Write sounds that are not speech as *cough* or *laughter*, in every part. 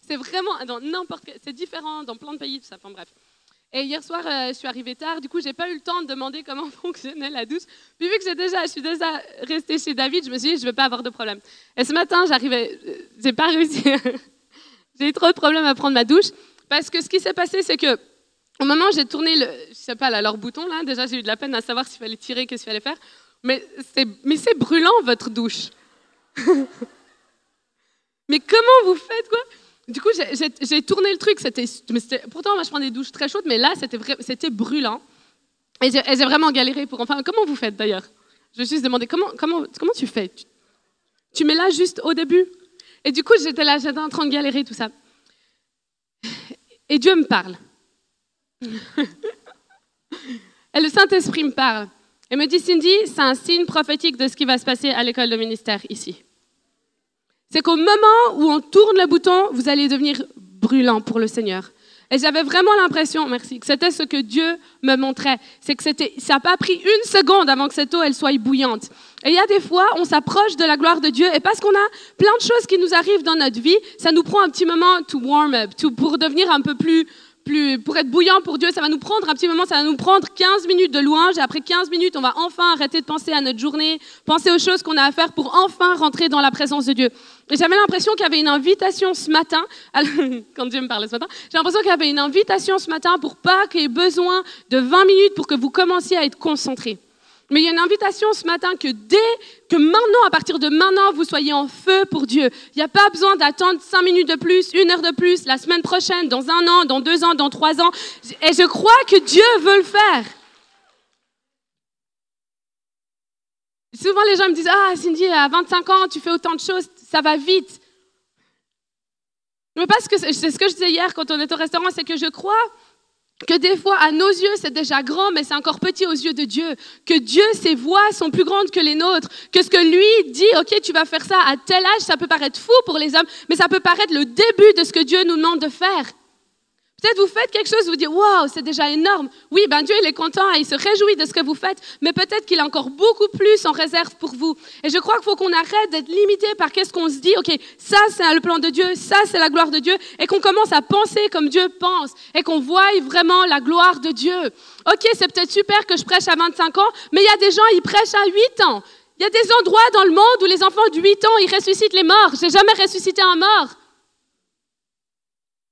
c'est vraiment dans n'importe c'est différent dans plein de pays, tout ça. Enfin bref. Et hier soir, euh, je suis arrivée tard, du coup, j'ai pas eu le temps de demander comment *laughs* fonctionnait la douche. Puis vu que j'ai déjà, je suis déjà restée chez David, je me suis dit, je vais pas avoir de problème. Et ce matin, j'arrivais, euh, j'ai pas réussi. *laughs* j'ai eu trop de problèmes à prendre ma douche parce que ce qui s'est passé, c'est que au moment où j'ai tourné le, je sais pas, leur bouton là, déjà j'ai eu de la peine à savoir s'il fallait tirer, qu'est-ce qu'il fallait faire. Mais c'est, mais c'est brûlant votre douche. *laughs* mais comment vous faites quoi? Du coup, j'ai, tourné le truc. C'était, pourtant, moi, je prends des douches très chaudes, mais là, c'était, brûlant. Et j'ai, vraiment galéré pour. Enfin, comment vous faites d'ailleurs? Je me suis demandé comment, comment, comment tu fais? Tu, tu mets là juste au début? Et du coup, j'étais là, j'étais en train de galérer tout ça. Et Dieu me parle. *laughs* Et le Saint-Esprit me parle. Et me dit, Cindy, c'est un signe prophétique de ce qui va se passer à l'école de ministère ici. C'est qu'au moment où on tourne le bouton, vous allez devenir brûlant pour le Seigneur. Et j'avais vraiment l'impression, merci, que c'était ce que Dieu me montrait. C'est que ça n'a pas pris une seconde avant que cette eau, elle soit bouillante. Et il y a des fois, on s'approche de la gloire de Dieu, et parce qu'on a plein de choses qui nous arrivent dans notre vie, ça nous prend un petit moment to warm up, pour devenir un peu plus, pour être bouillant pour Dieu, ça va nous prendre un petit moment, ça va nous prendre 15 minutes de louange, et après 15 minutes, on va enfin arrêter de penser à notre journée, penser aux choses qu'on a à faire pour enfin rentrer dans la présence de Dieu. Et j'avais l'impression qu'il y avait une invitation ce matin, *laughs* quand Dieu me parlait ce matin, j'ai l'impression qu'il y avait une invitation ce matin pour pas qu'il y ait besoin de 20 minutes pour que vous commenciez à être concentrés. Mais il y a une invitation ce matin que dès que maintenant, à partir de maintenant, vous soyez en feu pour Dieu. Il n'y a pas besoin d'attendre cinq minutes de plus, une heure de plus, la semaine prochaine, dans un an, dans deux ans, dans trois ans. Et je crois que Dieu veut le faire. Souvent, les gens me disent Ah, Cindy, à 25 ans, tu fais autant de choses, ça va vite. Mais parce que c'est ce que je disais hier quand on était au restaurant, c'est que je crois que des fois, à nos yeux, c'est déjà grand, mais c'est encore petit aux yeux de Dieu. Que Dieu, ses voix sont plus grandes que les nôtres. Que ce que lui dit, OK, tu vas faire ça à tel âge, ça peut paraître fou pour les hommes, mais ça peut paraître le début de ce que Dieu nous demande de faire. Peut-être vous faites quelque chose, vous dites, waouh, c'est déjà énorme. Oui, ben Dieu, il est content et il se réjouit de ce que vous faites, mais peut-être qu'il a encore beaucoup plus en réserve pour vous. Et je crois qu'il faut qu'on arrête d'être limité par qu'est-ce qu'on se dit, ok, ça c'est le plan de Dieu, ça c'est la gloire de Dieu, et qu'on commence à penser comme Dieu pense, et qu'on voie vraiment la gloire de Dieu. Ok, c'est peut-être super que je prêche à 25 ans, mais il y a des gens, ils prêchent à 8 ans. Il y a des endroits dans le monde où les enfants de 8 ans, ils ressuscitent les morts. J'ai jamais ressuscité un mort.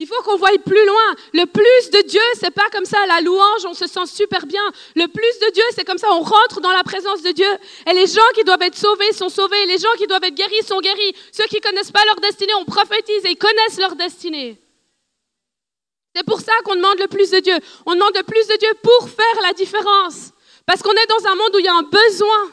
Il faut qu'on voie plus loin. Le plus de Dieu, c'est pas comme ça la louange, on se sent super bien. Le plus de Dieu, c'est comme ça, on rentre dans la présence de Dieu. Et les gens qui doivent être sauvés sont sauvés. Les gens qui doivent être guéris sont guéris. Ceux qui connaissent pas leur destinée, on prophétise et ils connaissent leur destinée. C'est pour ça qu'on demande le plus de Dieu. On demande le plus de Dieu pour faire la différence. Parce qu'on est dans un monde où il y a un besoin.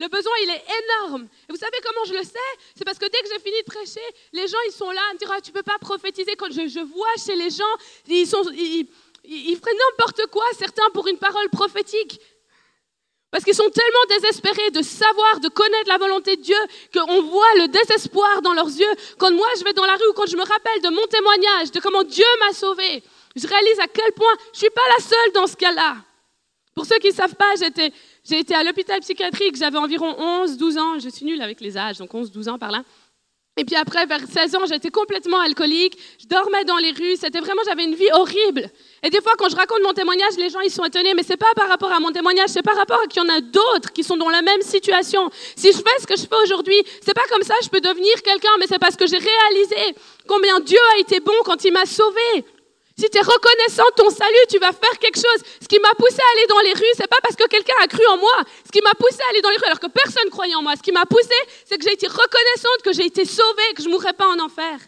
Le besoin, il est énorme. Et vous savez comment je le sais? C'est parce que dès que j'ai fini de prêcher, les gens, ils sont là à me dire, ah, tu peux pas prophétiser. Quand je, vois chez les gens, ils, sont, n'importe quoi, certains, pour une parole prophétique. Parce qu'ils sont tellement désespérés de savoir, de connaître la volonté de Dieu, qu'on voit le désespoir dans leurs yeux. Quand moi, je vais dans la rue ou quand je me rappelle de mon témoignage, de comment Dieu m'a sauvé, je réalise à quel point je suis pas la seule dans ce cas-là. Pour ceux qui ne savent pas, j'étais, j'ai été à l'hôpital psychiatrique, j'avais environ 11, 12 ans, je suis nulle avec les âges, donc 11, 12 ans par là. Et puis après, vers 16 ans, j'étais complètement alcoolique, je dormais dans les rues, c'était vraiment, j'avais une vie horrible. Et des fois, quand je raconte mon témoignage, les gens, ils sont étonnés, mais c'est pas par rapport à mon témoignage, c'est par rapport à qu'il y en a d'autres qui sont dans la même situation. Si je fais ce que je fais aujourd'hui, c'est pas comme ça je peux devenir quelqu'un, mais c'est parce que j'ai réalisé combien Dieu a été bon quand il m'a sauvé. Si tu es reconnaissant ton salut, tu vas faire quelque chose. Ce qui m'a poussé à aller dans les rues, c'est pas parce que quelqu'un a cru en moi. Ce qui m'a poussé à aller dans les rues alors que personne croyait en moi. Ce qui m'a poussé, c'est que j'ai été reconnaissante, que j'ai été sauvée, que je mourrais pas en enfer.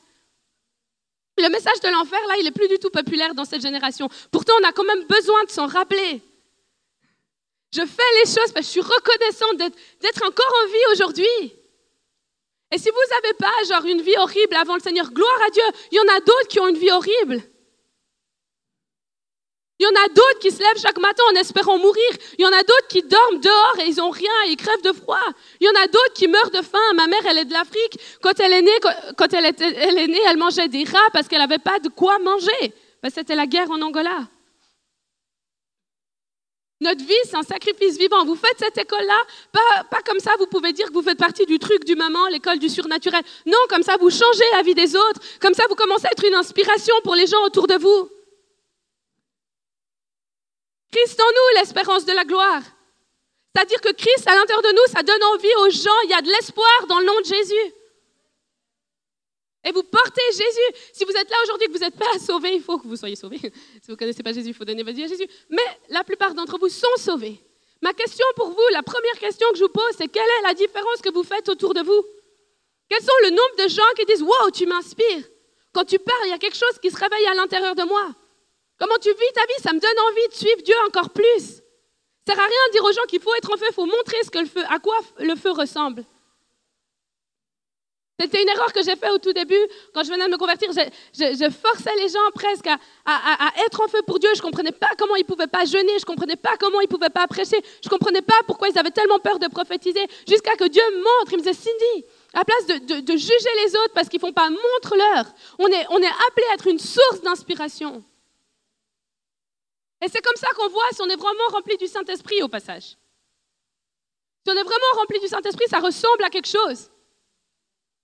Le message de l'enfer, là, il est plus du tout populaire dans cette génération. Pourtant, on a quand même besoin de s'en rappeler. Je fais les choses parce que je suis reconnaissante d'être, d'être encore en vie aujourd'hui. Et si vous n'avez pas, genre, une vie horrible avant le Seigneur, gloire à Dieu, il y en a d'autres qui ont une vie horrible. Il y en a d'autres qui se lèvent chaque matin en espérant mourir. Il y en a d'autres qui dorment dehors et ils n'ont rien, et ils crèvent de froid. Il y en a d'autres qui meurent de faim. Ma mère, elle est de l'Afrique. Quand elle est née, quand elle, est née, elle mangeait des rats parce qu'elle n'avait pas de quoi manger. C'était la guerre en Angola. Notre vie, c'est un sacrifice vivant. Vous faites cette école-là, pas, pas comme ça, vous pouvez dire que vous faites partie du truc du maman, l'école du surnaturel. Non, comme ça, vous changez la vie des autres. Comme ça, vous commencez à être une inspiration pour les gens autour de vous. Christ en nous, l'espérance de la gloire. C'est-à-dire que Christ, à l'intérieur de nous, ça donne envie aux gens, il y a de l'espoir dans le nom de Jésus. Et vous portez Jésus. Si vous êtes là aujourd'hui que vous n'êtes pas sauvé, il faut que vous soyez sauvé. *laughs* Si vous ne connaissez pas Jésus, il faut donner votre vie à Jésus. Mais la plupart d'entre vous sont sauvés. Ma question pour vous, la première question que je vous pose, c'est quelle est la différence que vous faites autour de vous? Quels sont le nombre de gens qui disent Wow, tu m'inspires Quand tu parles, il y a quelque chose qui se réveille à l'intérieur de moi. Comment tu vis ta vie? Ça me donne envie de suivre Dieu encore plus. Ça sert à rien de dire aux gens qu'il faut être en feu, il faut montrer ce que le feu, à quoi le feu ressemble. C'était une erreur que j'ai faite au tout début, quand je venais de me convertir. Je, forçais les gens presque à, être en feu pour Dieu. Je ne comprenais pas comment ils ne pouvaient pas jeûner, je ne comprenais pas comment ils ne pouvaient pas prêcher, je ne comprenais pas pourquoi ils avaient tellement peur de prophétiser, jusqu'à que Dieu montre. Il me disait, Cindy, à la place de, juger les autres parce qu'ils ne font pas, montre-leur. On est appelé à être une source d'inspiration. Et c'est comme ça qu'on voit si on est vraiment rempli du Saint-Esprit au passage. Si on est vraiment rempli du Saint-Esprit, ça ressemble à quelque chose.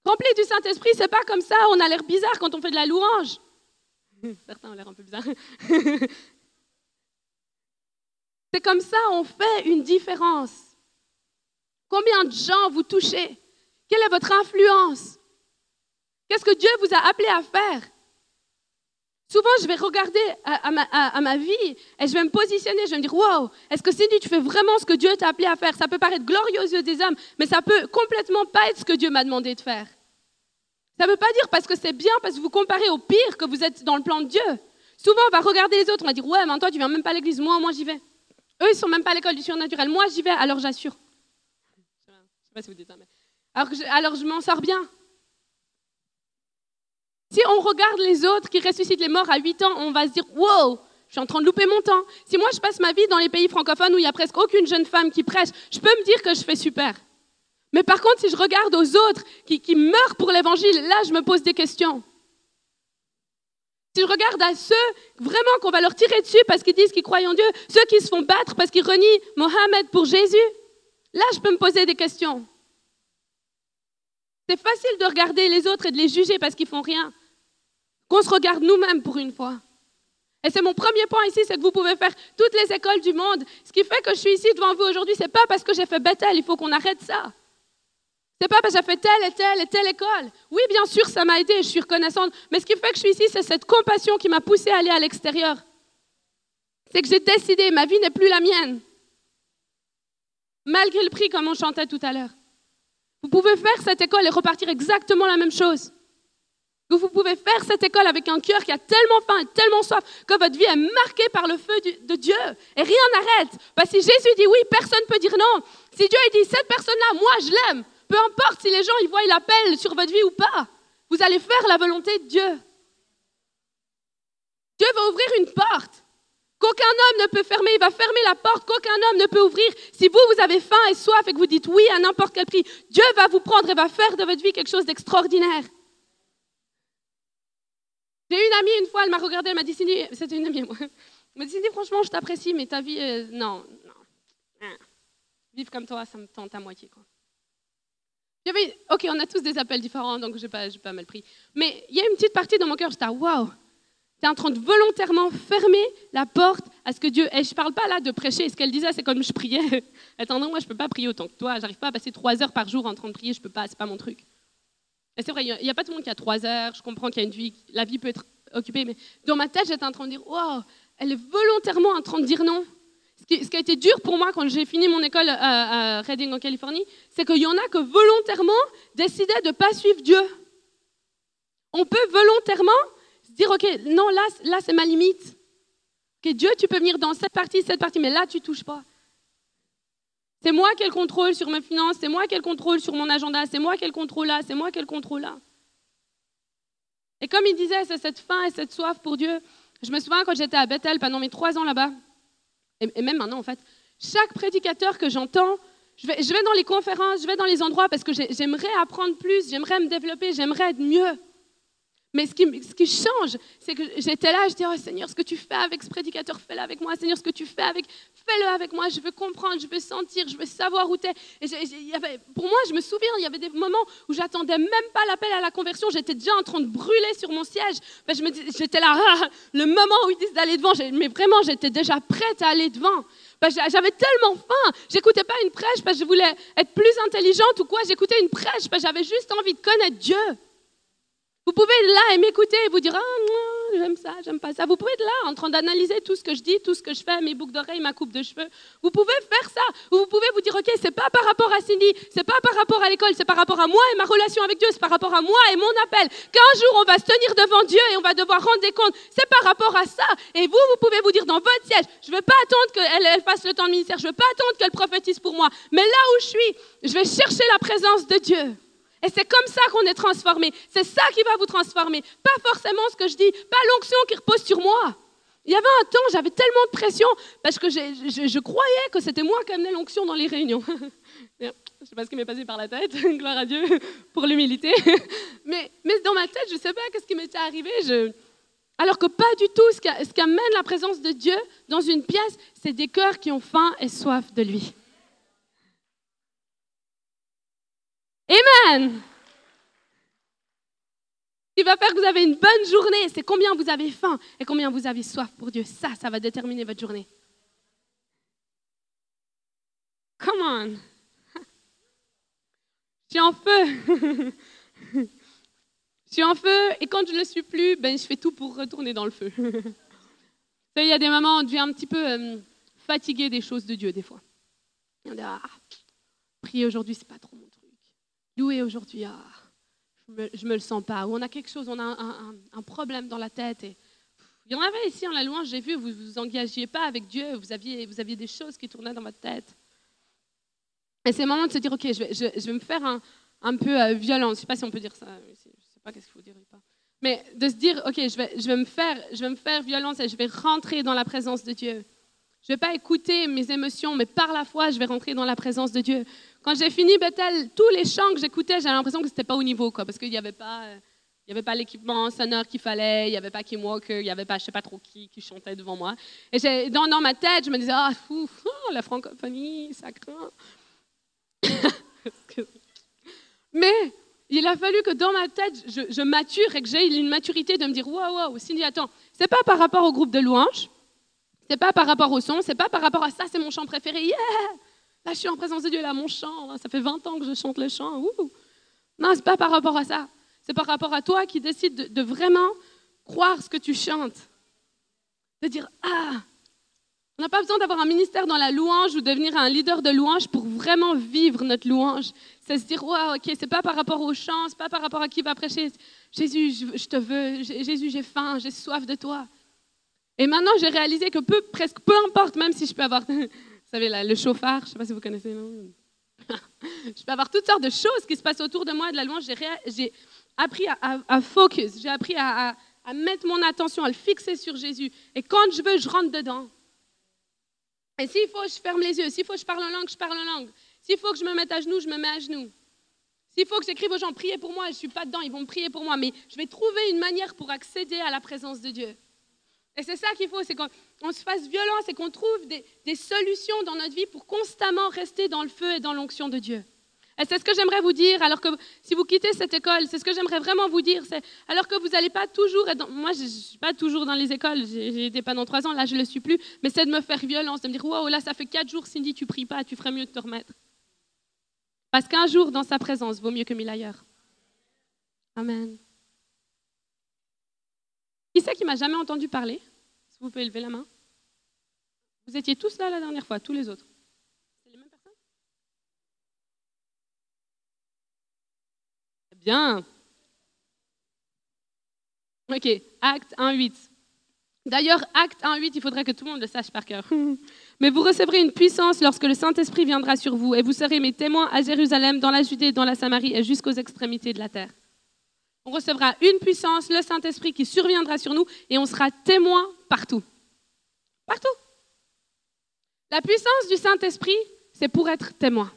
Rempli du Saint-Esprit, c'est pas comme ça, on a l'air bizarre quand on fait de la louange. *laughs* Certains ont l'air un peu bizarres. *laughs* c'est comme ça, on fait une différence. Combien de gens vous touchez? Quelle est votre influence? Qu'est-ce que Dieu vous a appelé à faire? Souvent, je vais regarder à, ma, vie et je vais me positionner, je vais me dire, wow, est-ce que Cindy, tu fais vraiment ce que Dieu t'a appelé à faire? Ça peut paraître glorieux aux yeux des hommes, mais ça peut complètement pas être ce que Dieu m'a demandé de faire. Ça ne veut pas dire parce que c'est bien, parce que vous comparez au pire que vous êtes dans le plan de Dieu. Souvent, on va regarder les autres, on va dire, ouais, mais toi, tu viens même pas à l'église, moi, moi, j'y vais. Eux, ils sont même pas à l'école du surnaturel, moi, j'y vais, alors j'assure. Je sais pas si vous dites ça, mais... Alors je m'en sors bien. Si on regarde les autres qui ressuscitent les morts à 8 ans, on va se dire Wow, je suis en train de louper mon temps. Si moi je passe ma vie dans les pays francophones où il n'y a presque aucune jeune femme qui prêche, je peux me dire que je fais super. Mais par contre, si je regarde aux autres qui, qui meurent pour l'évangile, là je me pose des questions. Si je regarde à ceux vraiment qu'on va leur tirer dessus parce qu'ils disent qu'ils croient en Dieu, ceux qui se font battre parce qu'ils renient Mohamed pour Jésus, là je peux me poser des questions. C'est facile de regarder les autres et de les juger parce qu'ils font rien. Qu'on se regarde nous-mêmes pour une fois. Et c'est mon premier point ici, c'est que vous pouvez faire toutes les écoles du monde. Ce qui fait que je suis ici devant vous aujourd'hui, c'est pas parce que j'ai fait Bethel, il faut qu'on arrête ça. C'est pas parce que j'ai fait telle et telle et telle école. Oui, bien sûr, ça m'a aidé, je suis reconnaissante. Mais ce qui fait que je suis ici, c'est cette compassion qui m'a poussé à aller à l'extérieur. C'est que j'ai décidé, ma vie n'est plus la mienne. Malgré le prix, comme on chantait tout à l'heure. Vous pouvez faire cette école et repartir exactement la même chose. Vous pouvez faire cette école avec un cœur qui a tellement faim et tellement soif que votre vie est marquée par le feu de Dieu. Et rien n'arrête. Parce si Jésus dit oui, personne ne peut dire non. Si Dieu dit cette personne-là, moi je l'aime. Peu importe si les gens ils voient l'appel sur votre vie ou pas. Vous allez faire la volonté de Dieu. Dieu va ouvrir une porte qu'aucun homme ne peut fermer. Il va fermer la porte qu'aucun homme ne peut ouvrir. Si vous, vous avez faim et soif et que vous dites oui à n'importe quel prix, Dieu va vous prendre et va faire de votre vie quelque chose d'extraordinaire. J'ai une amie une fois, elle m'a regardée, elle m'a dit c'était une amie moi. Elle m'a dit franchement, je t'apprécie, mais ta vie, euh, non, non. Hein. Vivre comme toi, ça me tente à moitié. Quoi. ok, on a tous des appels différents, donc je n'ai pas, pas mal pris. Mais il y a une petite partie dans mon cœur, j'étais waouh, tu es en train de volontairement fermer la porte à ce que Dieu. Et je ne parle pas là de prêcher. Ce qu'elle disait, c'est comme je priais. *laughs* Attends, non, moi, je ne peux pas prier autant que toi. J'arrive pas à passer trois heures par jour en train de prier. Je ne peux pas, c'est pas mon truc. Et c'est vrai, il n'y a, pas tout le monde qui a trois heures. Je comprends qu'il y a une vie, la vie peut être occupée. Mais dans ma tête, j'étais en train de dire, waouh, elle est volontairement en train de dire non. Ce qui, a été dur pour moi quand j'ai fini mon école à, à Redding en Californie, c'est qu'il y en a que volontairement décidaient de ne pas suivre Dieu. On peut volontairement dire, OK, non, là, là c'est ma limite. OK, Dieu, tu peux venir dans cette partie, cette partie, mais là, tu touches pas. C'est moi qui ai le contrôle sur mes finances, c'est moi qui ai le contrôle sur mon agenda, c'est moi qui ai le contrôle là, c'est moi qui ai le contrôle là. Et comme il disait, c'est cette faim et cette soif pour Dieu. Je me souviens quand j'étais à Bethel pendant mes trois ans là-bas, et même maintenant en fait, chaque prédicateur que j'entends, je vais, je vais dans les conférences, je vais dans les endroits parce que j'aimerais apprendre plus, j'aimerais me développer, j'aimerais être mieux. Mais ce qui, change, c'est que j'étais là, je dis, oh Seigneur, ce que tu fais avec ce prédicateur, fais-le avec moi. Seigneur, ce que tu fais avec, fais-le avec moi. Je veux comprendre, je veux sentir, je veux savoir où tu es. Et pour moi, je me souviens, il y avait des moments où j'attendais même pas l'appel à la conversion. J'étais déjà en train de brûler sur mon siège. Ben, j'étais là, ah, le moment où ils disent d'aller devant, mais vraiment, j'étais déjà prête à aller devant. J'avais tellement faim. J'écoutais pas une prêche parce que je voulais être plus intelligente ou quoi. J'écoutais une prêche parce que j'avais juste envie de connaître Dieu. Vous pouvez être là et m'écouter et vous dire Ah, j'aime ça, j'aime pas ça. Vous pouvez être là en train d'analyser tout ce que je dis, tout ce que je fais, mes boucles d'oreilles, ma coupe de cheveux. Vous pouvez faire ça. Ou vous pouvez vous dire Ok, c'est pas par rapport à Cindy, c'est pas par rapport à l'école, c'est par rapport à moi et ma relation avec Dieu, c'est par rapport à moi et mon appel. Qu'un jour on va se tenir devant Dieu et on va devoir rendre des comptes. C'est par rapport à ça. Et vous, vous pouvez vous dire dans votre siège Je veux pas attendre qu'elle elle fasse le temps de ministère, je veux pas attendre qu'elle prophétise pour moi. Mais là où je suis, je vais chercher la présence de Dieu. Et c'est comme ça qu'on est transformé. C'est ça qui va vous transformer. Pas forcément ce que je dis, pas l'onction qui repose sur moi. Il y avait un temps, j'avais tellement de pression parce que je, croyais que c'était moi qui amenais l'onction dans les réunions. *laughs* je ne sais pas ce qui m'est passé par la tête, *laughs* gloire à Dieu pour l'humilité. *laughs* Mais, dans ma tête, je ne sais pas ce qui m'était arrivé. Alors que pas du tout, ce qui, ce qui amène la présence de Dieu dans une pièce, c'est des cœurs qui ont faim et soif de lui. Amen. Ce qui va faire que vous avez une bonne journée, c'est combien vous avez faim et combien vous avez soif pour Dieu. Ça, ça va déterminer votre journée. Come on. Je suis en feu. Je suis en feu et quand je ne le suis plus, ben, je fais tout pour retourner dans le feu. *laughs* Il y a des moments où on devient un petit peu euh, fatigué des choses de Dieu, des fois. On dit, ah, prier aujourd'hui, c'est pas trop louer aujourd'hui, ah, je me, me le sens pas. Ou on a quelque chose, on a un, problème dans la tête. Et, il y en avait ici en la louange, j'ai vu, vous ne vous engagiez pas avec Dieu, vous aviez, vous aviez des choses qui tournaient dans votre tête. Et c'est le moment de se dire, ok, je vais, je, vais me faire un, un peu euh, violence. Je ne sais pas si on peut dire ça, je ne sais pas qu'est-ce qu'il faut dire pas. Mais de se dire, ok, je vais, je, vais me faire, je vais me faire violence et je vais rentrer dans la présence de Dieu. Je ne vais pas écouter mes émotions, mais par la foi, je vais rentrer dans la présence de Dieu. Quand j'ai fini Bethel, tous les chants que j'écoutais, j'avais l'impression que ce n'était pas au niveau, parce qu'il n'y avait pas, l'équipement sonore qu'il fallait, il n'y avait pas Kim Walker, il n'y avait pas, je sais pas trop qui, qui chantait devant moi. Et dans, ma tête, je me disais, ah, la francophonie, ça craint. *laughs* Mais il a fallu que dans ma tête, je, mature et que j'ai une maturité de me dire, waouh, waouh, Cindy, attends, c'est pas par rapport au groupe de louanges, c'est pas par rapport au son, c'est pas par rapport à ça, c'est mon chant préféré. Yeah! Là, je suis en présence de Dieu, là, mon chant. ça fait 20 ans que je chante le chant. Ouh. Non, c'est pas par rapport à ça. C'est par rapport à toi qui décides de, vraiment croire ce que tu chantes. De dire Ah, on n'a pas besoin d'avoir un ministère dans la louange ou devenir un leader de louange pour vraiment vivre notre louange. C'est se dire, wow, ok, c'est pas par rapport au chant, c'est pas par rapport à qui va prêcher. Jésus, je, je te veux. Jésus, j'ai faim, j'ai soif de toi. Et maintenant, j'ai réalisé que peu, presque peu importe, même si je peux avoir, *laughs* savez, le chauffard, je ne sais pas si vous connaissez, non? *laughs* Je peux avoir toutes sortes de choses qui se passent autour de moi de la louange. J'ai appris à, focus, j'ai appris à, mettre mon attention, à le fixer sur Jésus. Et quand je veux, je rentre dedans. Et s'il faut, je ferme les yeux. S'il faut, je parle en langue, je parle en langue. S'il faut que je me mette à genoux, je me mets à genoux. S'il faut que j'écrive aux gens, priez pour moi, je ne suis pas dedans, ils vont me prier pour moi. Mais je vais trouver une manière pour accéder à la présence de Dieu. Et c'est ça qu'il faut, c'est qu'on se fasse violence et qu'on trouve des, solutions dans notre vie pour constamment rester dans le feu et dans l'onction de Dieu. Et c'est ce que j'aimerais vous dire, alors que si vous quittez cette école, c'est ce que j'aimerais vraiment vous dire, c'est alors que vous n'allez pas toujours moi je ne suis pas toujours dans les écoles, j'ai été pendant trois ans, là je ne le suis plus, mais c'est de me faire violence, de me dire, wow, là ça fait quatre jours, Cindy, tu pries pas, tu ferais mieux de te remettre. Parce qu'un jour dans sa présence vaut mieux que mille ailleurs. Amen. Qui c'est qui m'a jamais entendu parler? Si vous pouvez lever la main? Vous étiez tous là la dernière fois, tous les autres. C'est les mêmes personnes? Bien. Ok, acte 1.8. D'ailleurs, acte 1.8, il faudrait que tout le monde le sache par cœur. *laughs* Mais vous recevrez une puissance lorsque le Saint-Esprit viendra sur vous, et vous serez mes témoins à Jérusalem, dans la Judée, dans la Samarie et jusqu'aux extrémités de la terre. On recevra une puissance, le Saint-Esprit qui surviendra sur nous et on sera témoin partout. Partout. La puissance du Saint-Esprit, c'est pour être témoin.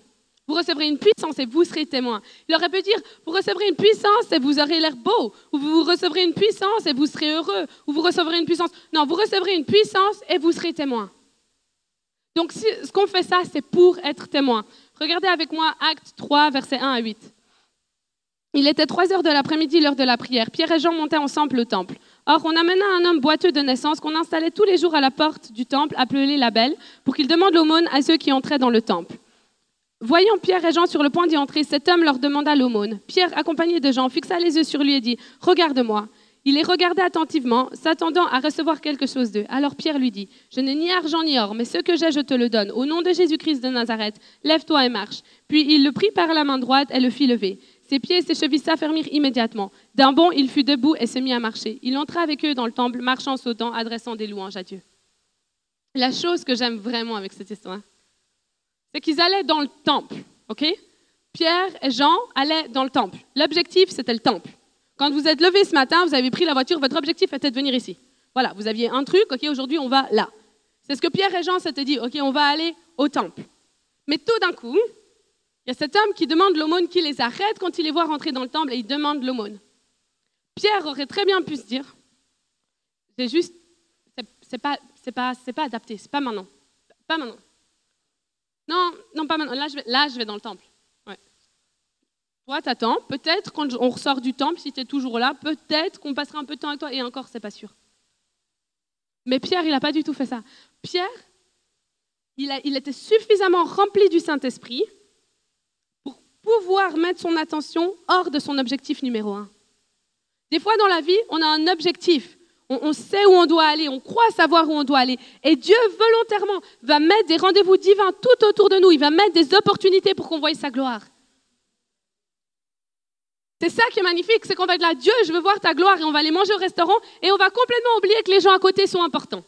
Vous recevrez une puissance et vous serez témoin. Il aurait pu dire, vous recevrez une puissance et vous aurez l'air beau. Ou vous recevrez une puissance et vous serez heureux. Ou vous recevrez une puissance. Non, vous recevrez une puissance et vous serez témoin. Donc, ce qu'on fait ça, c'est pour être témoin. Regardez avec moi Acte 3, versets 1 à 8. Il était 3 heures de l'après-midi, l'heure de la prière. Pierre et Jean montaient ensemble au temple. Or, on amena un homme boiteux de naissance qu'on installait tous les jours à la porte du temple, appelé la Belle, pour qu'il demande l'aumône à ceux qui entraient dans le temple. Voyant Pierre et Jean sur le point d'y entrer, cet homme leur demanda l'aumône. Pierre, accompagné de Jean, fixa les yeux sur lui et dit Regarde-moi. Il les regardait attentivement, s'attendant à recevoir quelque chose d'eux. Alors Pierre lui dit Je n'ai ni argent ni or, mais ce que j'ai, je te le donne. Au nom de Jésus-Christ de Nazareth, lève-toi et marche. Puis il le prit par la main droite et le fit lever. Ses pieds et ses chevilles s'affermirent immédiatement. D'un bond, il fut debout et se mit à marcher. Il entra avec eux dans le temple, marchant, sautant, adressant des louanges à Dieu. La chose que j'aime vraiment avec cette histoire, c'est qu'ils allaient dans le temple, ok? Pierre et Jean allaient dans le temple. L'objectif, c'était le temple. Quand vous êtes levé ce matin, vous avez pris la voiture, votre objectif était de venir ici. Voilà, vous aviez un truc, ok, aujourd'hui on va là. C'est ce que Pierre et Jean s'étaient dit, ok, on va aller au temple. Mais tout d'un coup, il y a cet homme qui demande l'aumône, qui les arrête quand il les voit rentrer dans le temple et il demande l'aumône. Pierre aurait très bien pu se dire, c'est juste, c'est pas, c'est pas, c'est pas adapté, c'est pas maintenant, pas maintenant. Non, non, pas maintenant. Là, je vais, là, je vais dans le temple. Ouais. Toi, t'attends. Peut-être quand on ressort du temple, si tu es toujours là, peut-être qu'on passera un peu de temps avec toi. Et encore, c'est pas sûr. Mais Pierre, il n'a pas du tout fait ça. Pierre, il, a, il était suffisamment rempli du Saint-Esprit pouvoir mettre son attention hors de son objectif numéro un. Des fois dans la vie, on a un objectif on, sait où on doit aller, on croit savoir où on doit aller. Et Dieu, volontairement, va mettre des rendez-vous divins tout autour de nous. Il va mettre des opportunités pour qu'on voie sa gloire. C'est ça qui est magnifique, c'est qu'on va être là, Dieu, je veux voir ta gloire, et on va aller manger au restaurant, et on va complètement oublier que les gens à côté sont importants.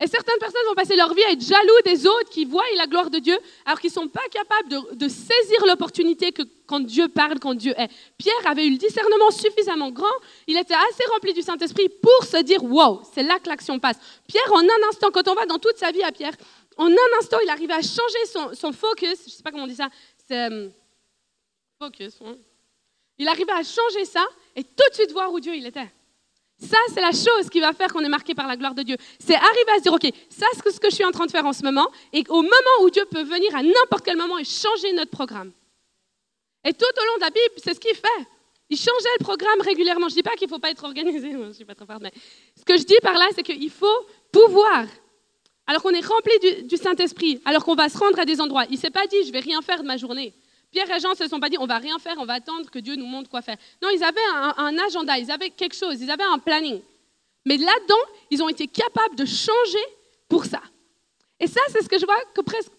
Et certaines personnes vont passer leur vie à être jaloux des autres qui voient la gloire de Dieu, alors qu'ils ne sont pas capables de, saisir l'opportunité que quand Dieu parle, quand Dieu est. Pierre avait eu le discernement suffisamment grand, il était assez rempli du Saint-Esprit pour se dire Wow, c'est là que l'action passe. Pierre, en un instant, quand on va dans toute sa vie à Pierre, en un instant, il arrivait à changer son, focus, je ne sais pas comment on dit ça, c'est euh, focus. Il arrivait à changer ça et tout de suite voir où Dieu il était. Ça, c'est la chose qui va faire qu'on est marqué par la gloire de Dieu. C'est arriver à se dire, OK, ça, c'est ce que je suis en train de faire en ce moment, et au moment où Dieu peut venir à n'importe quel moment et changer notre programme. Et tout au long de la Bible, c'est ce qu'il fait. Il changeait le programme régulièrement. Je ne dis pas qu'il ne faut pas être organisé, *laughs* je ne suis pas trop forte, mais ce que je dis par là, c'est qu'il faut pouvoir. Alors qu'on est rempli du, Saint-Esprit, alors qu'on va se rendre à des endroits. Il ne s'est pas dit, je vais rien faire de ma journée. Pierre et Jean ne se sont pas dit, on va rien faire, on va attendre que Dieu nous montre quoi faire. Non, ils avaient un, agenda, ils avaient quelque chose, ils avaient un planning. Mais là-dedans, ils ont été capables de changer pour ça. Et ça, c'est ce que je vois que presque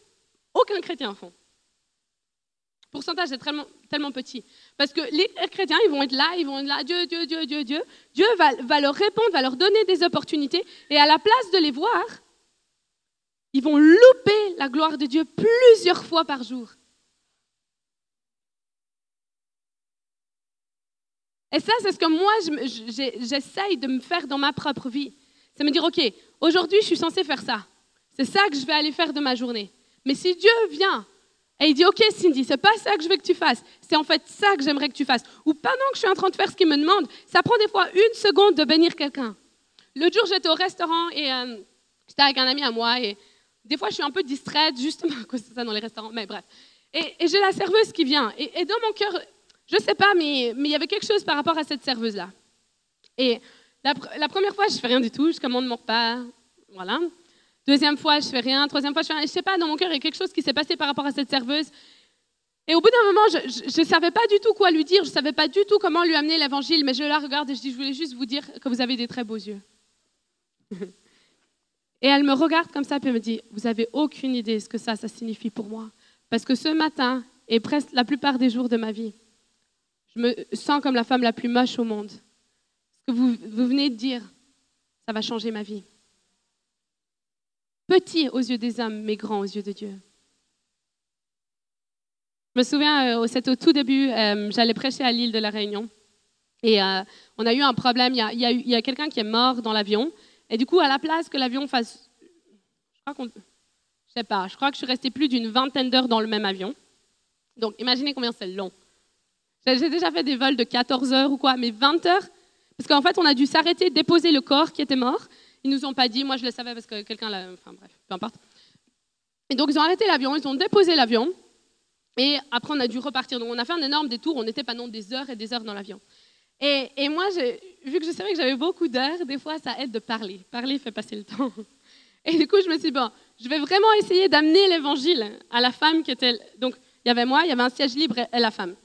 aucun chrétien font. Le pourcentage est tellement, tellement petit. Parce que les chrétiens, ils vont être là, ils vont être là, Dieu, Dieu, Dieu, Dieu, Dieu. Dieu va, va leur répondre, va leur donner des opportunités. Et à la place de les voir, ils vont louper la gloire de Dieu plusieurs fois par jour. Et ça, c'est ce que moi, j'essaye de me faire dans ma propre vie. C'est me dire, OK, aujourd'hui, je suis censé faire ça. C'est ça que je vais aller faire de ma journée. Mais si Dieu vient et il dit, OK, Cindy, c'est pas ça que je veux que tu fasses, c'est en fait ça que j'aimerais que tu fasses. Ou pendant que je suis en train de faire ce qu'il me demande, ça prend des fois une seconde de bénir quelqu'un. L'autre jour, j'étais au restaurant et euh, j'étais avec un ami à moi et des fois, je suis un peu distraite, justement à cause de ça dans les restaurants, mais bref. Et, j'ai la serveuse qui vient. Et, et dans mon cœur, je ne sais pas, mais, il y avait quelque chose par rapport à cette serveuse-là. Et la, première fois, je ne fais rien du tout, je commande mon repas, voilà. Deuxième fois, je ne fais rien. Troisième fois, je fais rien. Je sais pas, dans mon cœur, il y a quelque chose qui s'est passé par rapport à cette serveuse. Et au bout d'un moment, je ne savais pas du tout quoi lui dire, je ne savais pas du tout comment lui amener l'évangile, mais je la regarde et je dis, je voulais juste vous dire que vous avez des très beaux yeux. *laughs* et elle me regarde comme ça, puis me dit, vous n'avez aucune idée ce que ça, ça signifie pour moi. Parce que ce matin, et presque la plupart des jours de ma vie, je me sens comme la femme la plus moche au monde. Ce que vous, venez de dire, ça va changer ma vie. Petit aux yeux des hommes, mais grand aux yeux de Dieu. Je me souviens, euh, c'était au tout début, euh, j'allais prêcher à l'île de la Réunion. Et euh, on a eu un problème. Il y a, quelqu'un qui est mort dans l'avion. Et du coup, à la place que l'avion fasse. Je crois qu'on. sais pas, je crois que je suis restée plus d'une vingtaine d'heures dans le même avion. Donc imaginez combien c'est long. J'ai déjà fait des vols de 14 heures ou quoi, mais 20 heures, parce qu'en fait on a dû s'arrêter, déposer le corps qui était mort. Ils nous ont pas dit, moi je le savais parce que quelqu'un l'a... Enfin bref, peu importe. Et donc ils ont arrêté l'avion, ils ont déposé l'avion, et après on a dû repartir. Donc on a fait un énorme détour, on était pendant des heures et des heures dans l'avion. Et, et moi, vu que je savais que j'avais beaucoup d'heures, des fois ça aide de parler. Parler fait passer le temps. *laughs* Et du coup, je me suis dit, bon, je vais vraiment essayer d'amener l'évangile à la femme qui était. Donc, il y avait moi, il y avait un siège libre et la femme.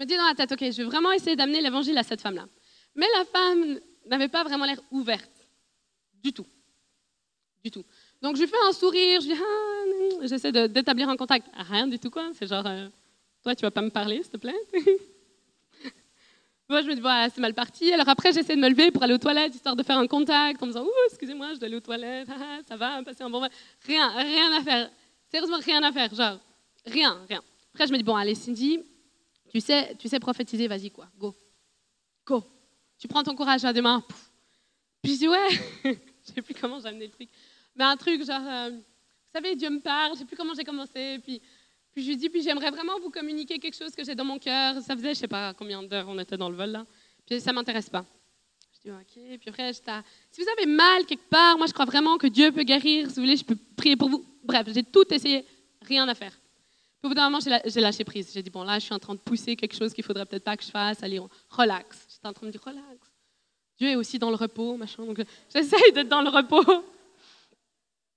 Je me dis dans la tête, ok, je vais vraiment essayer d'amener l'évangile à cette femme-là. Mais la femme n'avait pas vraiment l'air ouverte. Du tout. Du tout. Donc, je lui fais un sourire, je dis, ah, j'essaie d'établir un contact. Rien du tout, quoi. C'est genre, euh, toi, tu vas pas me parler, s'il te plaît? *laughs* Moi, je me dis, voilà, c'est mal parti. Alors après, j'essaie de me lever pour aller aux toilettes, histoire de faire un contact, en me disant, ouh, excusez-moi, je dois aller aux toilettes, ah, ah, ça va, passer un bon moment. Rien, rien à faire. Sérieusement, rien à faire, genre, rien, rien. Après, je me dis, bon, allez, Cindy, tu sais, tu sais prophétiser, vas-y, quoi, go. Go. Tu prends ton courage à deux mains. Puis je dis, ouais, *laughs* je sais plus comment j'ai amené le truc. Mais un truc, genre, euh, vous savez, Dieu me parle, je sais plus comment j'ai commencé, puis puis je lui dis, puis j'aimerais vraiment vous communiquer quelque chose que j'ai dans mon cœur. Ça faisait, je sais pas combien d'heures on était dans le vol là. Puis ça m'intéresse pas. Je dis, ok. Puis après, je si vous avez mal quelque part, moi je crois vraiment que Dieu peut guérir. Si vous voulez, je peux prier pour vous. Bref, j'ai tout essayé, rien à faire. Puis au bout d'un moment, j'ai lâché prise. J'ai dit, bon là, je suis en train de pousser quelque chose qu'il faudrait peut-être pas que je fasse. Allez, relax. J'étais en train de dire, relax. Dieu est aussi dans le repos, machin. Donc j'essaye d'être dans le repos.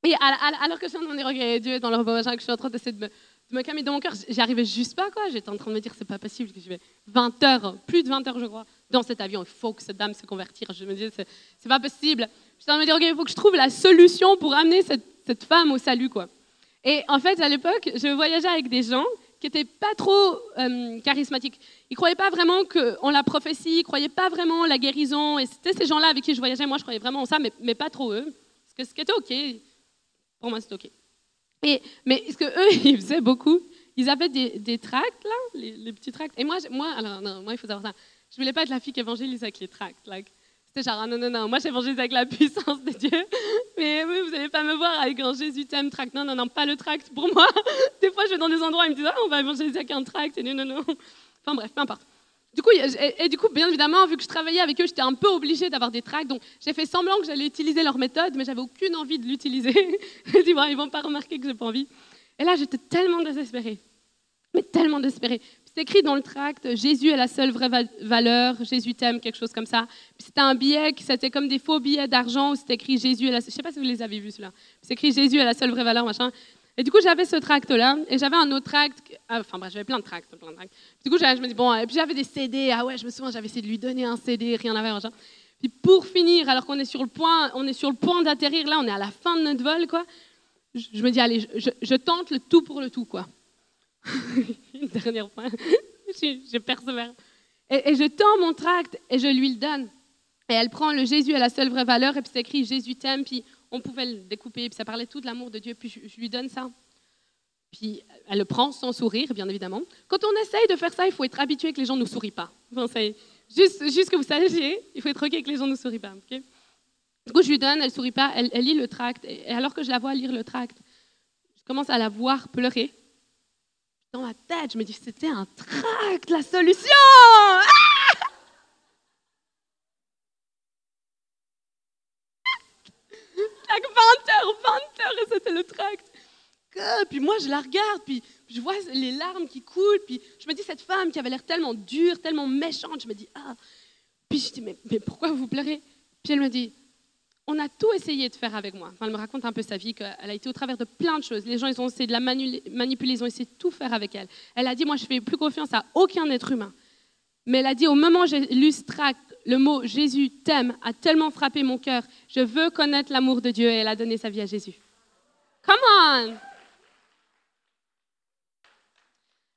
Et alors que je suis en train de dire, ok, Dieu est dans le repos, machin, que je suis en train d'essayer de me me calmer dans mon cœur. J'y arrivais juste pas, quoi. J'étais en train de me dire, c'est pas possible que je vais 20 heures, plus de 20 heures, je crois, dans cet avion. Il faut que cette dame se convertisse. Je me disais, c'est pas possible. J'étais en train de me dire, OK, il faut que je trouve la solution pour amener cette, cette femme au salut, quoi. Et en fait, à l'époque, je voyageais avec des gens qui n'étaient pas trop euh, charismatiques. Ils ne croyaient pas vraiment en la prophétie, ils ne croyaient pas vraiment en la guérison. Et c'était ces gens-là avec qui je voyageais. Moi, je croyais vraiment en ça, mais, pas trop eux. Parce que ce qui était OK, pour moi, c'était OK mais ce que eux, *laughs* ils faisaient beaucoup, ils avaient des, tracts, là, les, petits tracts. Et moi, moi, alors, non, moi, il faut savoir ça. Je voulais pas être la fille qui évangélise avec les tracts. Like. C'était genre, ah, non, non, non, moi, j'évangélise avec la *laughs* puissance de Dieu. Mais oui, vous n'allez pas me voir avec un Jésus t'aime tract. Non, non, non, pas le tract pour moi. *laughs* Des fois, je vais dans des endroits, ils me disent, ah, on va évangéliser avec un tract. Et non, non, non. Enfin, bref, peu importe. Du coup, et, du coup, bien évidemment, vu que je travaillais avec eux, j'étais un peu obligée d'avoir des tracts. Donc, j'ai fait semblant que j'allais utiliser leur méthode, mais j'avais aucune envie de l'utiliser. *laughs* J'ai dit, bon, ils vont pas remarquer que j'ai pas envie. Et là, j'étais tellement désespérée. Mais tellement désespérée. C'est écrit dans le tract, Jésus est la seule vraie valeur, Jésus t'aime, quelque chose comme ça. C'était un billet, c'était comme des faux billets d'argent où c'était écrit Jésus est la Je sais pas si vous les avez vus, ceux-là. C'est écrit Jésus est la seule vraie valeur, machin. Et du coup, j'avais ce tract-là, et j'avais un autre tract, ah, enfin bref, j'avais plein de tracts, plein de tracts. Du coup, je me dis, bon, et puis j'avais des CD, ah ouais, je me souviens, j'avais essayé de lui donner un CD, rien voir, machin. Puis pour finir, alors qu'on est sur le point, point d'atterrir, là, on est à la fin de notre vol, quoi. Je, me dis, allez, je, tente le tout pour le tout, quoi. *laughs* Une dernière fois, *laughs* je, persévère. Et, je tends mon tract et je lui le donne. Et elle prend le Jésus à la seule vraie valeur, et puis c'est écrit Jésus t'aime, puis on pouvait le découper, puis ça parlait tout de l'amour de Dieu, puis je, lui donne ça. Puis elle le prend sans sourire, bien évidemment. Quand on essaye de faire ça, il faut être habitué que les gens ne nous sourient pas. juste, juste que vous sachiez, il faut être OK que les gens ne nous sourient pas. du coup, je lui donne, elle ne sourit pas, elle, lit le tract. Et alors que je la vois lire le tract, je commence à la voir pleurer. Dans ma tête, je me dis, c'était un tract, la solution ah 20 heures, 20 heures, et c'était le tract. Puis moi, je la regarde, puis je vois les larmes qui coulent, puis je me dis, cette femme qui avait l'air tellement dure, tellement méchante, je me dis, ah. Puis je dis, mais, mais pourquoi vous pleurez? Puis elle me dit, on a tout essayé de faire avec moi. Enfin, elle me raconte un peu sa vie, qu'elle a été au travers de plein de choses. Les gens, ils ont essayé de la manipuler, ils ont essayé de tout faire avec elle. Elle a dit, moi, je fais plus confiance à aucun être humain. Mais elle a dit, au moment où j'ai lu le mot Jésus t'aime a tellement frappé mon cœur. Je veux connaître l'amour de Dieu et elle a donné sa vie à Jésus. Come on!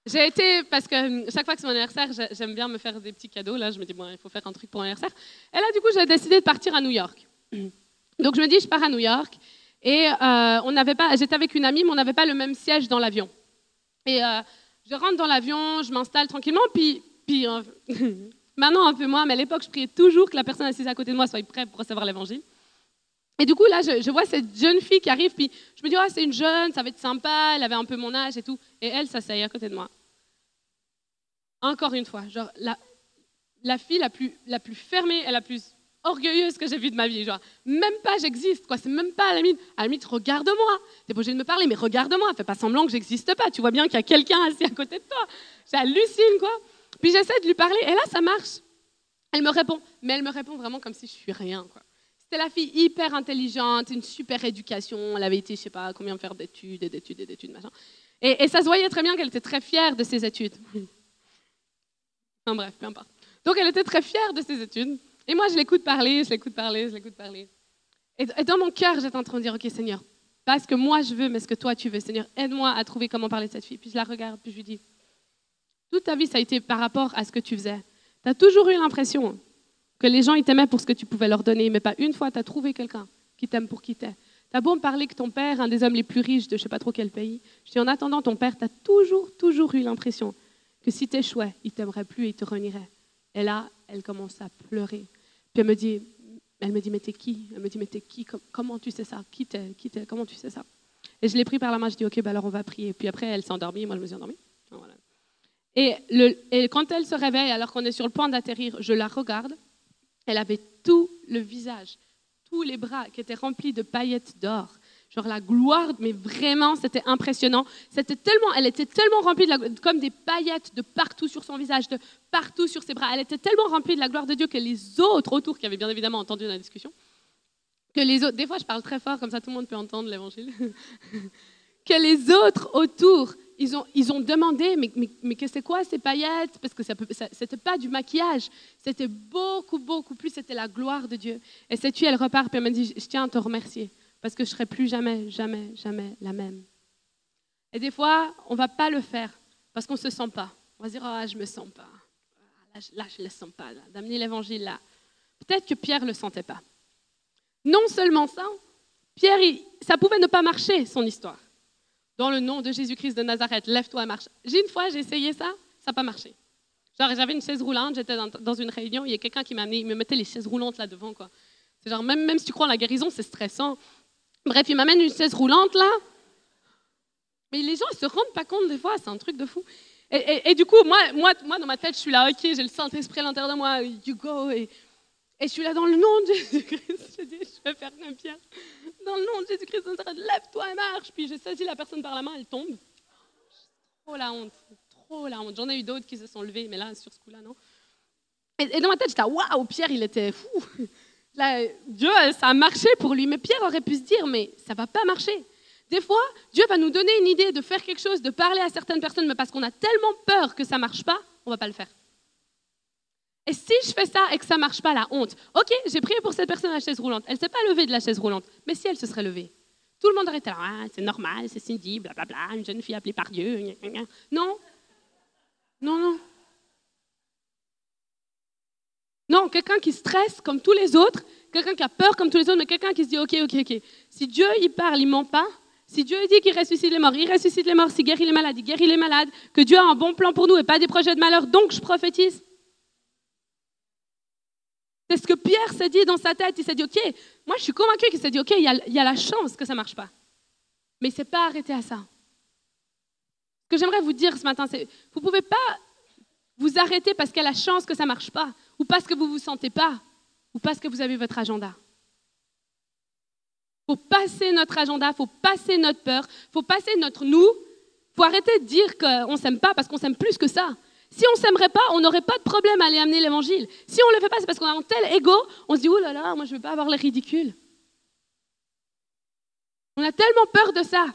J'ai été, parce que chaque fois que c'est mon anniversaire, j'aime bien me faire des petits cadeaux. Là, je me dis, bon, il faut faire un truc pour mon anniversaire. Et là, du coup, j'ai décidé de partir à New York. Donc, je me dis, je pars à New York. Et euh, on n'avait pas, j'étais avec une amie, mais on n'avait pas le même siège dans l'avion. Et euh, je rentre dans l'avion, je m'installe tranquillement, puis, puis euh, *laughs* Maintenant, un peu moins, mais à l'époque, je priais toujours que la personne assise à côté de moi soit prête pour recevoir l'évangile. Et du coup, là, je, vois cette jeune fille qui arrive, puis je me dis, oh, c'est une jeune, ça va être sympa, elle avait un peu mon âge et tout. Et elle s'asseye à côté de moi. Encore une fois, genre, la, la fille la plus, la plus fermée et la plus orgueilleuse que j'ai vue de ma vie. Genre, même pas j'existe. C'est même pas à la limite. À la limite, regarde-moi. T'es pas obligé de me parler, mais regarde-moi. Fais pas semblant que j'existe pas. Tu vois bien qu'il y a quelqu'un assis à côté de toi. J'hallucine, quoi. Puis j'essaie de lui parler, et là, ça marche. Elle me répond, mais elle me répond vraiment comme si je suis rien, quoi. C'était la fille hyper intelligente, une super éducation. Elle avait été, je sais pas, combien faire d'études et d'études et d'études, machin. Et, et, ça se voyait très bien qu'elle était très fière de ses études. *laughs* enfin bref, peu importe. Donc elle était très fière de ses études. Et moi, je l'écoute parler, je l'écoute parler, je l'écoute parler. Et, dans mon cœur, j'étais en train de dire, OK Seigneur, pas ce que moi je veux, mais ce que toi tu veux. Seigneur, aide-moi à trouver comment parler de cette fille. Puis je la regarde, puis je lui dis, toute ta vie, ça a été par rapport à ce que tu faisais. Tu as toujours eu l'impression que les gens, ils t'aimaient pour ce que tu pouvais leur donner, mais pas une fois, tu as trouvé quelqu'un qui t'aime pour qui t'es. Tu as beau me parler que ton père, un des hommes les plus riches de je sais pas trop quel pays, je dis en attendant, ton père, tu as toujours, toujours eu l'impression que si tu échouais, il t'aimerait plus et il te renierait. Et là, elle commence à pleurer. Puis elle me dit, elle me dit, mais t'es qui? Elle me dit, mais t'es qui? Comment tu sais ça? Qui Qui Comment tu sais ça? Et je l'ai pris par la main, je dis, ok, bah alors on va prier. Puis après, elle s'est endormie, moi je me suis endormie. Et, le, et quand elle se réveille, alors qu'on est sur le point d'atterrir, je la regarde. Elle avait tout le visage, tous les bras qui étaient remplis de paillettes d'or genre la gloire, mais vraiment, c'était impressionnant. C'était tellement, elle était tellement remplie de la, comme des paillettes de partout sur son visage, de partout sur ses bras. Elle était tellement remplie de la gloire de Dieu que les autres autour, qui avaient bien évidemment entendu la discussion, que les autres, des fois je parle très fort, comme ça tout le monde peut entendre l'évangile, *laughs* que les autres autour, ils ont, ils ont demandé, mais, mais, que c'est quoi ces paillettes? Parce que ça n'était pas du maquillage, c'était beaucoup, beaucoup plus, c'était la gloire de Dieu. Et cette fille, elle repart, puis elle me dit, je tiens à te remercier parce que je serai plus jamais, jamais, jamais la même. Et des fois, on ne va pas le faire parce qu'on ne se sent pas. On va se dire, ah, je ne me sens pas. Ah, là, je ne le sens pas, d'amener l'évangile là. Peut-être que Pierre ne le sentait pas. Non seulement ça, Pierre, ça pouvait ne pas marcher, son histoire. Dans le nom de Jésus-Christ de Nazareth, lève-toi et marche. J'ai une fois, j'ai essayé ça, ça n'a pas marché. Genre, j'avais une chaise roulante, j'étais dans, une réunion, il y a quelqu'un qui m'a amené, il me mettait les chaises roulantes là devant. C'est genre, même, même si tu crois en la guérison, c'est stressant. Bref, il m'amène une chaise roulante là. Mais les gens, ils se rendent pas compte des fois, c'est un truc de fou. Et, du coup, moi, moi, moi, dans ma tête, je suis là, ok, j'ai le Saint-Esprit à l'intérieur de moi, you go. Et, je suis là dans le nom de Jésus-Christ. Je dis, je vais faire comme Pierre. Dans le nom de Jésus-Christ, lève-toi et marche. Puis je saisis la personne par la main, elle tombe. Trop la honte, trop la honte. J'en ai eu d'autres qui se sont levés, mais là, sur ce coup-là, non. Et, dans ma tête, j'étais, waouh, Pierre, il était fou. Dieu, ça a marché pour lui. Mais Pierre aurait pu se dire, mais ça va pas marcher. Des fois, Dieu va nous donner une idée de faire quelque chose, de parler à certaines personnes, mais parce qu'on a tellement peur que ça marche pas, on va pas le faire. Et si je fais ça et que ça marche pas, la honte. Ok, j'ai prié pour cette personne à la chaise roulante. Elle s'est pas levée de la chaise roulante, mais si elle se serait levée, tout le monde aurait été là, ah, c'est normal, c'est Cindy, blablabla, une jeune fille appelée par Dieu. Non, non, non. Non, quelqu'un qui stresse comme tous les autres, quelqu'un qui a peur comme tous les autres, mais quelqu'un qui se dit, OK, OK, OK. Si Dieu, il parle, il ment pas. Si Dieu dit qu'il ressuscite les morts, il ressuscite les morts. Si guérit les malades, il guérit les malades. Que Dieu a un bon plan pour nous et pas des projets de malheur, donc je prophétise. C'est ce que Pierre s'est dit dans sa tête. Il s'est dit, OK, moi je suis convaincu qu'il s'est dit, OK, il y, a, il y, a, la chance que ça ne marche pas. Mais il ne s'est pas arrêté à ça. Ce que j'aimerais vous dire ce matin, c'est, vous ne pouvez pas vous arrêter parce qu'il y a la chance que ça ne marche pas ou parce que vous ne vous sentez pas, ou parce que vous avez votre agenda. Il faut passer notre agenda, il faut passer notre peur, il faut passer notre nous. Il faut arrêter de dire qu'on ne s'aime pas parce qu'on s'aime plus que ça. Si on ne s'aimerait pas, on n'aurait pas de problème à aller amener l'évangile. Si on ne le fait pas, c'est parce qu'on a un tel ego, on se dit, oh là là, moi je ne veux pas avoir les ridicules. On a tellement peur de ça.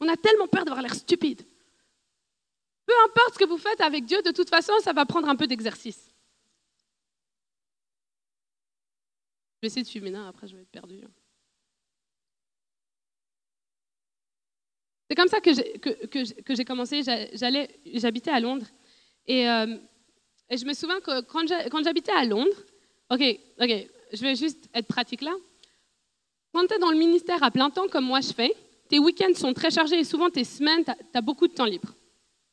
On a tellement peur d'avoir l'air stupide. Peu importe ce que vous faites avec Dieu, de toute façon, ça va prendre un peu d'exercice. Je vais essayer de suivre maintenant, après je vais être perdu. C'est comme ça que j'ai, commencé. J'allais, j'habitais à Londres. Et, euh, je me souviens que quand j'habitais à Londres, ok, ok, je vais juste être pratique là. Quand tu es dans le ministère à plein temps, comme moi je fais, tes week-ends sont très chargés et souvent tes semaines, tu as, beaucoup de temps libre.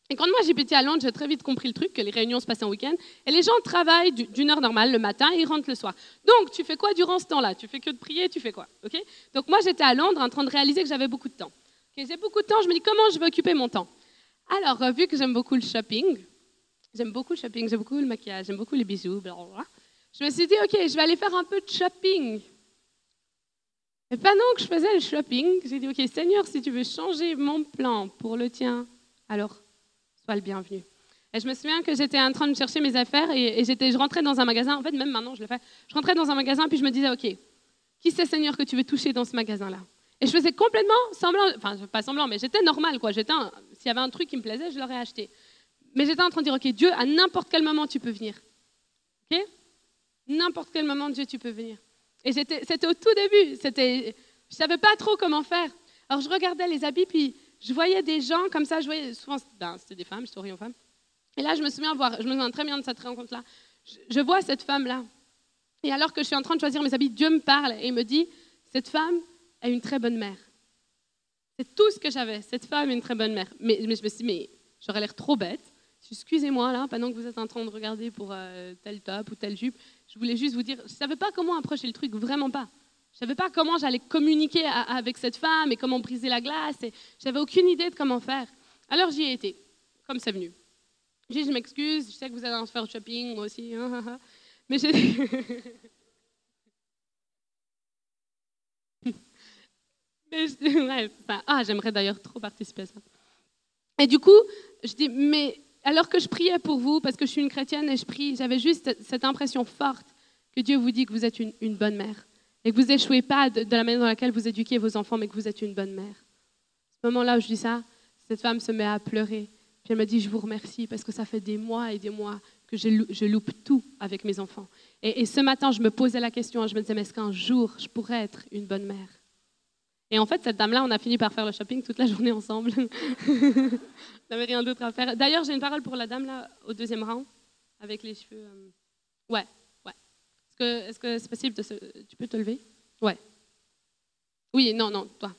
Et quand moi j'habitais à Londres, j'ai très vite compris le truc, que les réunions se passaient en week-end. Et les gens travaillent d'une heure normale le matin et ils rentrent le soir. Donc, tu fais quoi durant ce temps-là? Tu fais que de prier, tu fais quoi? Ok? Donc, moi j'étais à Londres en train de réaliser que j'avais beaucoup de temps. j'ai beaucoup de temps, je me dis comment je vais occuper mon temps? Alors, euh, vu que j'aime beaucoup le shopping, j'aime beaucoup le shopping, j'aime beaucoup le maquillage, j'aime beaucoup les bijoux, blablabla, je me suis dit, ok, je vais aller faire un peu de shopping. Et pendant que je faisais le shopping, j'ai dit, ok, Seigneur, si tu veux changer mon plan pour le tien, alors le bienvenu. Et je me souviens que j'étais en train de chercher mes affaires et, j'étais, je rentrais dans un magasin. En fait, même maintenant, je le fais. Je rentrais dans un magasin puis je me disais, OK, qui c'est Seigneur que tu veux toucher dans ce magasin-là? Et je faisais complètement semblant, enfin, pas semblant, mais j'étais normal, quoi. J'étais, s'il y avait un truc qui me plaisait, je l'aurais acheté. Mais j'étais en train de dire, OK, Dieu, à n'importe quel moment, tu peux venir. OK? N'importe quel moment, Dieu, tu peux venir. Et c'était au tout début. C'était, je savais pas trop comment faire. Alors je regardais les habits puis je voyais des gens comme ça, je souvent, ben, c'était des femmes, je souris aux femmes. Et là, je me souviens voir, je me souviens très bien de cette rencontre-là. Je, vois cette femme-là. Et alors que je suis en train de choisir mes habits, Dieu me parle et me dit, cette femme est une très bonne mère. C'est tout ce que j'avais. Cette femme est une très bonne mère. Mais, je me suis dit, mais j'aurais l'air trop bête. Excusez-moi, là, pendant que vous êtes en train de regarder pour euh, tel top ou telle jupe, je voulais juste vous dire, je ne savais pas comment approcher le truc, vraiment pas. Je ne savais pas comment j'allais communiquer avec cette femme et comment briser la glace. Et j'avais aucune idée de comment faire. Alors j'y ai été, comme c'est venu. J'ai dit, je m'excuse, je sais que vous allez en faire shopping, moi aussi. Hein, hein, hein. Mais j'ai *laughs* Mais ah, j'aimerais d'ailleurs trop participer à ça. Et du coup, je dis, mais alors que je priais pour vous, parce que je suis une chrétienne et je prie, j'avais juste cette impression forte que Dieu vous dit que vous êtes une bonne mère et que vous échouez pas de, la manière dans laquelle vous éduquez vos enfants, mais que vous êtes une bonne mère. Ce moment-là où je dis ça, cette femme se met à pleurer. Puis elle me dit, je vous remercie parce que ça fait des mois et des mois que je, loupe tout avec mes enfants. Et, ce matin, je me posais la question, je me disais, mais est-ce qu'un jour, je pourrais être une bonne mère? Et en fait, cette dame-là, on a fini par faire le shopping toute la journée ensemble. *laughs* on n'avait rien d'autre à faire. D'ailleurs, j'ai une parole pour la dame-là au deuxième rang, avec les cheveux... Euh, ouais, est-ce que c'est possible de se... Tu peux te lever? Ouais. Oui, non, non, toi.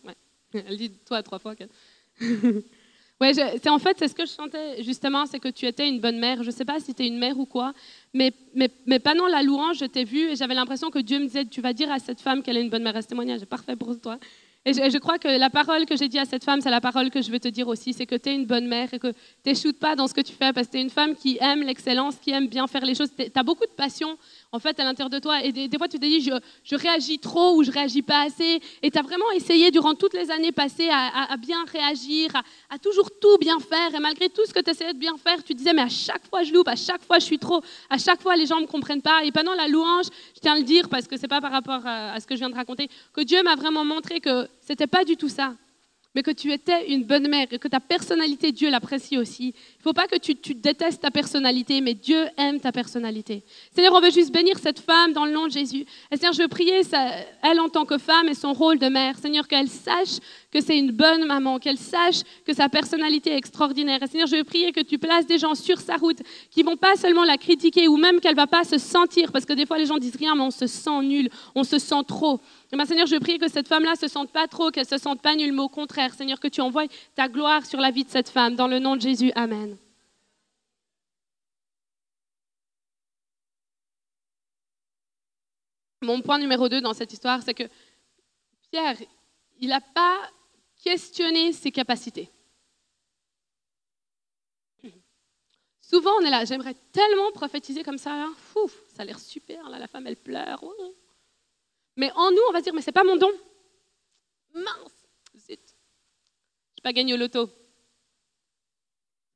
Elle *laughs* dit toi trois fois. *laughs* ouais, c'est en fait, c'est ce que je chantais justement, c'est que tu étais une bonne mère. Je ne sais pas si tu es une mère ou quoi, mais, mais, mais pendant la louange, je t'ai vue et j'avais l'impression que Dieu me disait, tu vas dire à cette femme qu'elle est une bonne mère. Ce témoignage est parfait pour toi. Et je, crois que la parole que j'ai dit à cette femme, c'est la parole que je veux te dire aussi, c'est que tu es une bonne mère et que tu pas dans ce que tu fais parce que tu es une femme qui aime l'excellence, qui aime bien faire les choses. Tu as beaucoup de passion en fait à l'intérieur de toi. Et des, fois tu te dis je, réagis trop ou je réagis pas assez. Et tu as vraiment essayé durant toutes les années passées à, bien réagir, à, toujours tout bien faire. Et malgré tout ce que tu essayais de bien faire, tu disais mais à chaque fois je loupe, à chaque fois je suis trop, à chaque fois les gens ne me comprennent pas. Et pendant la louange, je tiens à le dire parce que c'est pas par rapport à, à ce que je viens de raconter, que Dieu m'a vraiment montré que c'était pas du tout ça mais que tu étais une bonne mère et que ta personnalité, Dieu l'apprécie aussi. Il ne faut pas que tu, détestes ta personnalité, mais Dieu aime ta personnalité. Seigneur, on veut juste bénir cette femme dans le nom de Jésus. Et Seigneur, je veux prier elle en tant que femme et son rôle de mère. Seigneur, qu'elle sache que c'est une bonne maman, qu'elle sache que sa personnalité est extraordinaire. Et Seigneur, je veux prier que tu places des gens sur sa route qui vont pas seulement la critiquer ou même qu'elle va pas se sentir, parce que des fois les gens disent rien, mais on se sent nul, on se sent trop. Et Seigneur, je prie que cette femme-là se sente pas trop, qu'elle se sente pas nulle, mais au contraire, Seigneur, que tu envoies ta gloire sur la vie de cette femme. Dans le nom de Jésus, Amen. Mon point numéro 2 dans cette histoire, c'est que Pierre, il n'a pas questionné ses capacités. Souvent, on est là, j'aimerais tellement prophétiser comme ça, là. ça a l'air super, là, la femme, elle pleure. Mais en nous, on va se dire, mais c'est pas mon don. Mince, zut. Je pas gagné au loto.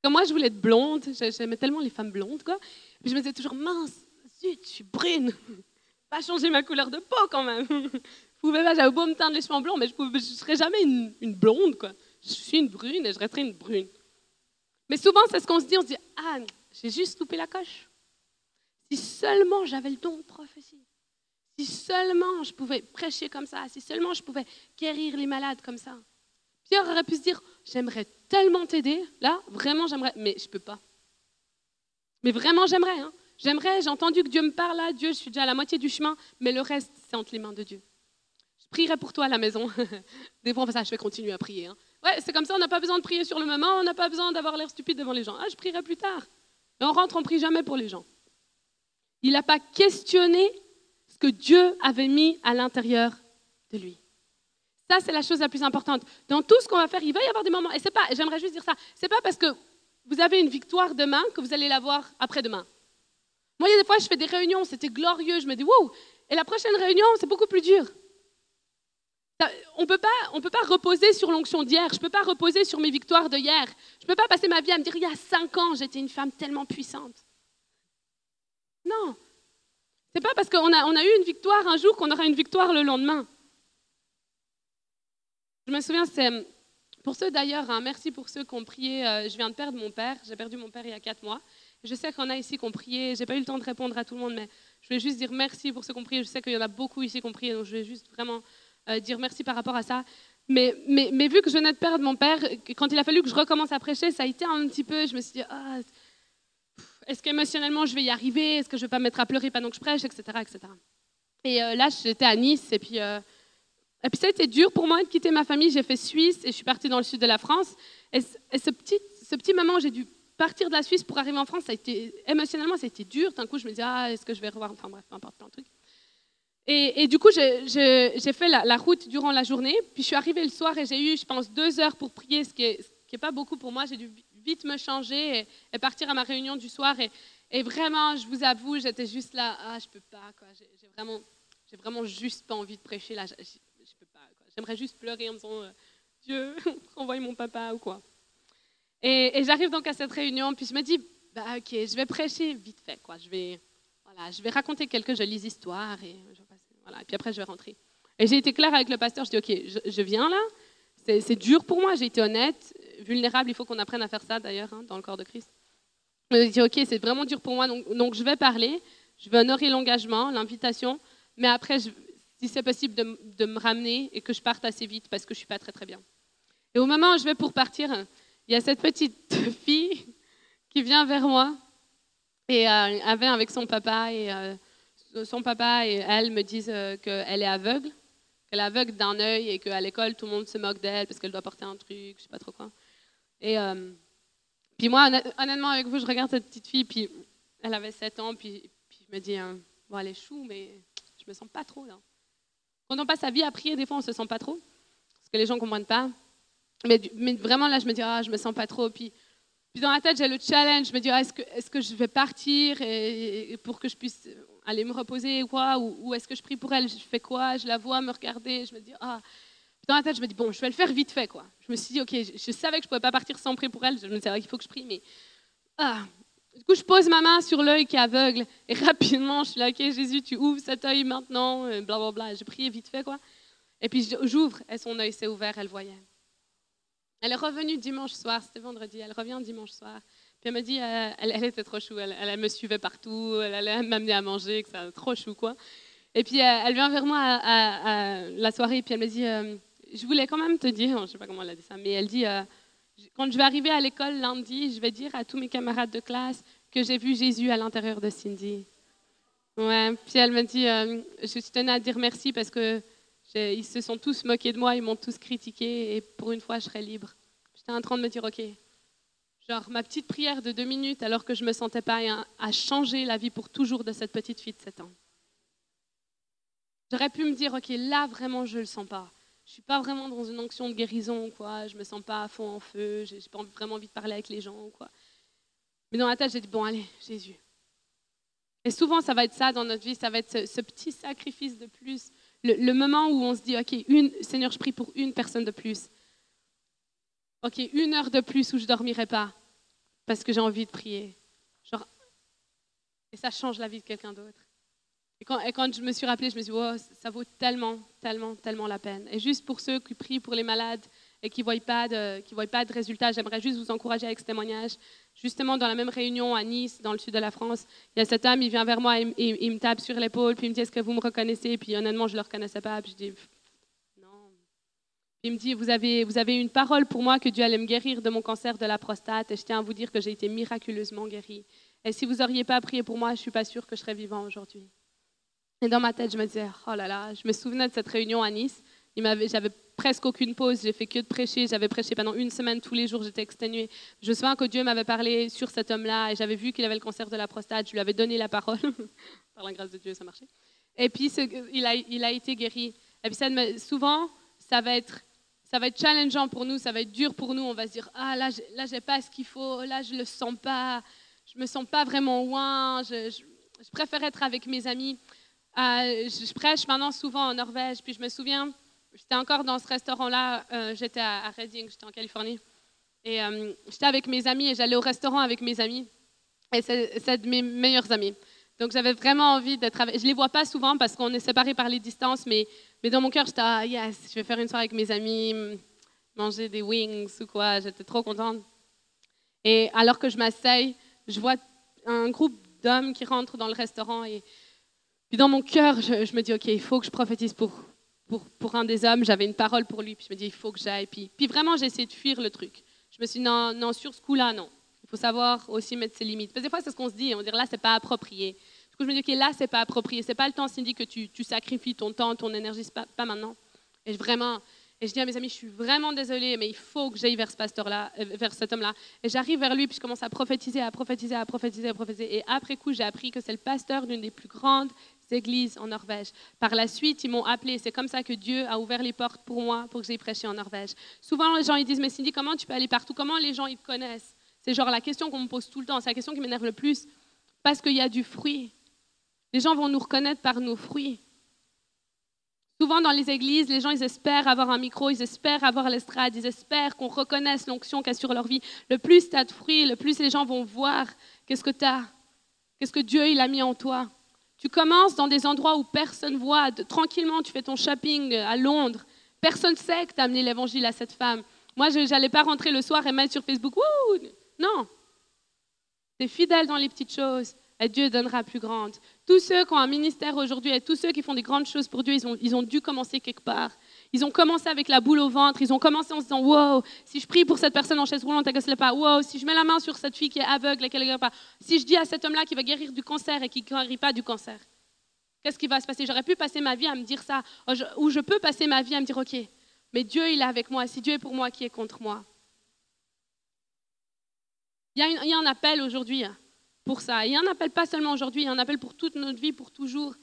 Comme moi, je voulais être blonde, j'aimais tellement les femmes blondes, quoi. Puis je me disais toujours, mince, zut, je suis brune. *laughs* Pas changer ma couleur de peau quand même. Pouvais pas, j'avais beau me teindre les cheveux blanc, mais je ne serais jamais une, une, blonde, quoi. Je suis une brune et je resterai une brune. Mais souvent, c'est ce qu'on se dit, on se dit, ah, j'ai juste loupé la coche. Si seulement j'avais le don de prophétie. Si seulement je pouvais prêcher comme ça, si seulement je pouvais guérir les malades comme ça. Pierre aurait pu se dire, j'aimerais tellement t'aider, là, vraiment j'aimerais, mais je ne peux pas. Mais vraiment j'aimerais, hein. j'aimerais, j'ai entendu que Dieu me parle là, Dieu, je suis déjà à la moitié du chemin, mais le reste, c'est entre les mains de Dieu. Prierai pour toi à la maison. *laughs* Des fois on fait ça, je vais continuer à prier. Hein. Ouais, c'est comme ça, on n'a pas besoin de prier sur le moment, on n'a pas besoin d'avoir l'air stupide devant les gens. Ah, je prierai plus tard. On rentre, on prie jamais pour les gens. Il n'a pas questionné ce que Dieu avait mis à l'intérieur de lui. Ça, c'est la chose la plus importante. Dans tout ce qu'on va faire, il va y avoir des moments. Et c'est pas, j'aimerais juste dire ça, c'est pas parce que vous avez une victoire demain que vous allez l'avoir après-demain. Moi, il y a des fois, je fais des réunions, c'était glorieux, je me dis, wow, et la prochaine réunion, c'est beaucoup plus dur. On ne peut pas reposer sur l'onction d'hier, je peux pas reposer sur mes victoires de hier. Je peux pas passer ma vie à me dire, il y a cinq ans, j'étais une femme tellement puissante. Non. C'est pas parce qu'on a, on a eu une victoire un jour qu'on aura une victoire le lendemain. Je me souviens, c'est pour ceux d'ailleurs, hein, merci pour ceux qui ont prié. Euh, je viens de perdre mon père. J'ai perdu mon père il y a quatre mois. Je sais qu'on a ici qui ont prié. Je n'ai pas eu le temps de répondre à tout le monde, mais je voulais juste dire merci pour ceux qui ont prié. Je sais qu'il y en a beaucoup ici qui ont prié, donc je vais juste vraiment euh, dire merci par rapport à ça. Mais, mais, mais, vu que je venais de perdre mon père, quand il a fallu que je recommence à prêcher, ça a été un petit peu. Je me suis dit, ah, est-ce qu'émotionnellement je vais y arriver? Est-ce que je vais pas me mettre à pleurer pendant que je prêche, etc. etc. Et euh, là, j'étais à Nice, et puis et puis ça a été dur pour moi de quitter ma famille. J'ai fait Suisse et je suis partie dans le sud de la France. Et, ce, petit, ce petit moment où j'ai dû partir de la Suisse pour arriver en France, ça a été, émotionnellement, ça a été dur. D'un coup, je me disais, ah, est-ce que je vais revoir Enfin bref, peu importe, plein de. Et, et du coup, j'ai fait la, route durant la journée. Puis je suis arrivée le soir et j'ai eu, je pense, deux heures pour prier, ce qui n'est est pas beaucoup pour moi. J'ai dû vite me changer et, partir à ma réunion du soir. Et, et vraiment, je vous avoue, j'étais juste là, ah, je peux pas, quoi. J'ai vraiment, vraiment juste pas envie de prêcher là. J'aimerais juste pleurer en me disant euh, Dieu, *laughs* envoie mon papa ou quoi. Et, j'arrive donc à cette réunion, puis je me dis bah, Ok, je vais prêcher vite fait. Quoi. Je, vais, voilà, je vais raconter quelques jolies histoires et, voilà, et puis après je vais rentrer. Et j'ai été claire avec le pasteur je dis Ok, je, viens là, c'est dur pour moi, j'ai été honnête, vulnérable, il faut qu'on apprenne à faire ça d'ailleurs hein, dans le corps de Christ. Je dit Ok, c'est vraiment dur pour moi, donc, je vais parler, je vais honorer l'engagement, l'invitation, mais après si c'est possible de, me ramener et que je parte assez vite parce que je ne suis pas très très bien. Et au moment où je vais pour partir, il y a cette petite fille qui vient vers moi et euh, avec son papa et euh, son papa et elle me disent euh, qu'elle est aveugle, qu'elle est aveugle d'un œil et qu'à l'école tout le monde se moque d'elle parce qu'elle doit porter un truc, je sais pas trop quoi. Et puis moi, honnêtement, avec vous, je regarde cette petite fille, puis elle avait 7 ans, puis, je me dis, bon, elle est chou, mais je me sens pas trop là. Quand on passe sa vie à prier, des fois, on ne se sent pas trop, parce que les gens ne comprennent pas. Mais, vraiment, là, je me dis, ah, je me sens pas trop. Puis, dans la tête, j'ai le challenge. Je me dis, ah, est-ce que, est que je vais partir pour que je puisse aller me reposer quoi Ou, est-ce que je prie pour elle? Je fais quoi? Je la vois me regarder. Je me dis, ah. dans la tête, je me dis, bon, je vais le faire vite fait, quoi. Je me suis dit, ok, je, savais que je ne pouvais pas partir sans prier pour elle. Je me disais, qu'il faut que je prie, mais. Ah, du coup, je pose ma main sur l'œil qui est aveugle et rapidement, je suis là, ok, Jésus, tu ouvres cet œil maintenant, blablabla. Bla, bla. J'ai prié vite fait, quoi. Et puis j'ouvre et son œil s'est ouvert, elle voyait. Elle est revenue dimanche soir, c'était vendredi, elle revient dimanche soir. Puis elle me dit, euh, elle, était trop chou, elle, me suivait partout, elle allait m'amener à manger, que trop chou, quoi. Et puis euh, elle vient vers moi à, la soirée, puis elle me dit, euh, je voulais quand même te dire, je ne sais pas comment elle a dit ça, mais elle dit, quand je vais arriver à l'école lundi, je vais dire à tous mes camarades de classe que j'ai vu Jésus à l'intérieur de Cindy. Ouais. Puis elle me dit, euh, je tenais à dire merci parce que ils se sont tous moqués de moi, ils m'ont tous critiqué et pour une fois, je serai libre. J'étais en train de me dire, ok, genre ma petite prière de deux minutes alors que je me sentais pas a changé la vie pour toujours de cette petite fille de 7 ans. J'aurais pu me dire, ok, là vraiment, je le sens pas je suis pas vraiment dans une onction de guérison, quoi. Je me sens pas à fond en feu. J'ai pas vraiment envie de parler avec les gens, quoi. Mais dans la tête, j'ai dit bon, allez, Jésus. Et souvent, ça va être ça dans notre vie. Ça va être ce, petit sacrifice de plus, le, moment où on se dit ok, une, Seigneur, je prie pour une personne de plus. Ok, une heure de plus où je dormirai pas parce que j'ai envie de prier. Genre, et ça change la vie de quelqu'un d'autre. Et quand, je me suis rappelée, je me suis dit, oh, ça vaut tellement, tellement, tellement la peine. Et juste pour ceux qui prient pour les malades et qui ne voient, pas de, voient pas de résultats, j'aimerais juste vous encourager avec ce témoignage. Justement, dans la même réunion à Nice, dans le sud de la France, il y a cet homme, il vient vers moi, il, me tape sur l'épaule, puis il me dit, est-ce que vous me reconnaissez? Puis honnêtement, je ne le reconnaissais pas. Puis je dis, il me dit, vous avez, vous avez une parole pour moi que Dieu allait me guérir de mon cancer de la prostate, et je tiens à vous dire que j'ai été miraculeusement guérie. Et si vous n'auriez pas prié pour moi, je ne suis pas sûre que je serais vivant aujourd'hui. Et dans ma tête, je me disais, oh là là, je me souvenais de cette réunion à Nice. J'avais presque aucune pause. J'ai fait que de prêcher. J'avais prêché pendant une semaine tous les jours. J'étais exténuée. Je me souviens que Dieu m'avait parlé sur cet homme-là et j'avais vu qu'il avait le cancer de la prostate. Je lui avais donné la parole. *laughs* Par la grâce de Dieu, ça marchait. Et puis, il a, il a été guéri. Et puis, ça, souvent, ça va être ça va être challengeant pour nous, ça va être dur pour nous. On va se dire ah là, là, j'ai pas ce qu'il faut, là, je le sens pas, je me sens pas vraiment loin. Je, je, préfère être avec mes amis. Euh, je, prêche maintenant souvent en Norvège, puis je me souviens, j'étais encore dans ce restaurant-là. Euh, j'étais à, Reading, j'étais en Californie, et euh, j'étais avec mes amis et j'allais au restaurant avec mes amis. Et c'est de mes meilleurs amis. Donc j'avais vraiment envie d'être avec. Je les vois pas souvent parce qu'on est séparés par les distances, mais mais dans mon cœur, j'étais, ah, yes, je vais faire une soirée avec mes amis, manger des wings ou quoi. J'étais trop contente. Et alors que je m'asseye, je vois un groupe d'hommes qui rentrent dans le restaurant. Et puis dans mon cœur, je, me dis, OK, il faut que je prophétise pour, pour, pour un des hommes. J'avais une parole pour lui. Puis je me dis, il faut que j'aille. Puis, puis vraiment, j'ai essayé de fuir le truc. Je me suis dit, non, non sur ce coup-là, non. Faut savoir aussi mettre ses limites. Parce que des fois, c'est ce qu'on se dit. On dit, là, c'est pas approprié. Du coup, je me dis, OK, là, c'est pas approprié. C'est pas le temps, Cindy, que tu, tu sacrifies ton temps, ton énergie, pas, pas maintenant. Et vraiment, et je dis à mes amis, je suis vraiment désolée, mais il faut que j'aille vers ce pasteur-là, euh, vers cet homme-là. Et j'arrive vers lui, puis je commence à prophétiser, à prophétiser, à prophétiser, à prophétiser. Et après coup, j'ai appris que c'est le pasteur d'une des plus grandes églises en Norvège. Par la suite, ils m'ont appelé. C'est comme ça que Dieu a ouvert les portes pour moi, pour que j'aille prêcher en Norvège. Souvent, les gens ils disent, mais Cindy, comment tu peux aller partout? Comment les gens ils te connaissent? C'est genre la question qu'on me pose tout le temps. C'est la question qui m'énerve le plus. Parce qu'il y a du fruit. Les gens vont nous reconnaître par nos fruits. Souvent dans les églises, les gens, ils espèrent avoir un micro, ils espèrent avoir l'estrade, ils espèrent qu'on reconnaisse l'onction qu'il y a sur leur vie. Le plus tu as de fruits, le plus les gens vont voir qu'est-ce que tu as, qu'est-ce que Dieu il a mis en toi. Tu commences dans des endroits où personne voit. Tranquillement, tu fais ton shopping à Londres. Personne ne sait que tu as amené l'évangile à cette femme. Moi, je n'allais pas rentrer le soir et mettre sur Facebook, Wouh! Non. Tu es fidèle dans les petites choses et Dieu donnera plus grande. Tous ceux qui ont un ministère aujourd'hui et tous ceux qui font des grandes choses pour Dieu, ils ont, dû commencer quelque part. Ils ont commencé avec la boule au ventre, ils ont commencé en se disant Wow, si je prie pour cette personne en chaise roulante, elle ne pas. Wow, si je mets la main sur cette fille qui est aveugle et qu'elle ne guérit pas. Si je dis à cet homme-là qui va guérir du cancer et qui ne guérit pas du cancer, qu'est-ce qui va se passer? J'aurais pu passer ma vie à me dire ça, ou je peux passer ma vie à me dire Ok, mais Dieu, il est avec moi. Si Dieu est pour moi, qui est contre moi? Il y, a un appel aujourd'hui pour ça. Il y a un appel pas seulement aujourd'hui, il y a un appel pour toute notre vie, pour toujours.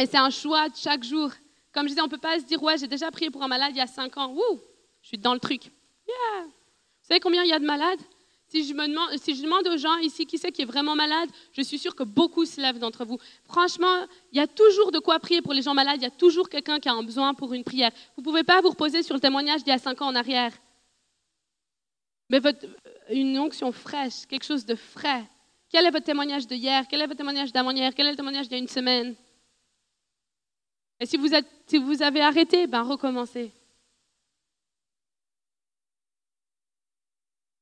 Et c'est un choix de chaque jour. Comme je disais, on ne peut pas se dire, ouais, j'ai déjà prié pour un malade il y a cinq ans. Wouh, je suis dans le truc. Yeah. Vous savez combien il y a de malades? Si je, me demande, si je demande aux gens ici qui c'est qui est vraiment malade, je suis sûre que beaucoup se lèvent d'entre vous. Franchement, il y a toujours de quoi prier pour les gens malades. Il y a toujours quelqu'un qui a un besoin pour une prière. Vous ne pouvez pas vous reposer sur le témoignage d'il y a cinq ans en arrière. Mais votre, une onction fraîche, quelque chose de frais. Quel est votre témoignage de hier? Quel est votre témoignage d'avant-hier? Quel est le témoignage d'il y a une semaine? Et si vous, vous avez arrêté, ben recommencez.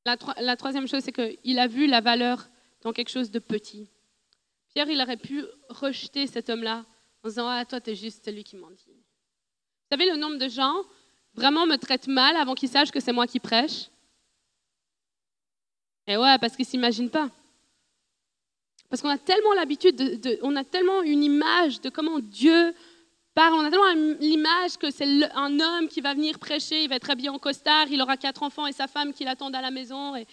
La, troisième chose, c'est qu'il a vu la valeur dans quelque chose de petit. Pierre, il aurait pu rejeter cet homme-là en disant Ah, toi, tu es juste celui qui m'en dit. Vous savez, le nombre de gens vraiment me traitent mal avant qu'ils sachent que c'est moi qui prêche. Et ouais, parce qu'ils ne s'imaginent pas. Parce qu'on a tellement l'habitude, de, on a tellement une image de comment Dieu parle, on a tellement l'image que c'est un homme qui va venir prêcher, il va être habillé en costard, il aura quatre enfants et sa femme qui l'attendent à la maison. Et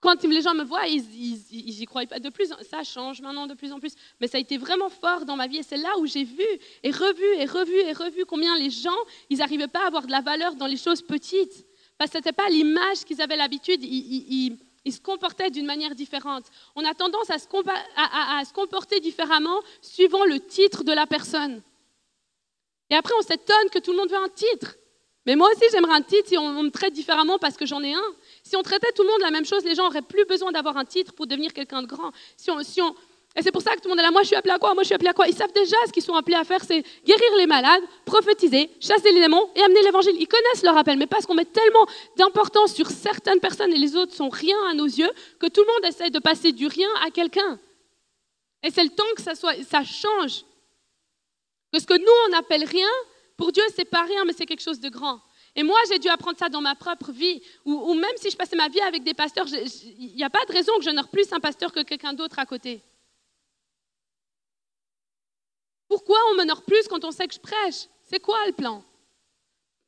quand les gens me voient, ils n'y croient pas. De plus, ça change maintenant de plus en plus. Mais ça a été vraiment fort dans ma vie et c'est là où j'ai vu et revu et revu et revu combien les gens, ils n'arrivaient pas à avoir de la valeur dans les choses petites. Parce que ce n'était pas l'image qu'ils avaient l'habitude, ils, se comportaient d'une manière différente. On a tendance à se, comporter différemment suivant le titre de la personne. Et après, on s'étonne que tout le monde veut un titre. Mais moi aussi, j'aimerais un titre si on, me traite différemment parce que j'en ai un. Si on traitait tout le monde la même chose, les gens n'auraient plus besoin d'avoir un titre pour devenir quelqu'un de grand. Si on, si on, et c'est pour ça que tout le monde est là, moi je suis appelé à quoi? Moi je suis appelé à quoi? Ils savent déjà ce qu'ils sont appelés à faire, c'est guérir les malades, prophétiser, chasser les démons et amener l'évangile. Ils connaissent leur appel, mais parce qu'on met tellement d'importance sur certaines personnes et les autres sont rien à nos yeux, que tout le monde essaye de passer du rien à quelqu'un. Et c'est le temps que ça change. Que ce que nous on appelle rien, pour Dieu c'est pas rien, mais c'est quelque chose de grand. Et moi, j'ai dû apprendre ça dans ma propre vie, ou, même si je passais ma vie avec des pasteurs, il n'y a pas de raison que j'honore plus un pasteur que quelqu'un d'autre à côté. Pourquoi on m'honore plus quand on sait que je prêche? C'est quoi le plan?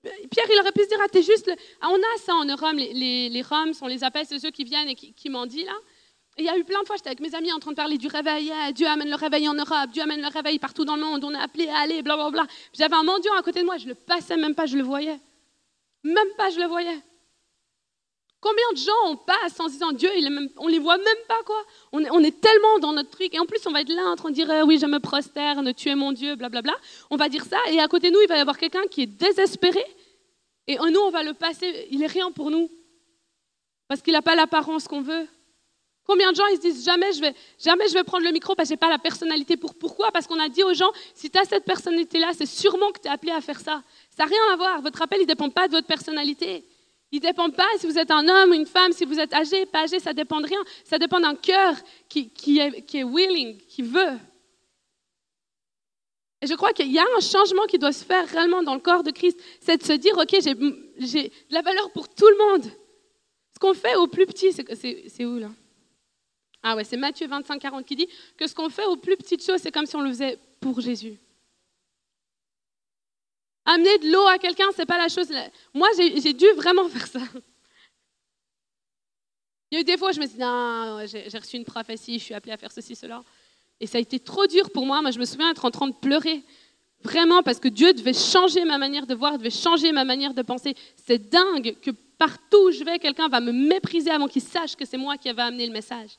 Pierre, il aurait pu se dire, ah, t'es juste... Ah, on a ça en Rome, les, les, Roms, on les appelle, c'est ceux qui viennent et qui, qui mendient, là. Et il y a eu plein de fois, j'étais avec mes amis en train de parler du réveil. Ah, Dieu amène le réveil en Europe, Dieu amène le réveil partout dans le monde, on est appelé à aller, blablabla. J'avais un mendiant à côté de moi, je le passais même pas, je le voyais. Même pas, je le voyais. Combien de gens on passe en disant Dieu, il est on les voit même pas quoi. On est, tellement dans notre truc et en plus on va être là en train de dire oui je me prosterne, tu es mon Dieu, blablabla. On va dire ça et à côté de nous il va y avoir quelqu'un qui est désespéré et nous on va le passer, il est rien pour nous parce qu'il n'a pas l'apparence qu'on veut. Combien de gens ils se disent jamais je vais, jamais je vais prendre le micro parce que j'ai pas la personnalité pour. Pourquoi? Parce qu'on a dit aux gens si tu as cette personnalité là c'est sûrement que tu es appelé à faire ça. Ça n'a rien à voir. Votre appel il dépend pas de votre personnalité. Il ne dépend pas si vous êtes un homme ou une femme, si vous êtes âgé, pas âgé, ça dépend de rien. Ça dépend d'un cœur qui, est, qui est willing, qui veut. Et je crois qu'il y a un changement qui doit se faire réellement dans le corps de Christ. C'est de se dire, OK, j'ai de la valeur pour tout le monde. Ce qu'on fait au plus petit, c'est où là? Ah ouais, c'est Matthieu 25, 40 qui dit que ce qu'on fait aux plus petites choses, c'est comme si on le faisait pour Jésus. Amener de l'eau à quelqu'un, c'est pas la chose. Moi, j'ai dû vraiment *laughs* faire ça. Il y a eu des fois où je me suis dit, non, j'ai reçu une prophétie, je suis appelée à faire ceci, cela. Et ça a été trop dur pour moi. Moi, je me souviens être en train de pleurer. Vraiment, parce que Dieu devait changer ma manière de voir, devait changer ma manière de penser. C'est dingue que partout où je vais, quelqu'un va me mépriser avant qu'il sache que c'est moi qui avais amené le message.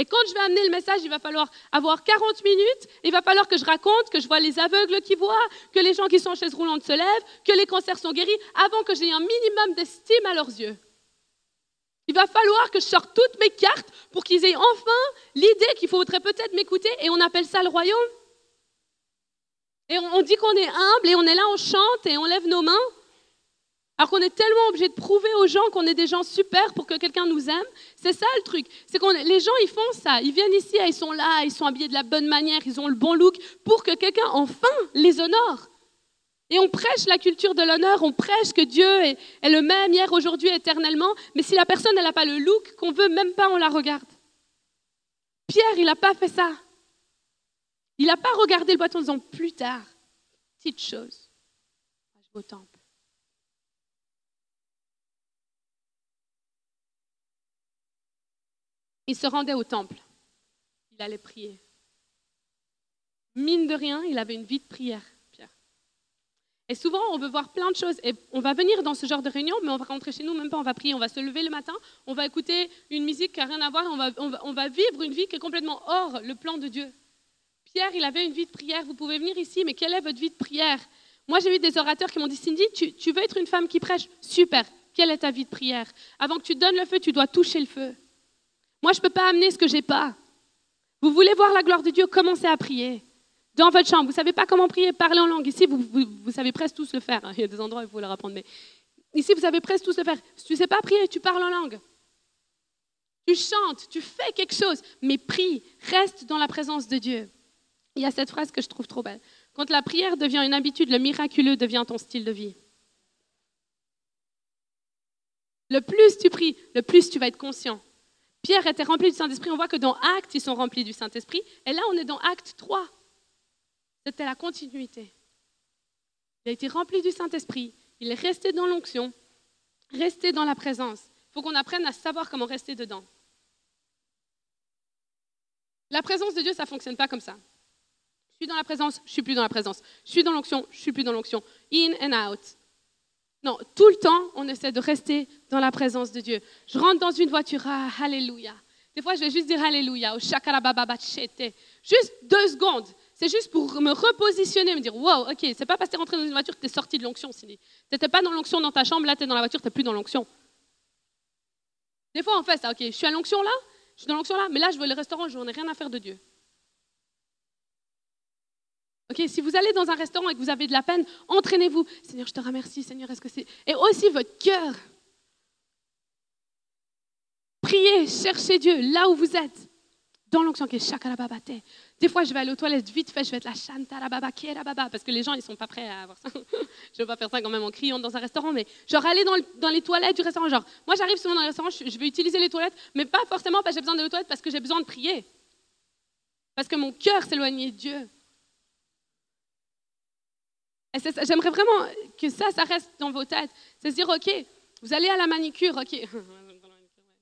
Et quand je vais amener le message, il va falloir avoir 40 minutes, il va falloir que je raconte que je vois les aveugles qui voient, que les gens qui sont en chaise roulante se lèvent, que les cancers sont guéris, avant que j'ai un minimum d'estime à leurs yeux. Il va falloir que je sorte toutes mes cartes pour qu'ils aient enfin l'idée qu'il faudrait peut-être m'écouter, et on appelle ça le royaume. Et on dit qu'on est humble, et on est là, on chante, et on lève nos mains. Alors qu'on est tellement obligé de prouver aux gens qu'on est des gens super pour que quelqu'un nous aime. C'est ça le truc. C'est que les gens, ils font ça. Ils viennent ici, ils sont là, ils sont habillés de la bonne manière, ils ont le bon look pour que quelqu'un enfin les honore. Et on prêche la culture de l'honneur, on prêche que Dieu est, le même hier, aujourd'hui, éternellement. Mais si la personne, elle n'a pas le look qu'on veut, même pas on la regarde. Pierre, il n'a pas fait ça. Il n'a pas regardé le bâton en disant plus tard, petite chose, je vais au temple. Il se rendait au temple. Il allait prier. Mine de rien, il avait une vie de prière, Pierre. Et souvent, on veut voir plein de choses. Et on va venir dans ce genre de réunion, mais on va rentrer chez nous, même pas, on va prier. On va se lever le matin, on va écouter une musique qui n'a rien à voir, on va, vivre une vie qui est complètement hors le plan de Dieu. Pierre, il avait une vie de prière. Vous pouvez venir ici, mais quelle est votre vie de prière? Moi, j'ai eu des orateurs qui m'ont dit Cindy, tu veux être une femme qui prêche? Super. Quelle est ta vie de prière? Avant que tu donnes le feu, tu dois toucher le feu. Moi, je ne peux pas amener ce que je n'ai pas. Vous voulez voir la gloire de Dieu, commencez à prier. Dans votre chambre, vous ne savez pas comment prier, parler en langue. Ici, vous, vous, savez presque tous le faire. *laughs* Il y a des endroits où il faut leur apprendre, mais ici, vous savez presque tous le faire. Si tu ne sais pas prier, tu parles en langue. Tu chantes, tu fais quelque chose, mais prie, reste dans la présence de Dieu. Il y a cette phrase que je trouve trop belle. Quand la prière devient une habitude, le miraculeux devient ton style de vie. Le plus tu pries, le plus tu vas être conscient Pierre était rempli du Saint-Esprit. On voit que dans Actes, ils sont remplis du Saint-Esprit. Et là, on est dans Acte 3. C'était la continuité. Il a été rempli du Saint-Esprit. Il est resté dans l'onction, resté dans la présence. Il faut qu'on apprenne à savoir comment rester dedans. La présence de Dieu, ça ne fonctionne pas comme ça. Je suis dans la présence, je suis plus dans la présence. Je suis dans l'onction, je suis plus dans l'onction. In and out. Non, tout le temps, on essaie de rester dans la présence de Dieu. Je rentre dans une voiture, ah, alléluia. Des fois, je vais juste dire alléluia, au shakarabababachete. Juste deux secondes. C'est juste pour me repositionner, me dire, wow, ok, c'est pas parce que tu es rentré dans une voiture que tu es sorti de l'onction, Tu n'étais pas dans l'onction dans ta chambre, là, tu es dans la voiture, tu n'es plus dans l'onction. Des fois, on fait ça, ok, je suis à l'onction là, je suis dans l'onction là, mais là, je vais au restaurant, je n'en ai rien à faire de Dieu. Si vous allez dans un restaurant et que vous avez de la peine, entraînez-vous. Seigneur, je te remercie. Seigneur, est-ce que c'est. Et aussi votre cœur. Priez, cherchez Dieu là où vous êtes. Dans l'onction qui est. Des fois, je vais aller aux toilettes vite fait, je vais être la chantarababa, baba parce que les gens, ils sont pas prêts à avoir ça. *laughs* je ne vais pas faire ça quand même en criant dans un restaurant, mais genre aller dans, les toilettes du restaurant. Genre, moi, j'arrive souvent dans un restaurant, je, vais utiliser les toilettes, mais pas forcément parce que j'ai besoin de toilettes, parce que j'ai besoin de prier. Parce que mon cœur s'éloigne de Dieu. J'aimerais vraiment que ça, ça reste dans vos têtes. C'est se dire, OK, vous allez à la manicure, OK. *laughs* Je ne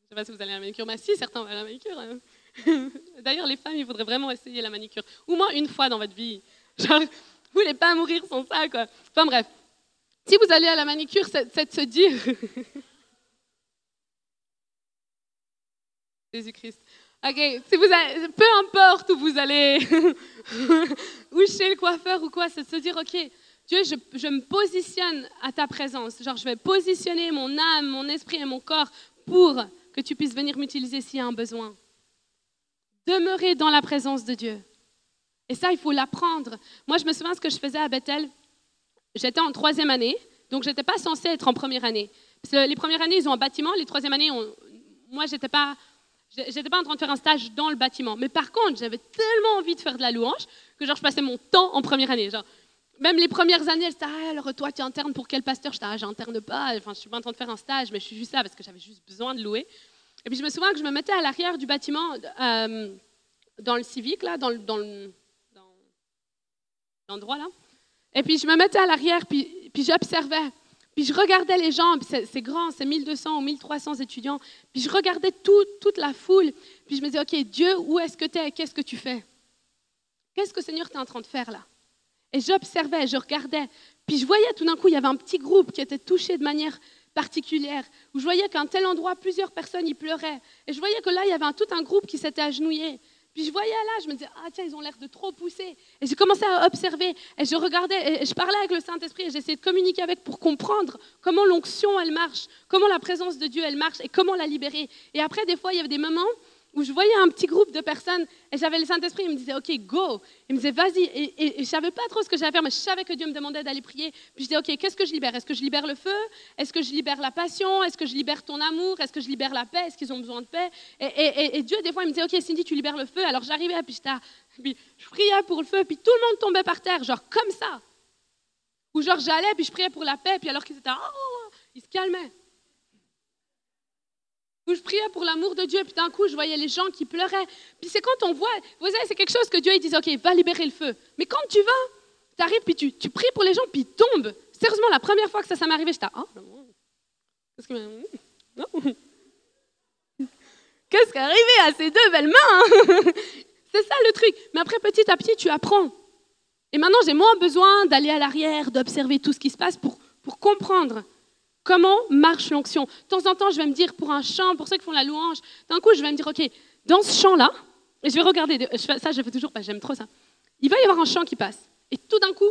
sais pas si vous allez à la manicure, mais si, certains vont à la manicure. Hein. *laughs* D'ailleurs, les femmes, il faudrait vraiment essayer la manicure. Au moins une fois dans votre vie. Genre, vous voulez pas mourir sans ça, quoi. Enfin bref. Si vous allez à la manicure, c'est de se dire... *laughs* Jésus-Christ. Ok, peu importe où vous allez, ou chez le coiffeur ou quoi, c'est de se dire, ok, Dieu, je, me positionne à ta présence. Genre, je vais positionner mon âme, mon esprit et mon corps pour que tu puisses venir m'utiliser s'il y a un besoin. Demeurer dans la présence de Dieu. Et ça, il faut l'apprendre. Moi, je me souviens ce que je faisais à Bethel. J'étais en troisième année, donc je n'étais pas censée être en première année. Parce que les premières années, ils ont un bâtiment. Les troisième années, moi, je n'étais pas, j'étais pas en train de faire un stage dans le bâtiment. Mais par contre, j'avais tellement envie de faire de la louange que genre, je passais mon temps en première année. Genre, même les premières années, elle disait ah, alors toi, tu internes pour quel pasteur? Je disais ah, j'interne pas. Enfin, je suis pas en train de faire un stage, mais je suis juste là parce que j'avais juste besoin de louer. Et puis je me souviens que je me mettais à l'arrière du bâtiment, euh, dans le civique, là, dans dans le l'endroit là. Et puis je me mettais à l'arrière, puis, puis j'observais. Puis je regardais les gens, c'est grand, c'est 1200 ou 1300 étudiants. Puis je regardais toute la foule. Puis je me disais, OK, Dieu, où est-ce que tu es Qu'est-ce que tu fais? Qu'est-ce que Seigneur, tu en train de faire là? Et j'observais, je regardais. Puis je voyais tout d'un coup, il y avait un petit groupe qui était touché de manière particulière, où je voyais qu'à un tel endroit, plusieurs personnes y pleuraient. Et je voyais que là, il y avait tout un groupe qui s'était agenouillé. Puis je voyais là, je me disais, ah tiens, ils ont l'air de trop pousser. Et j'ai commencé à observer, et je regardais, et je parlais avec le Saint-Esprit, et j'essayais de communiquer avec pour comprendre comment l'onction, elle marche, comment la présence de Dieu, elle marche, et comment la libérer. Et après, des fois, il y avait des moments où je voyais un petit groupe de personnes et j'avais le Saint-Esprit, il me disait, OK, go. Il me disait, vas-y. Et, et, je ne savais pas trop ce que j'allais faire, mais je savais que Dieu me demandait d'aller prier. Puis je disais, OK, qu'est-ce que je libère? Est-ce que je libère le feu? Est-ce que je libère la passion? Est-ce que je libère ton amour? Est-ce que je libère la paix? Est-ce qu'ils ont besoin de paix? Et, Dieu, des fois, il me disait, OK, Cindy, tu libères le feu. Alors j'arrivais, puis, puis je priais pour le feu, puis tout le monde tombait par terre, genre comme ça. Ou genre j'allais, puis je priais pour la paix, puis alors qu'ils étaient, oh, ils se calmaient où je priais pour l'amour de Dieu, puis d'un coup, je voyais les gens qui pleuraient. Puis c'est quand on voit, vous savez, c'est quelque chose que Dieu, il dit, OK, va libérer le feu. Mais quand tu vas, tu arrives, puis tu, tu, pries pour les gens, puis ils tombent. Sérieusement, la première fois que ça, ça m'est arrivé, j'étais, oh, *laughs* qu'est-ce qui Qu'est-ce qui arrivé à ces deux belles mains *laughs* C'est ça le truc. Mais après, petit à petit, tu apprends. Et maintenant, j'ai moins besoin d'aller à l'arrière, d'observer tout ce qui se passe pour, pour comprendre Comment marche l'onction? De temps en temps, je vais me dire pour un chant, pour ceux qui font la louange, d'un coup, je vais me dire, OK, dans ce chant-là, et je vais regarder, ça je fais toujours, j'aime trop ça, il va y avoir un chant qui passe. Et tout d'un coup,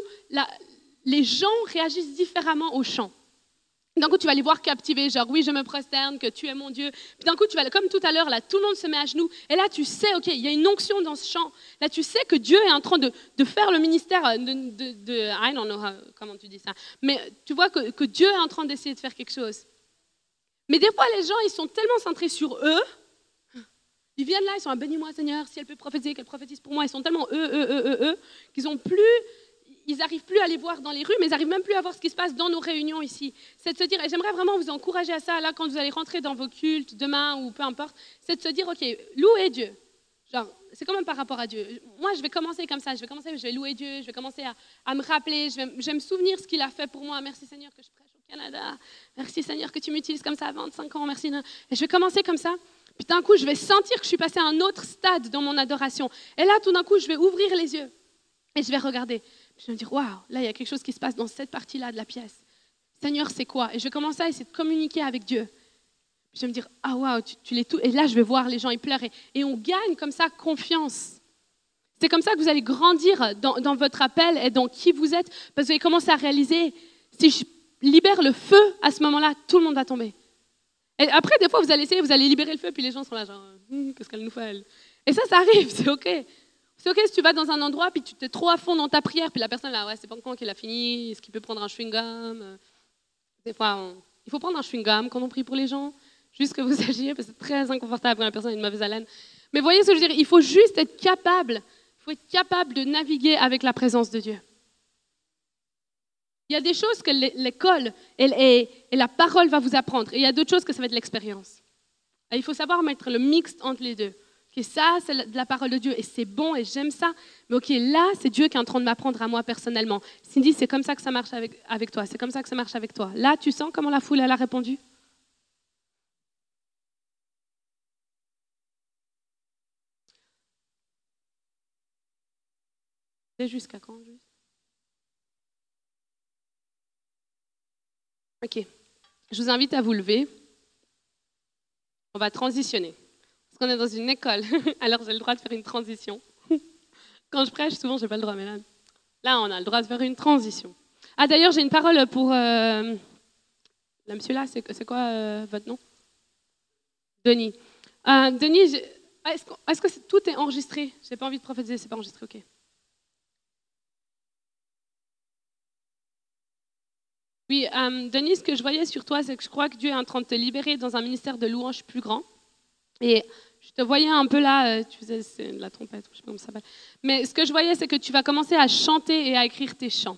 les gens réagissent différemment au chant. D'un coup, tu vas les voir captivés, genre oui, je me prosterne, que tu es mon Dieu. Puis d'un coup, tu vas, comme tout à l'heure, là, tout le monde se met à genoux. Et là, tu sais, ok, il y a une onction dans ce chant. Là, tu sais que Dieu est en train de, faire le ministère de, de, de, I don't know comment tu dis ça. Mais tu vois que, que Dieu est en train d'essayer de faire quelque chose. Mais des fois, les gens, ils sont tellement centrés sur eux. Ils viennent là, ils sont, ah, bénis-moi Seigneur, si elle peut prophétiser, qu'elle prophétise pour moi. Ils sont tellement eux, eux, eux, eux, eux, qu'ils n'ont plus ils n'arrivent plus à les voir dans les rues, mais ils n'arrivent même plus à voir ce qui se passe dans nos réunions ici. C'est de se dire, et j'aimerais vraiment vous encourager à ça, là, quand vous allez rentrer dans vos cultes, demain ou peu importe, c'est de se dire, OK, louer Dieu. Genre, c'est quand même par rapport à Dieu. Moi, je vais commencer comme ça, je vais commencer, je vais louer Dieu, je vais commencer à, me rappeler, je vais, me souvenir ce qu'il a fait pour moi. Merci Seigneur que je prêche au Canada. Merci Seigneur que tu m'utilises comme ça à 25 ans. Merci. Et je vais commencer comme ça. Puis d'un coup, je vais sentir que je suis passé à un autre stade dans mon adoration. Et là, tout d'un coup, je vais ouvrir les yeux et je vais regarder. Je vais me dire, waouh, là, il y a quelque chose qui se passe dans cette partie-là de la pièce. Seigneur, c'est quoi? Et je vais commencer à essayer de communiquer avec Dieu. Je vais me dire, ah waouh, tu, l'es tout. Et là, je vais voir les gens, ils pleurent. Et, on gagne comme ça confiance. C'est comme ça que vous allez grandir dans, votre appel et dans qui vous êtes. Parce que vous allez commencer à réaliser, si je libère le feu à ce moment-là, tout le monde va tomber. Et après, des fois, vous allez essayer, vous allez libérer le feu, puis les gens sont là, genre, hum, qu'est-ce qu'elle nous fait elle? Et ça, ça arrive, *laughs* c'est OK. C'est ok si tu vas dans un endroit, puis tu t'es trop à fond dans ta prière, puis la personne là, ouais, c'est pas quand qu'il a fini, est-ce qu'il peut prendre un chewing-gum Des fois, il faut prendre un chewing-gum quand on prie pour les gens, juste que vous *laughs* agiez, parce que c'est très inconfortable quand la personne a une mauvaise haleine. Mais voyez ce que je veux dire, il faut juste être capable, il faut être capable de naviguer avec la présence de Dieu. Il y a des choses que l'école et, la parole va vous apprendre, et il y a d'autres choses que ça va être l'expérience. Il faut savoir mettre le mixte entre les deux. Ça, c'est de la parole de Dieu et c'est bon et j'aime ça. Mais ok, là, c'est Dieu qui est en train de m'apprendre à moi personnellement. Cindy, c'est comme ça que ça marche avec, toi. C'est comme ça que ça marche avec toi. Là, tu sens comment la foule, a répondu? C'est jusqu'à quand Ok. Je vous invite à vous lever. On va transitionner. Parce qu'on est dans une école, *laughs* alors j'ai le droit de faire une transition. *laughs* Quand je prêche, souvent, je n'ai pas le droit, mais là, là, on a le droit de faire une transition. Ah, d'ailleurs, j'ai une parole pour... Euh, monsieur là, c'est quoi euh, votre nom? Denis. Euh, Denis, est-ce que, tout est enregistré? Je n'ai pas envie de prophétiser, c'est pas enregistré, ok. Oui, euh, Denis, ce que je voyais sur toi, c'est que je crois que Dieu est en train de te libérer dans un ministère de louange plus grand. Et te voyais un peu là, euh, tu faisais la trompette, je sais pas comment ça s'appelle. Mais ce que je voyais, c'est que tu vas commencer à chanter et à écrire tes chants.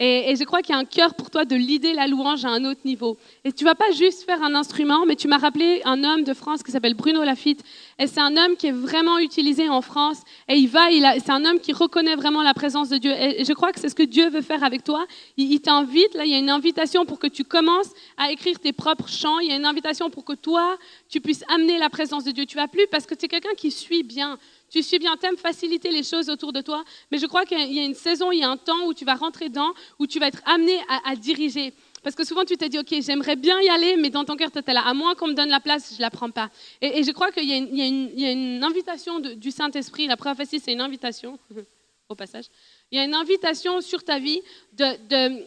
Et, je crois qu'il y a un cœur pour toi de l'idée la louange à un autre niveau. Et tu vas pas juste faire un instrument, mais tu m'as rappelé un homme de France qui s'appelle Bruno Lafitte. Et c'est un homme qui est vraiment utilisé en France. Et il va, c'est un homme qui reconnaît vraiment la présence de Dieu. Et, je crois que c'est ce que Dieu veut faire avec toi. Il, il t'invite, là, il y a une invitation pour que tu commences à écrire tes propres chants. Il y a une invitation pour que toi, tu puisses amener la présence de Dieu. Tu vas plus parce que tu es quelqu'un qui suit bien. Tu suis bien, t'aimes faciliter les choses autour de toi, mais je crois qu'il y a une saison, il y a un temps où tu vas rentrer dedans, où tu vas être amené à, diriger. Parce que souvent, tu t'es dit, OK, j'aimerais bien y aller, mais dans ton cœur, tu es là. À moins qu'on me donne la place, je ne la prends pas. Et, je crois qu'il y, a une invitation du Saint-Esprit. La prophétie, c'est une invitation, *laughs* au passage. Il y a une invitation sur ta vie de,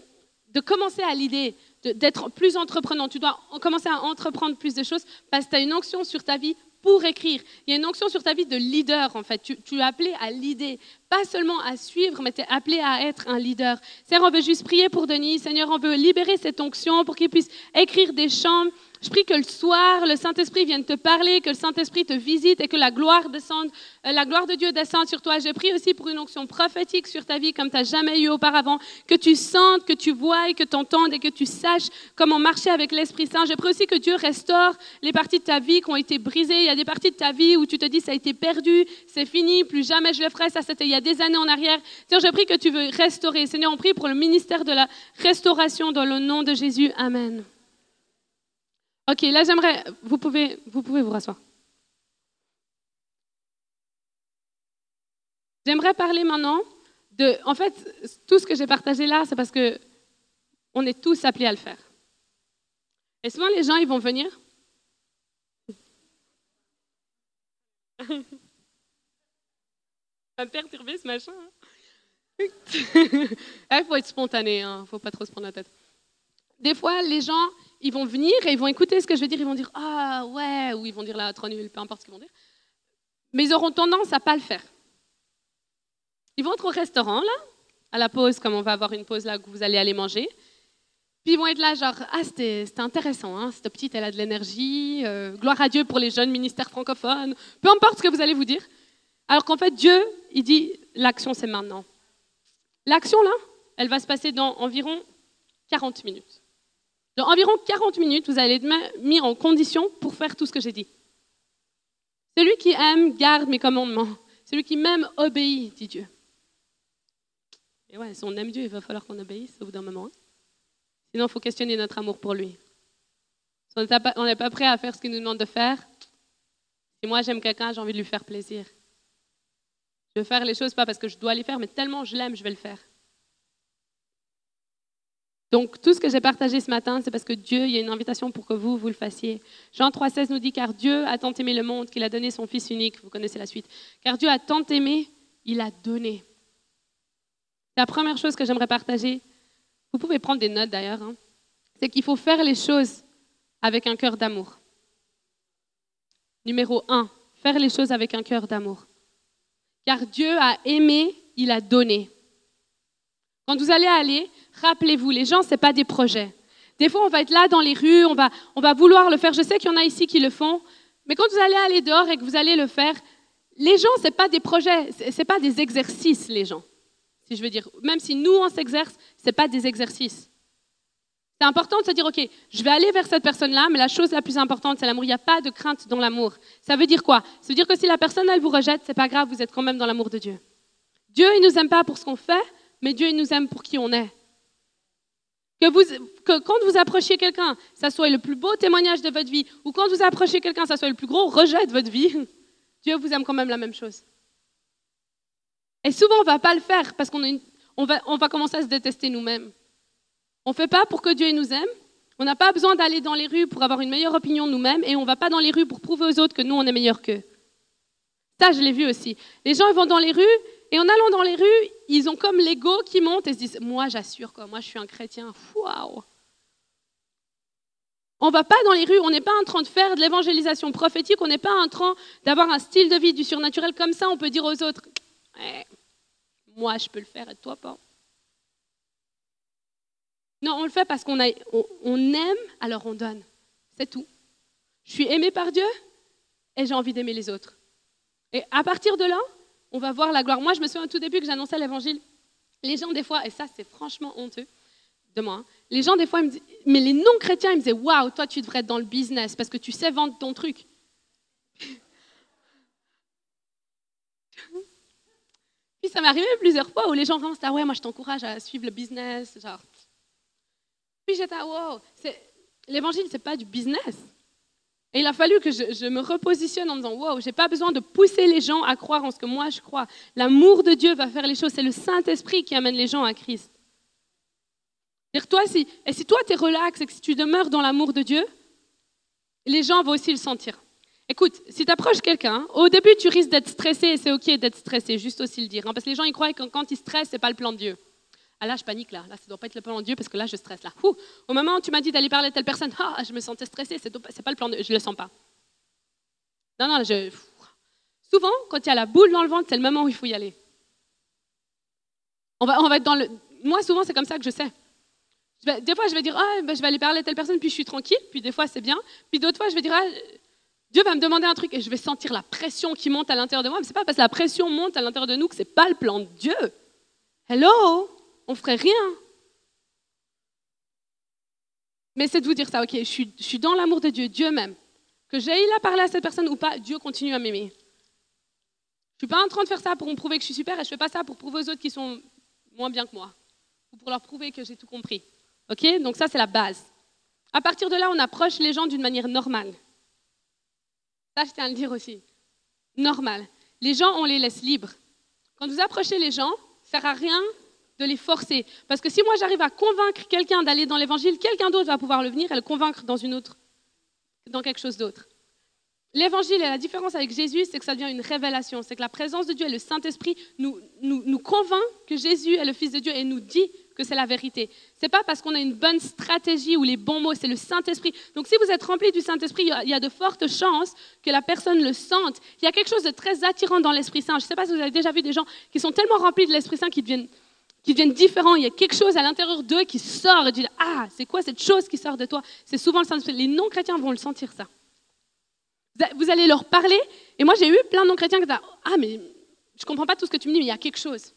de commencer à l'idée, d'être plus entreprenant. Tu dois commencer à entreprendre plus de choses parce que tu as une onction sur ta vie pour écrire. Il y a une onction sur ta vie de leader, en fait. Tu, es appelé à leader, pas seulement à suivre, mais tu es appelé à être un leader. Seigneur, on veut juste prier pour Denis. Seigneur, on veut libérer cette onction pour qu'il puisse écrire des chants je prie que le soir, le Saint-Esprit vienne te parler, que le Saint-Esprit te visite et que la gloire descende, euh, la gloire de Dieu descende sur toi. Je prie aussi pour une onction prophétique sur ta vie comme tu n'as jamais eu auparavant, que tu sentes, que tu vois, que tu entendes et que tu saches comment marcher avec l'Esprit Saint. Je prie aussi que Dieu restaure les parties de ta vie qui ont été brisées. Il y a des parties de ta vie où tu te dis ça a été perdu, c'est fini, plus jamais je le ferai. Ça, c'était il y a des années en arrière. Seigneur, je prie que tu veux restaurer. Seigneur, on prie pour le ministère de la restauration dans le nom de Jésus. Amen. Ok, là j'aimerais, vous pouvez, vous pouvez vous rasseoir. J'aimerais parler maintenant de, en fait, tout ce que j'ai partagé là, c'est parce que on est tous appelés à le faire. Et souvent les gens, ils vont venir. Ça va me perturber ce machin. Hein. Il *laughs* faut être spontané, il hein. ne faut pas trop se prendre la tête. Des fois, les gens, ils vont venir et ils vont écouter ce que je vais dire, ils vont dire ah ouais, ou ils vont dire là trop nul, peu importe ce qu'ils vont dire. Mais ils auront tendance à pas le faire. Ils vont être au restaurant là, à la pause, comme on va avoir une pause là où vous allez aller manger. Puis ils vont être là genre ah c'était intéressant, hein, cette petite elle a de l'énergie, euh, gloire à Dieu pour les jeunes ministères francophones, peu importe ce que vous allez vous dire. Alors qu'en fait Dieu il dit l'action c'est maintenant. L'action là, elle va se passer dans environ 40 minutes. Dans environ 40 minutes, vous allez être mis en condition pour faire tout ce que j'ai dit. Celui qui aime garde mes commandements. Celui qui m'aime obéit, dit Dieu. Et ouais, si on aime Dieu, il va falloir qu'on obéisse au bout d'un moment. Hein. Sinon, il faut questionner notre amour pour lui. Si on n'est pas prêt à faire ce qu'il nous demande de faire, si moi j'aime quelqu'un, j'ai envie de lui faire plaisir. Je veux faire les choses pas parce que je dois les faire, mais tellement je l'aime, je vais le faire. Donc, tout ce que j'ai partagé ce matin, c'est parce que Dieu, il y a une invitation pour que vous, vous le fassiez. Jean 3,16 nous dit Car Dieu a tant aimé le monde qu'il a donné son Fils unique. Vous connaissez la suite. Car Dieu a tant aimé, il a donné. La première chose que j'aimerais partager, vous pouvez prendre des notes d'ailleurs, hein, c'est qu'il faut faire les choses avec un cœur d'amour. Numéro un, faire les choses avec un cœur d'amour. Car Dieu a aimé, il a donné. Quand vous allez aller, rappelez-vous, les gens, ce n'est pas des projets. Des fois, on va être là dans les rues, on va, on va vouloir le faire. Je sais qu'il y en a ici qui le font, mais quand vous allez aller dehors et que vous allez le faire, les gens, ce n'est pas des projets, ce n'est pas des exercices, les gens. Si je veux dire, même si nous, on s'exerce, ce n'est pas des exercices. C'est important de se dire, OK, je vais aller vers cette personne-là, mais la chose la plus importante, c'est l'amour. Il n'y a pas de crainte dans l'amour. Ça veut dire quoi? Ça veut dire que si la personne, elle vous rejette, c'est pas grave, vous êtes quand même dans l'amour de Dieu. Dieu, il nous aime pas pour ce qu'on fait, mais Dieu, nous aime pour qui on est. Que, vous, que quand vous approchiez quelqu'un, ça soit le plus beau témoignage de votre vie, ou quand vous approchez quelqu'un, ça soit le plus gros rejet de votre vie, *laughs* Dieu vous aime quand même la même chose. Et souvent, on ne va pas le faire parce qu'on on va, commencer à se détester nous-mêmes. On ne fait pas pour que Dieu nous aime. On n'a pas besoin d'aller dans les rues pour avoir une meilleure opinion de nous-mêmes et on ne va pas dans les rues pour prouver aux autres que nous, on est meilleurs qu'eux. Ça, je l'ai vu aussi. Les gens vont dans les rues et en allant dans les rues, ils ont comme l'ego qui monte et se disent Moi, j'assure, moi, je suis un chrétien. Waouh On ne va pas dans les rues, on n'est pas en train de faire de l'évangélisation prophétique, on n'est pas en train d'avoir un style de vie du surnaturel comme ça, on peut dire aux autres eh, Moi, je peux le faire et toi pas. Non, on le fait parce qu'on on, aime, alors on donne. C'est tout. Je suis aimé par Dieu et j'ai envie d'aimer les autres. Et à partir de là, on va voir la gloire. Moi, je me souviens au tout début que j'annonçais l'évangile. Les gens, des fois, et ça, c'est franchement honteux de moi, hein, les gens, des fois, me disent, mais les non-chrétiens, ils me disaient Waouh, toi, tu devrais être dans le business parce que tu sais vendre ton truc. *laughs* Puis ça m'est arrivé plusieurs fois où les gens commencent à Ouais, moi, je t'encourage à suivre le business. Genre, puis j'étais, wow, l'évangile, ce n'est pas du business. Et il a fallu que je, me repositionne en me disant, wow, je n'ai pas besoin de pousser les gens à croire en ce que moi je crois. L'amour de Dieu va faire les choses. C'est le Saint-Esprit qui amène les gens à Christ. Toi, si, et si toi, tu es relax et que si tu demeures dans l'amour de Dieu, les gens vont aussi le sentir. Écoute, si tu approches quelqu'un, au début, tu risques d'être stressé et c'est OK d'être stressé, juste aussi le dire. Hein, parce que les gens, ils croient que quand ils stressent, ce n'est pas le plan de Dieu. Ah là, je panique là. Là, ça doit pas être le plan de Dieu parce que là, je stresse là. Au moment où tu m'as dit d'aller parler à telle personne, ah, je me sentais stressée. C'est pas le plan de Dieu. Je le sens pas. Non, non, je. Souvent, quand il y a la boule dans le ventre, c'est le moment où il faut y aller. On va, on va dans le. Moi, souvent, c'est comme ça que je sais. des fois, je vais dire, ah, ben, je vais aller parler à telle personne, puis je suis tranquille. Puis des fois, c'est bien. Puis d'autres fois, je vais dire, ah, Dieu va me demander un truc et je vais sentir la pression qui monte à l'intérieur de moi. Mais c'est pas parce que la pression monte à l'intérieur de nous que c'est pas le plan de Dieu. Hello? On ferait rien. Mais c'est de vous dire ça, ok, je suis, dans l'amour de Dieu, Dieu même. Que j'aille là parler à cette personne ou pas, Dieu continue à m'aimer. Je ne suis pas en train de faire ça pour me prouver que je suis super et je ne fais pas ça pour prouver aux autres qui sont moins bien que moi. Ou pour leur prouver que j'ai tout compris. Ok Donc ça, c'est la base. À partir de là, on approche les gens d'une manière normale. Ça, je tiens à le dire aussi. Normal. Les gens, on les laisse libres. Quand vous approchez les gens, ça ne sert à rien de les forcer. Parce que si moi j'arrive à convaincre quelqu'un d'aller dans l'évangile, quelqu'un d'autre va pouvoir le venir et le convaincre dans une autre, dans quelque chose d'autre. L'évangile et la différence avec Jésus, c'est que ça devient une révélation. C'est que la présence de Dieu et le Saint-Esprit nous, nous, nous convainc que Jésus est le Fils de Dieu et nous dit que c'est la vérité. C'est pas parce qu'on a une bonne stratégie ou les bons mots, c'est le Saint-Esprit. Donc si vous êtes rempli du Saint-Esprit, il y a de fortes chances que la personne le sente. Il y a quelque chose de très attirant dans l'Esprit Saint. Je ne sais pas si vous avez déjà vu des gens qui sont tellement remplis de l'Esprit Saint qu'ils deviennent qui deviennent différents. Il y a quelque chose à l'intérieur d'eux qui sort et disent Ah, c'est quoi cette chose qui sort de toi? C'est souvent le Saint-Esprit. Les non-chrétiens vont le sentir, ça. Vous allez leur parler, et moi j'ai eu plein de non-chrétiens qui disent Ah, mais je ne comprends pas tout ce que tu me dis, mais il y a quelque chose.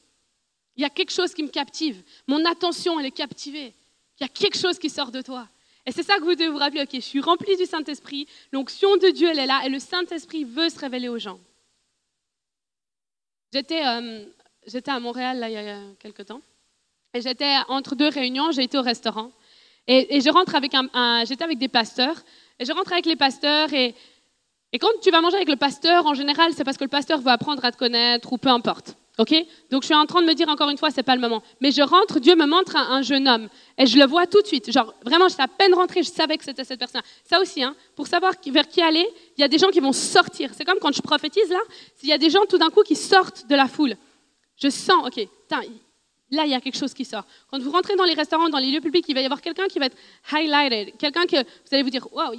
Il y a quelque chose qui me captive. Mon attention, elle est captivée. Il y a quelque chose qui sort de toi. Et c'est ça que vous devez vous rappeler, ok, je suis rempli du Saint-Esprit, l'onction de Dieu, elle est là, et le Saint-Esprit veut se révéler aux gens. J'étais euh, j'étais à Montréal là, il y a quelques temps. Et j'étais entre deux réunions, j'ai été au restaurant. Et, je rentre avec un, j'étais avec des pasteurs. Et je rentre avec les pasteurs. Et, quand tu vas manger avec le pasteur, en général, c'est parce que le pasteur veut apprendre à te connaître ou peu importe. Ok? Donc je suis en train de me dire encore une fois, c'est pas le moment. Mais je rentre, Dieu me montre un, jeune homme et je le vois tout de suite. Genre vraiment, j'étais à peine rentrée, je savais que c'était cette personne. Ça aussi, hein, pour savoir vers qui aller, il y a des gens qui vont sortir. C'est comme quand je prophétise là, il y a des gens tout d'un coup qui sortent de la foule. Je sens, ok, là, il y a quelque chose qui sort. Quand vous rentrez dans les restaurants, dans les lieux publics, il va y avoir quelqu'un qui va être highlighted, quelqu'un que vous allez vous dire, wow,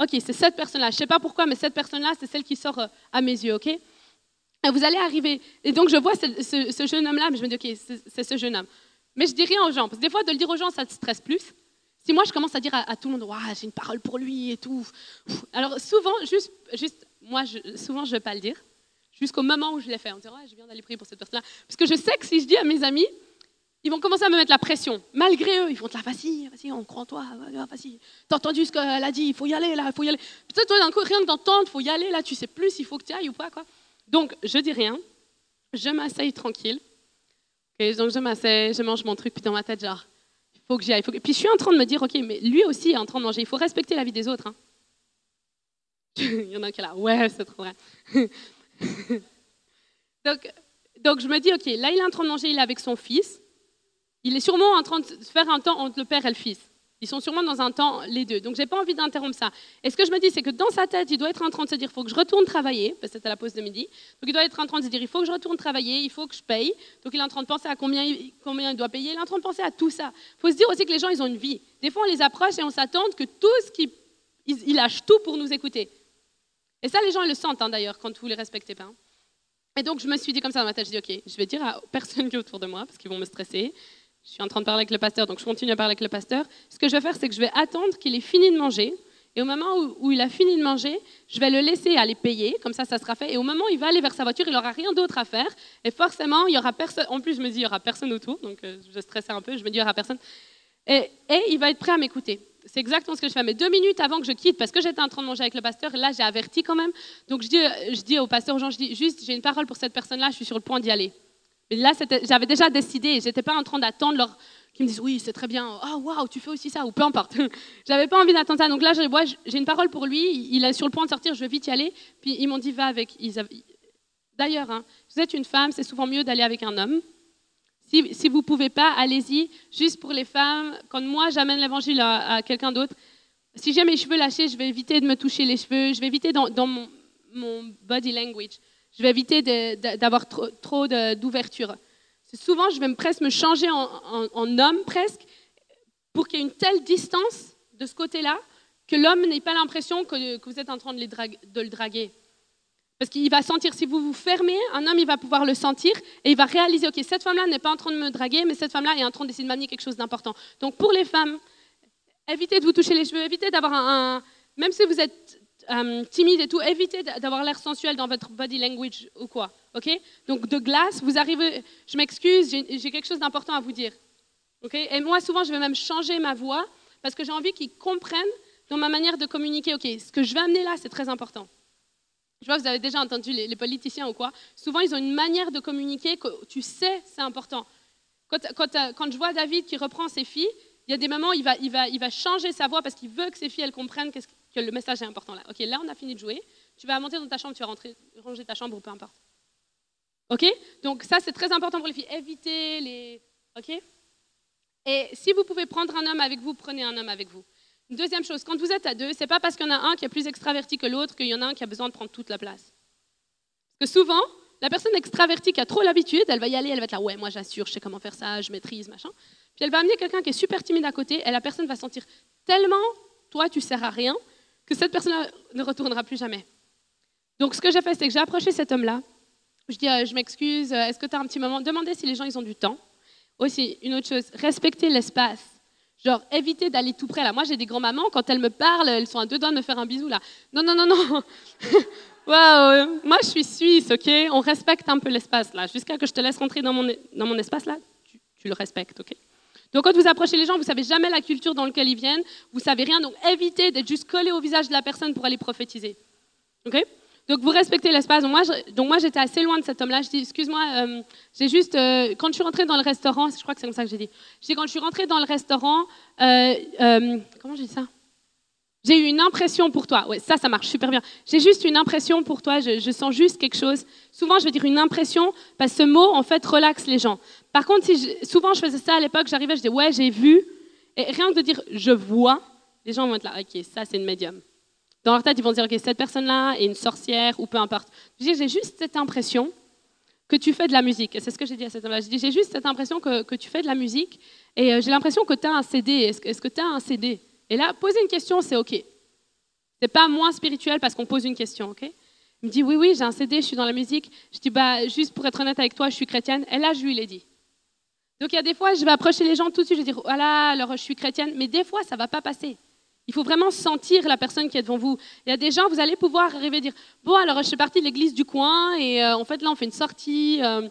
ok, c'est cette personne-là. Je ne sais pas pourquoi, mais cette personne-là, c'est celle qui sort euh, à mes yeux, ok? Et Vous allez arriver. Et donc, je vois ce, jeune homme-là, mais je me dis, ok, c'est ce jeune homme. Mais je dis rien aux gens, parce que des fois, de le dire aux gens, ça te stresse plus. Si moi, je commence à dire à, tout le monde, wow, j'ai une parole pour lui et tout. Alors, souvent, juste, juste moi, je, souvent, je ne vais pas le dire jusqu'au moment où je l'ai fait. On dirait, je viens d'aller prier pour cette personne-là. Parce que je sais que si je dis à mes amis, ils vont commencer à me mettre la pression. Malgré eux, ils vont te la vas-y, on croit en toi, vas-y. T'as entendu ce qu'elle a dit, il faut y aller là, il faut y aller. Peut-être toi, d'un coup, rien que d'entendre, il faut y aller là, tu sais plus s'il faut que tu ailles ou pas, quoi. Donc, je dis rien, je m'asseye tranquille. donc, je m'asseye, je mange mon truc, puis dans ma tête, genre, il faut que j'y aille. Puis je suis en train de me dire, ok, mais lui aussi est en train de manger, il faut respecter la vie des autres. Hein. *laughs* il y en a qui est là, ouais, c'est trop vrai. *laughs* donc, donc, je me dis, ok, là, il est en train de manger, il est avec son fils. Il est sûrement en train de faire un temps entre le père et le fils. Ils sont sûrement dans un temps, les deux. Donc, je n'ai pas envie d'interrompre ça. Et ce que je me dis, c'est que dans sa tête, il doit être en train de se dire, il faut que je retourne travailler, parce que c'était la pause de midi. Donc, il doit être en train de se dire, il faut que je retourne travailler, il faut que je paye. Donc, il est en train de penser à combien il, combien il doit payer. Il est en train de penser à tout ça. Il faut se dire aussi que les gens, ils ont une vie. Des fois, on les approche et on s'attend que tout ce qu'ils... Ils, lâchent tout pour nous écouter. Et ça, les gens, le sentent, hein, d'ailleurs, quand vous ne les respectez pas. Et donc, je me suis dit comme ça dans ma tête, je dis, OK, je vais dire à personne qui est autour de moi, parce qu'ils vont me stresser. Je suis en train de parler avec le pasteur, donc je continue à parler avec le pasteur. Ce que je vais faire, c'est que je vais attendre qu'il ait fini de manger. Et au moment où, il a fini de manger, je vais le laisser aller payer, comme ça, ça sera fait. Et au moment où il va aller vers sa voiture, il n'aura rien d'autre à faire. Et forcément, il y aura personne. En plus, je me dis, il n'y aura personne autour, donc euh, je stressais un peu. Je me dis, il n'y aura personne. Et il va être prêt à m'écouter. C'est exactement ce que je fais. Mais deux minutes avant que je quitte, parce que j'étais en train de manger avec le pasteur, là, j'ai averti quand même. Donc, je dis, je dis au pasteur Jean, je dis juste, j'ai une parole pour cette personne-là, je suis sur le point d'y aller. Mais là, j'avais déjà décidé. Je n'étais pas en train d'attendre leur qu'ils me disent oui, c'est très bien, ah oh, waouh, tu fais aussi ça, ou peu importe. *laughs* J'avais pas envie d'attendre ça. Donc là, j'ai une parole pour lui, il est sur le point de sortir, je vais vite y aller. Puis ils m'ont dit va avec. D'ailleurs, hein, vous êtes une femme, c'est souvent mieux d'aller avec un homme. Si, vous ne pouvez pas, allez-y. Juste pour les femmes, quand moi j'amène l'évangile à, quelqu'un d'autre, si j'ai mes cheveux lâchés, je vais éviter de me toucher les cheveux, je vais éviter dans, mon, body language, je vais éviter d'avoir trop, d'ouverture. Souvent, je vais presque me changer en, homme presque pour qu'il y ait une telle distance de ce côté-là que l'homme n'ait pas l'impression que, vous êtes en train de le draguer. Parce qu'il va sentir, si vous vous fermez, un homme, il va pouvoir le sentir et il va réaliser, OK, cette femme-là n'est pas en train de me draguer, mais cette femme-là est en train d'essayer de m'amener quelque chose d'important. Donc pour les femmes, évitez de vous toucher les cheveux, évitez d'avoir un, Même si vous êtes euh, timide et tout, évitez d'avoir l'air sensuel dans votre body language ou quoi. OK? Donc de glace, vous arrivez, je m'excuse, j'ai quelque chose d'important à vous dire. OK? Et moi, souvent, je vais même changer ma voix parce que j'ai envie qu'ils comprennent dans ma manière de communiquer, OK, ce que je vais amener là, c'est très important. Je vois, vous avez déjà entendu les, politiciens ou quoi. Souvent, ils ont une manière de communiquer que tu sais, c'est important. Quand, quand, je vois David qui reprend ses filles, il y a des moments où il va, il va, il va changer sa voix parce qu'il veut que ses filles elles comprennent que, que le message est important là. Ok, là on a fini de jouer. Tu vas monter dans ta chambre, tu vas rentrer, ranger ta chambre ou peu importe. Ok? Donc ça c'est très important pour les filles. Évitez les. Ok? Et si vous pouvez prendre un homme avec vous, prenez un homme avec vous. Deuxième chose, quand vous êtes à deux, c'est pas parce qu'il y en a un qui est plus extraverti que l'autre qu'il y en a un qui a besoin de prendre toute la place. Parce que souvent, la personne extravertie qui a trop l'habitude, elle va y aller, elle va être là, ouais, moi j'assure, je sais comment faire ça, je maîtrise, machin. Puis elle va amener quelqu'un qui est super timide à côté, et la personne va sentir tellement, toi, tu sers à rien, que cette personne ne retournera plus jamais. Donc ce que j'ai fait, c'est que j'ai approché cet homme-là. Je dis, euh, je m'excuse, euh, est-ce que tu as un petit moment? Demandez si les gens, ils ont du temps. Aussi, une autre chose, respectez l'espace. Genre, éviter d'aller tout près là. Moi, j'ai des grands-mamans, quand elles me parlent, elles sont à deux doigts de me faire un bisou là. Non, non, non, non. *laughs* Waouh, moi, je suis suisse, ok? On respecte un peu l'espace là. Jusqu'à que je te laisse rentrer dans mon, dans mon espace là, tu, le respectes, ok? Donc quand vous approchez les gens, vous savez jamais la culture dans laquelle ils viennent, vous savez rien, donc évitez d'être juste collé au visage de la personne pour aller prophétiser. ok? Donc vous respectez l'espace. Donc moi, j'étais assez loin de cet homme-là. Je dis, excuse-moi, euh, j'ai juste, euh, quand je suis rentrée dans le restaurant, je crois que c'est comme ça que j'ai dit. Je quand je suis rentrée dans le restaurant, euh, comment j'ai dit ça? J'ai eu une impression pour toi. Ouais, ça, ça marche super bien. J'ai juste une impression pour toi. Je, sens juste quelque chose. Souvent, je vais dire une impression parce que ce mot, en fait, relaxe les gens. Par contre, si souvent je faisais ça à l'époque, j'arrivais, je disais, ouais, j'ai vu. Et rien que de dire, je vois, les gens vont être là, ok, ça, c'est une médium. Dans leur tête, ils vont dire, OK, cette personne-là est une sorcière ou peu importe. J'ai juste cette impression que tu fais de la musique. C'est ce que j'ai dit à cet homme-là. J'ai juste cette impression que, tu fais de la musique et j'ai l'impression que tu as un CD. Est-ce que tu as un CD Et là, poser une question, c'est OK. C'est pas moins spirituel parce qu'on pose une question, OK? Il me dit, oui, oui, j'ai un CD, je suis dans la musique. Je dis, bah, juste pour être honnête avec toi, je suis chrétienne. Et là, je lui l'ai dit. Donc il y a des fois, je vais approcher les gens tout de suite, je vais dire, voilà, alors je suis chrétienne. Mais des fois, ça va pas passer. Il faut vraiment sentir la personne qui est devant vous. Il y a des gens, vous allez pouvoir arriver à dire Bon, alors je suis partie de l'église du coin et euh, en fait là on fait une sortie. Euh,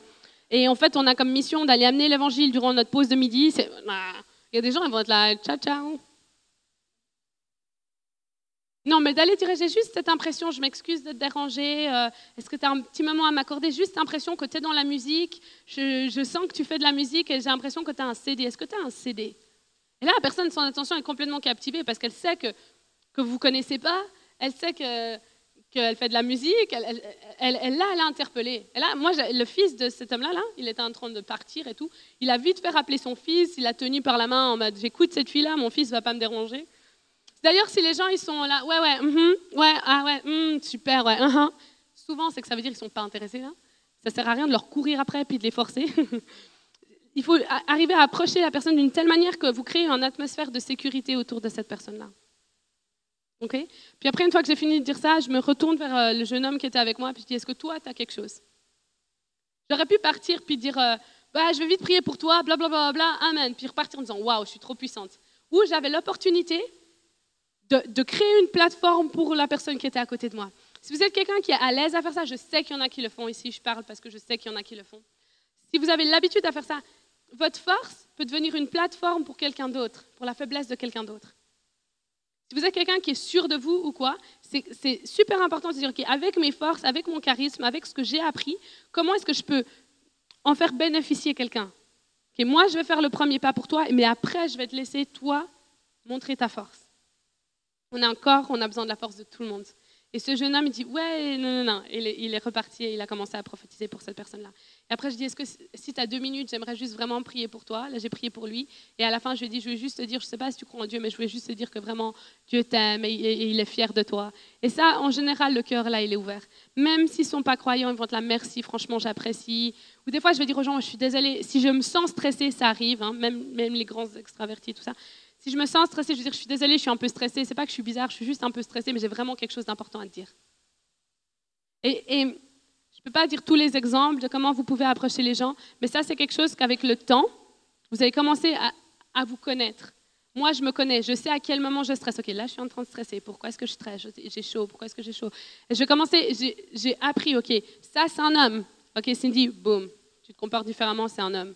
Et en fait, on a comme mission d'aller amener l'évangile durant notre pause de midi. Il y a des gens, ils vont être là, ciao, ciao. Non, mais d'aller dire, j'ai juste cette impression, je m'excuse de te déranger, euh, est-ce que tu as un petit moment à m'accorder? Juste l'impression que tu es dans la musique, je, sens que tu fais de la musique et j'ai l'impression que tu as un CD. Est-ce que tu as un CD Et là, la personne, son attention est complètement captivée parce qu'elle sait que, que vous ne connaissez pas, elle sait que, qu'elle fait de la musique, elle, elle, elle, l'a, elle a. Et là, moi, le fils de cet homme-là, là, il était en train de partir et tout, il a vite fait rappeler son fils, il l'a tenu par la main en mode, j'écoute cette fille-là, mon fils ne va pas me déranger. D'ailleurs, si les gens ils sont là, ouais, ouais, mm ouais, ah ouais, mm, super, ouais, uh souvent c'est que ça veut dire qu'ils ne sont pas intéressés. Ça sert à rien de leur courir après puis de les forcer. *laughs* Il faut arriver à approcher la personne d'une telle manière que vous créez une atmosphère de sécurité autour de cette personne-là. Ok? Puis après, une fois que j'ai fini de dire ça, je me retourne vers euh, le jeune homme qui était avec moi puis je dis Est-ce que toi, tu as quelque chose? J'aurais pu partir puis dire euh, bah, Je vais vite prier pour toi, blablabla, bla, bla, bla, amen. Puis repartir en disant Waouh, je suis trop puissante. Ou j'avais l'opportunité de, créer une plateforme pour la personne qui était à côté de moi. Si vous êtes quelqu'un qui est à l'aise à faire ça, je sais qu'il y en a qui le font ici, je parle parce que je sais qu'il y en a qui le font. Si vous avez l'habitude à faire ça, votre force peut devenir une plateforme pour quelqu'un d'autre, pour la faiblesse de quelqu'un d'autre. Si vous êtes quelqu'un qui est sûr de vous ou quoi, c'est super important de se dire, OK, avec mes forces, avec mon charisme, avec ce que j'ai appris, comment est-ce que je peux en faire bénéficier quelqu'un? Moi, je vais faire le premier pas pour toi, mais après, je vais te laisser, toi, montrer ta force. On a un corps, on a besoin de la force de tout le monde. Et ce jeune homme, dit, ouais, non, non, non. Et il est reparti et il a commencé à prophétiser pour cette personne-là. Et après, je dis, est-ce que si tu as deux minutes, j'aimerais juste vraiment prier pour toi. Là, j'ai prié pour lui. Et à la fin, je lui ai dit, je veux juste te dire, je ne sais pas si tu crois en Dieu, mais je voulais juste te dire que vraiment, Dieu t'aime et, il est fier de toi. Et ça, en général, le cœur, là, il est ouvert. Même s'ils ne sont pas croyants, ils vont te la merci, franchement, j'apprécie. Ou des fois, je vais dire aux gens, je suis désolée, si je me sens stressée, ça arrive, hein, même, les grands extravertis, tout ça. Si je me sens stressée, je veux dire, je suis désolée, je suis un peu stressée. C'est pas que je suis bizarre, je suis juste un peu stressée, mais j'ai vraiment quelque chose d'important à te dire. Et, je ne peux pas dire tous les exemples de comment vous pouvez approcher les gens, mais ça, c'est quelque chose qu'avec le temps, vous allez commencer à, vous connaître. Moi, je me connais, je sais à quel moment je stresse. Ok, là, je suis en train de stresser. Pourquoi est-ce que je stresse? J'ai chaud. Pourquoi est-ce que j'ai chaud? Et je vais j'ai appris, ok, ça, c'est un homme. Ok, Cindy, boum, tu te comportes différemment, c'est un homme.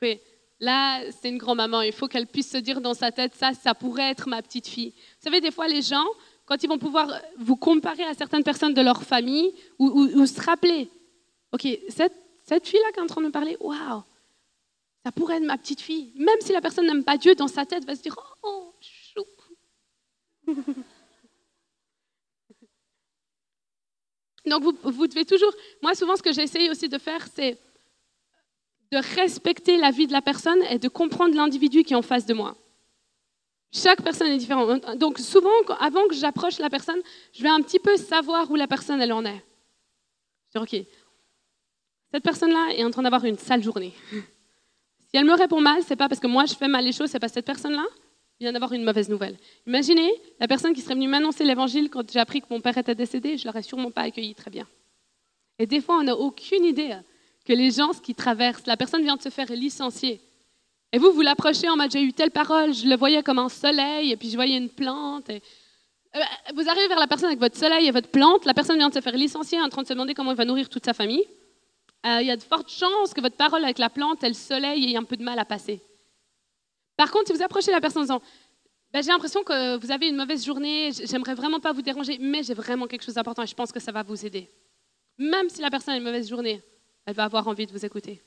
Ok, Là, c'est une grand-maman. Il faut qu'elle puisse se dire dans sa tête, ça, ça pourrait être ma petite fille. Vous savez, des fois, les gens, quand ils vont pouvoir vous comparer à certaines personnes de leur famille ou, se rappeler, OK, cette, fille-là qui est en train de me parler, waouh, ça pourrait être ma petite fille. Même si la personne n'aime pas Dieu, dans sa tête, va se dire, oh, chou. *laughs* Donc, vous, vous devez toujours. Moi, souvent, ce que j'essaye aussi de faire, c'est de respecter la vie de la personne et de comprendre l'individu qui est en face de moi. Chaque personne est différente. Donc souvent, avant que j'approche la personne, je vais un petit peu savoir où la personne elle en est. Je dis, ok, cette personne-là est en train d'avoir une sale journée. *laughs* Si elle me répond mal, c'est pas parce que moi je fais mal les choses, c'est parce que cette personne-là vient d'avoir une mauvaise nouvelle. Imaginez la personne qui serait venue m'annoncer l'évangile quand j'ai appris que mon père était décédé, je l'aurais sûrement pas accueilli très bien. Et des fois, on n'a aucune idée que les gens, qui traversent, la personne vient de se faire licencier. Et vous, vous l'approchez en mode j'ai eu telle parole, je le voyais comme un soleil, et puis je voyais une plante. Euh, vous arrivez vers la personne avec votre soleil et votre plante, la personne vient de se faire licencier en train de se demander comment il va nourrir toute sa famille. Euh, il y a de fortes chances que votre parole avec la plante et le soleil ait un peu de mal à passer. Par contre, si vous approchez la personne en disant ben, J'ai l'impression que vous avez une mauvaise journée, j'aimerais vraiment pas vous déranger, mais j'ai vraiment quelque chose d'important et je pense que ça va vous aider. Même si la personne a une mauvaise journée, elle va avoir envie de vous écouter.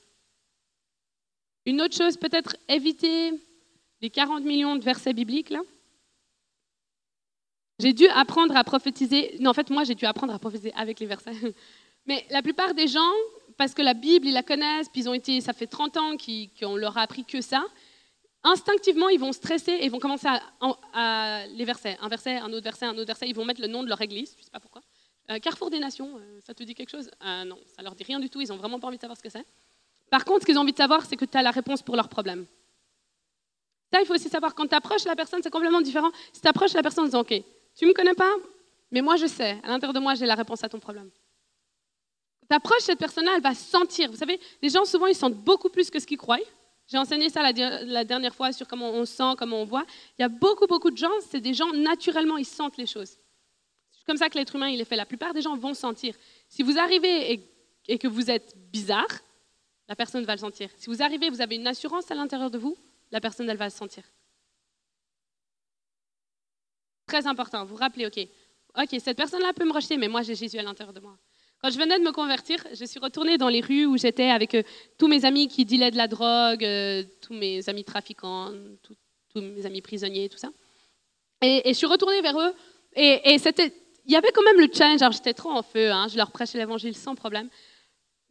Une autre chose, peut-être éviter les 40 millions de versets bibliques là. J'ai dû apprendre à prophétiser. Non, en fait, moi, j'ai dû apprendre à prophétiser avec les versets. *laughs* Mais la plupart des gens, parce que la Bible, ils la connaissent, puis ils ont été, ça fait 30 ans qu'on leur a appris que ça, instinctivement, ils vont stresser et vont commencer à, les versets. Un verset, un autre verset, un autre verset. Ils vont mettre le nom de leur église, je ne sais pas pourquoi. Euh, Carrefour des Nations, euh, ça te dit quelque chose? Euh, Non, ça leur dit rien du tout, ils n'ont vraiment pas envie de savoir ce que c'est. Par contre, ce qu'ils ont envie de savoir, c'est que tu as la réponse pour leur problème. Ça, il faut aussi savoir, quand tu approches la personne, c'est complètement différent. Si tu approches la personne en disant, OK, tu ne me connais pas, mais moi je sais, à l'intérieur de moi, j'ai la réponse à ton problème. Tu approches cette personne-là, elle va sentir. Vous savez, les gens, souvent, ils sentent beaucoup plus que ce qu'ils croient. J'ai enseigné ça la, dernière fois sur comment on sent, comment on voit. Il y a beaucoup, beaucoup de gens, c'est des gens, naturellement, ils sentent les choses comme ça que l'être humain il est fait. La plupart des gens vont sentir. Si vous arrivez et, que vous êtes bizarre, la personne va le sentir. Si vous arrivez, vous avez une assurance à l'intérieur de vous, la personne, elle va le sentir. Très important, vous rappelez, OK, OK, cette personne-là peut me rejeter, mais moi, j'ai Jésus à l'intérieur de moi. Quand je venais de me convertir, je suis retournée dans les rues où j'étais avec euh, tous mes amis qui dealaient de la drogue, euh, tous mes amis trafiquants, tous mes amis prisonniers, tout ça. Et, je suis retournée vers eux, et, c'était, il y avait quand même le challenge. Alors j'étais trop en feu, hein, je leur prêchais l'évangile sans problème.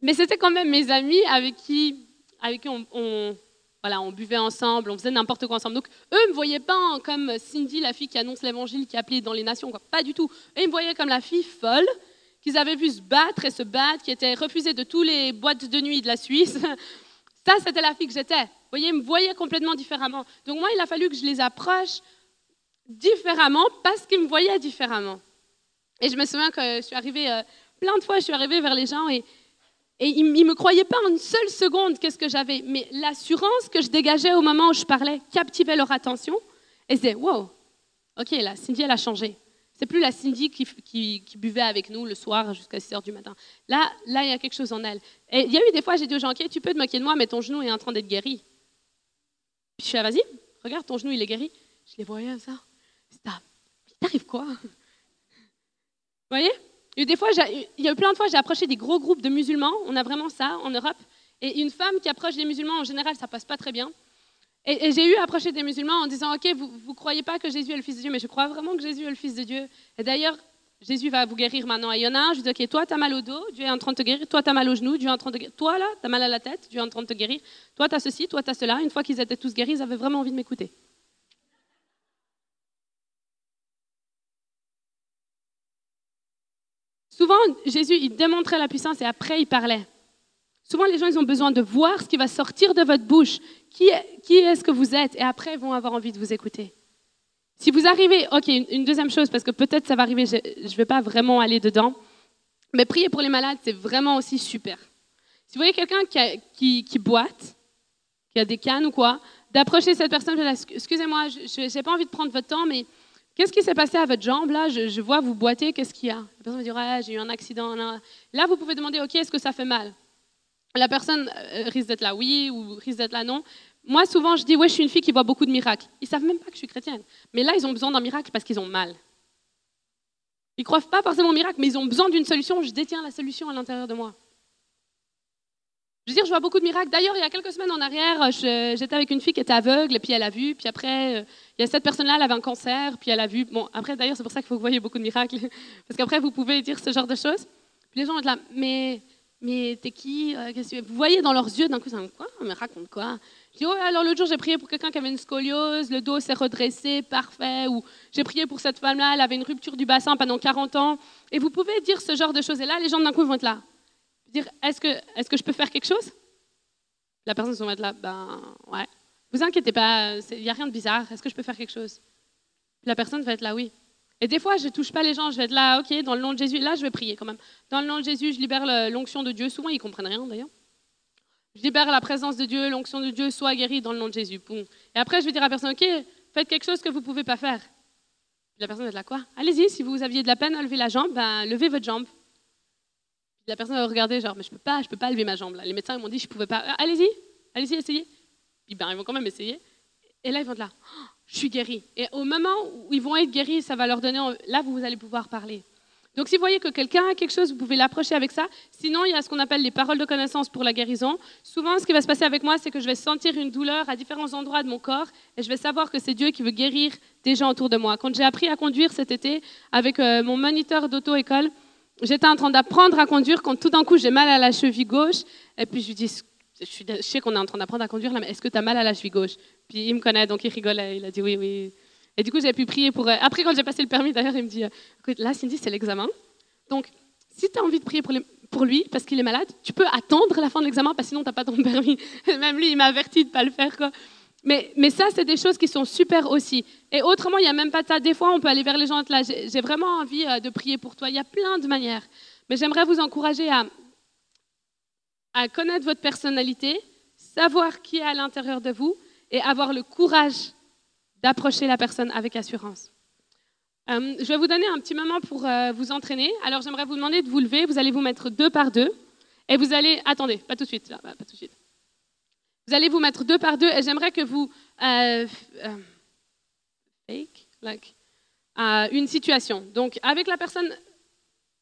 Mais c'était quand même mes amis avec qui, avec qui on, voilà, on buvait ensemble, on faisait n'importe quoi ensemble. Donc, eux ne me voyaient pas comme Cindy, la fille qui annonce l'évangile, qui appelait dans les nations. Quoi. Pas du tout. Eux, ils me voyaient comme la fille folle qu'ils avaient vu se battre et se battre, qui était refusée de tous les boîtes de nuit de la Suisse. *laughs* Ça, c'était la fille que j'étais. Vous voyez, ils me voyaient complètement différemment. Donc, moi, il a fallu que je les approche différemment parce qu'ils me voyaient différemment. Et je me souviens que je suis arrivée, euh, plein de fois, je suis arrivée vers les gens et, et ils ne me croyaient pas une seule seconde qu'est-ce que j'avais. Mais l'assurance que je dégageais au moment où je parlais captivait leur attention. Et disaient, wow, ok, là, Cindy, elle a changé. C'est plus la Cindy qui, buvait avec nous le soir jusqu'à 6 heures du matin. Là, là, il y a quelque chose en elle. Et il y a eu des fois, j'ai dit aux gens, ok, tu peux te moquer de moi, mais ton genou est en train d'être guéri. Puis je suis là, vas-y, regarde, ton genou, il est guéri. Je les voyais, ça. Il t'arrive quoi? Vous voyez? Eu des fois, il y a eu plein de fois, j'ai approché des gros groupes de musulmans. On a vraiment ça en Europe. Et une femme qui approche des musulmans, en général, ça passe pas très bien. Et, j'ai eu à approcher des musulmans en disant, OK, vous ne croyez pas que Jésus est le Fils de Dieu, mais je crois vraiment que Jésus est le Fils de Dieu. Et d'ailleurs, Jésus va vous guérir maintenant. Et il y en a je dis, OK, toi, tu as mal au dos, Dieu est en train de te guérir. Toi, tu as mal au genou, Dieu est en train de te guérir. Toi, là, tu as mal à la tête, Dieu est en train de te guérir. Toi, tu as ceci, toi, tu as cela. Une fois qu'ils étaient tous guéris, ils avaient vraiment envie de m'écouter. Souvent, Jésus, il démontrait la puissance et après, il parlait. Souvent, les gens, ils ont besoin de voir ce qui va sortir de votre bouche. Qui, qui est-ce que vous êtes? Et après, ils vont avoir envie de vous écouter. Si vous arrivez, ok, une deuxième chose, parce que peut-être ça va arriver, je ne vais pas vraiment aller dedans, mais prier pour les malades, c'est vraiment aussi super. Si vous voyez quelqu'un qui, qui, boite, qui a des cannes ou quoi, d'approcher cette personne, excusez-moi, je n'ai pas envie de prendre votre temps, mais Qu'est-ce qui s'est passé à votre jambe Là, je, vois vous boiter, qu'est-ce qu'il y a? La personne va dire J'ai eu un accident. Là. vous pouvez demander Ok, est-ce que ça fait mal? La personne euh, risque d'être là oui ou risque d'être là non. Moi, souvent, je dis Ouais, je suis une fille qui voit beaucoup de miracles. Ils savent même pas que je suis chrétienne. Mais là, ils ont besoin d'un miracle parce qu'ils ont mal. Ils ne croient pas forcément au miracle, mais ils ont besoin d'une solution. Je détiens la solution à l'intérieur de moi. Je veux dire, je vois beaucoup de miracles. D'ailleurs, il y a quelques semaines en arrière, j'étais avec une fille qui était aveugle, et puis elle a vu. Puis après, euh, il y a cette personne-là, elle avait un cancer, puis elle a vu. Bon, après, d'ailleurs, c'est pour ça qu'il faut que vous voyez beaucoup de miracles. *laughs* Parce qu'après, vous pouvez dire ce genre de choses. Puis les gens vont être là, mais, mais t'es qui euh, Vous voyez dans leurs yeux, d'un coup, c'est quoi? Mais raconte quoi? Je dis, oh, alors l'autre jour, j'ai prié pour quelqu'un qui avait une scoliose, le dos s'est redressé, parfait. Ou j'ai prié pour cette femme-là, elle avait une rupture du bassin pendant 40 ans. Et vous pouvez dire ce genre de choses. Et là, les gens, d'un coup, vont être là dire est-ce que, est que je peux faire quelque chose? La personne va être là, ben ouais. Vous inquiétez pas, il n'y a rien de bizarre, est-ce que je peux faire quelque chose? La personne va être là, oui. Et des fois, je ne touche pas les gens, je vais être là, ok, dans le nom de Jésus. Là, je vais prier quand même. Dans le nom de Jésus, je libère l'onction de Dieu. Souvent, ils ne comprennent rien d'ailleurs. Je libère la présence de Dieu, l'onction de Dieu, soit guérie dans le nom de Jésus. Et après, je vais dire à la personne, ok, faites quelque chose que vous ne pouvez pas faire. la personne va être là, quoi? Allez-y, si vous aviez de la peine à lever la jambe, ben, levez votre jambe la personne va regarder, genre, mais je peux pas, je peux pas lever ma jambe. Les médecins m'ont dit, je pouvais pas. Ah, allez-y, allez-y, essayez. Puis ben, ils vont quand même essayer. Et là, ils vont être là, je suis guéri. Et au moment où ils vont être guéris, ça va leur donner, là, vous allez pouvoir parler. Donc, si vous voyez que quelqu'un a quelque chose, vous pouvez l'approcher avec ça. Sinon, il y a ce qu'on appelle les paroles de connaissance pour la guérison. Souvent, ce qui va se passer avec moi, c'est que je vais sentir une douleur à différents endroits de mon corps et je vais savoir que c'est Dieu qui veut guérir des gens autour de moi. Quand j'ai appris à conduire cet été avec euh, mon moniteur d'auto-école, j'étais en train d'apprendre à conduire quand tout d'un coup j'ai mal à la cheville gauche. Et puis je lui dis, je, sais qu'on est en train d'apprendre à conduire là, mais est-ce que tu as mal à la cheville gauche? Puis il me connaît, donc il rigolait. Il a dit oui, oui. Et du coup, j'ai pu prier pour. Euh, après, quand j'ai passé le permis, d'ailleurs, il me dit écoute, là, Cindy, c'est l'examen. Donc, si tu as envie de prier pour, pour lui parce qu'il est malade, tu peux attendre la fin de l'examen parce que sinon, tu n'as pas ton *laughs* permis. Même lui, il m'a averti de ne pas le faire. Quoi. Mais, ça, c'est des choses qui sont super aussi. Et autrement, il n'y a même pas ça. Des fois, on peut aller vers les gens là. J'ai vraiment envie euh, de prier pour toi. Il y a plein de manières. Mais j'aimerais vous encourager à, à connaître votre personnalité, savoir qui est à l'intérieur de vous et avoir le courage d'approcher la personne avec assurance. Euh, je vais vous donner un petit moment pour euh, vous entraîner. Alors, j'aimerais vous demander de vous lever. Vous allez vous mettre deux par deux. Et vous allez, attendez, pas tout de suite, là, pas tout de suite. Vous allez vous mettre deux par deux et j'aimerais que vous euh, euh, fake, like, euh, une situation. Donc avec la personne,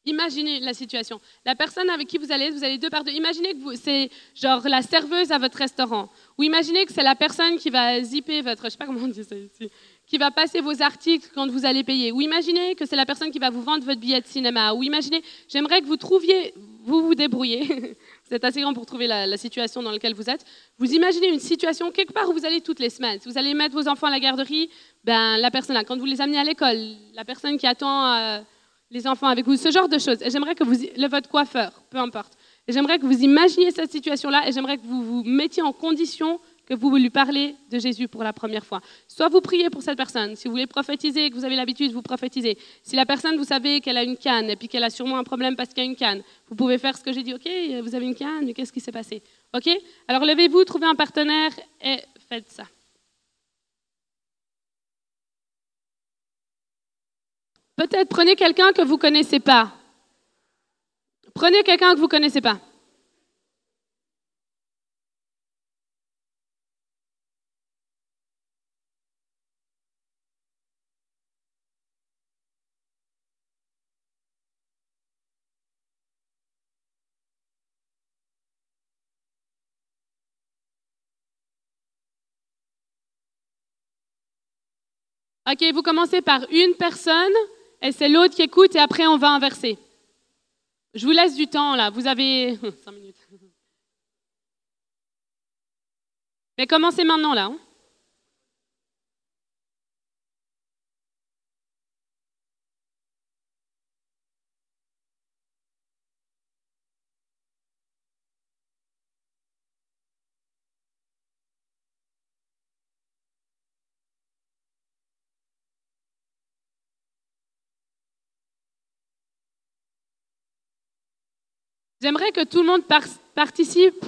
imaginez la situation. La personne avec qui vous allez, vous allez deux par deux. Imaginez que c'est genre la serveuse à votre restaurant. Ou imaginez que c'est la personne qui va zipper votre, je sais pas comment on dit ça ici, qui va passer vos articles quand vous allez payer. Ou imaginez que c'est la personne qui va vous vendre votre billet de cinéma. Ou imaginez, j'aimerais que vous trouviez, vous vous débrouillez. *laughs* vous êtes assez grand pour trouver la, situation dans laquelle vous êtes. Vous imaginez une situation quelque part où vous allez toutes les semaines. Si vous allez mettre vos enfants à la garderie, ben la personne quand vous les amenez à l'école, la personne qui attend euh, les enfants avec vous, ce genre de choses. Et j'aimerais que vous, le votre coiffeur, peu importe. Et j'aimerais que vous imaginiez cette situation-là et j'aimerais que vous vous mettiez en condition que vous lui parlez de Jésus pour la première fois. Soit vous priez pour cette personne, si vous voulez prophétiser que vous avez l'habitude, vous prophétisez. Si la personne, vous savez qu'elle a une canne et puis qu'elle a sûrement un problème parce qu'il y a une canne, vous pouvez faire ce que j'ai dit, ok, vous avez une canne, qu'est-ce qui s'est passé? Ok? Alors levez-vous, trouvez un partenaire et faites ça. Peut-être prenez quelqu'un que vous ne connaissez pas. Prenez quelqu'un que vous ne connaissez pas. OK, vous commencez par une personne et c'est l'autre qui écoute et après on va inverser. Je vous laisse du temps là, vous avez *laughs* cinq minutes. Mais commencez maintenant là. Hein. J'aimerais que tout le monde participe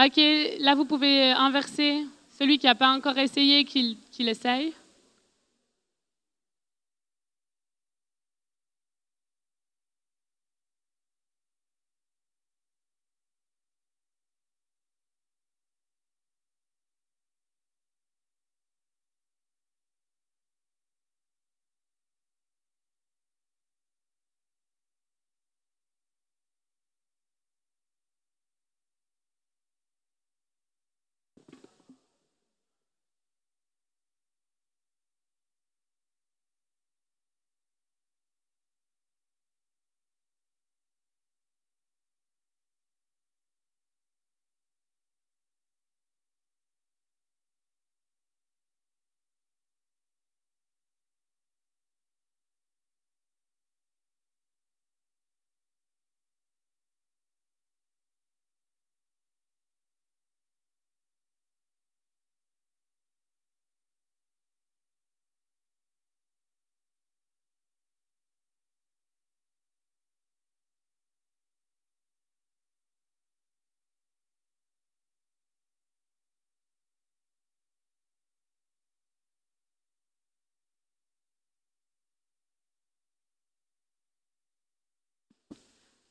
Ok, là vous pouvez inverser. Celui qui n'a pas encore essayé, qu'il essaye.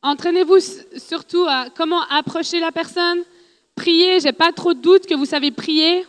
Entraînez-vous surtout à comment approcher la personne? Priez, j'ai pas trop de doute que vous savez prier.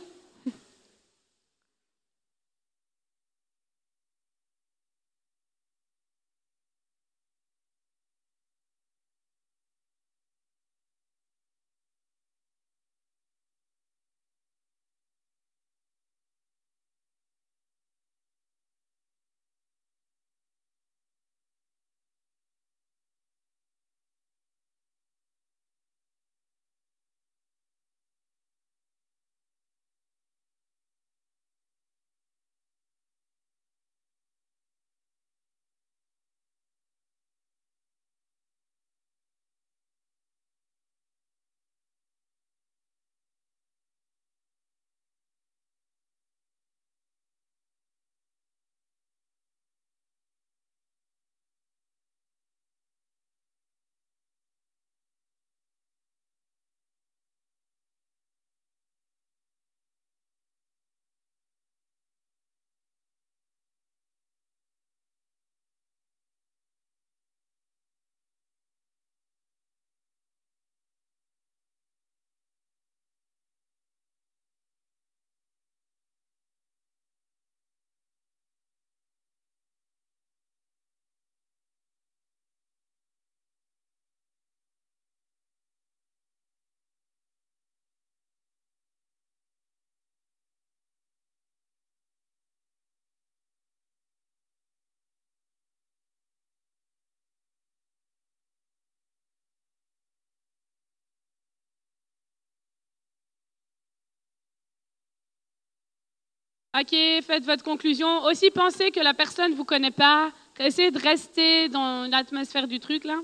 Ok, faites votre conclusion. Aussi, pensez que la personne ne vous connaît pas. Essayez de rester dans l'atmosphère du truc, là.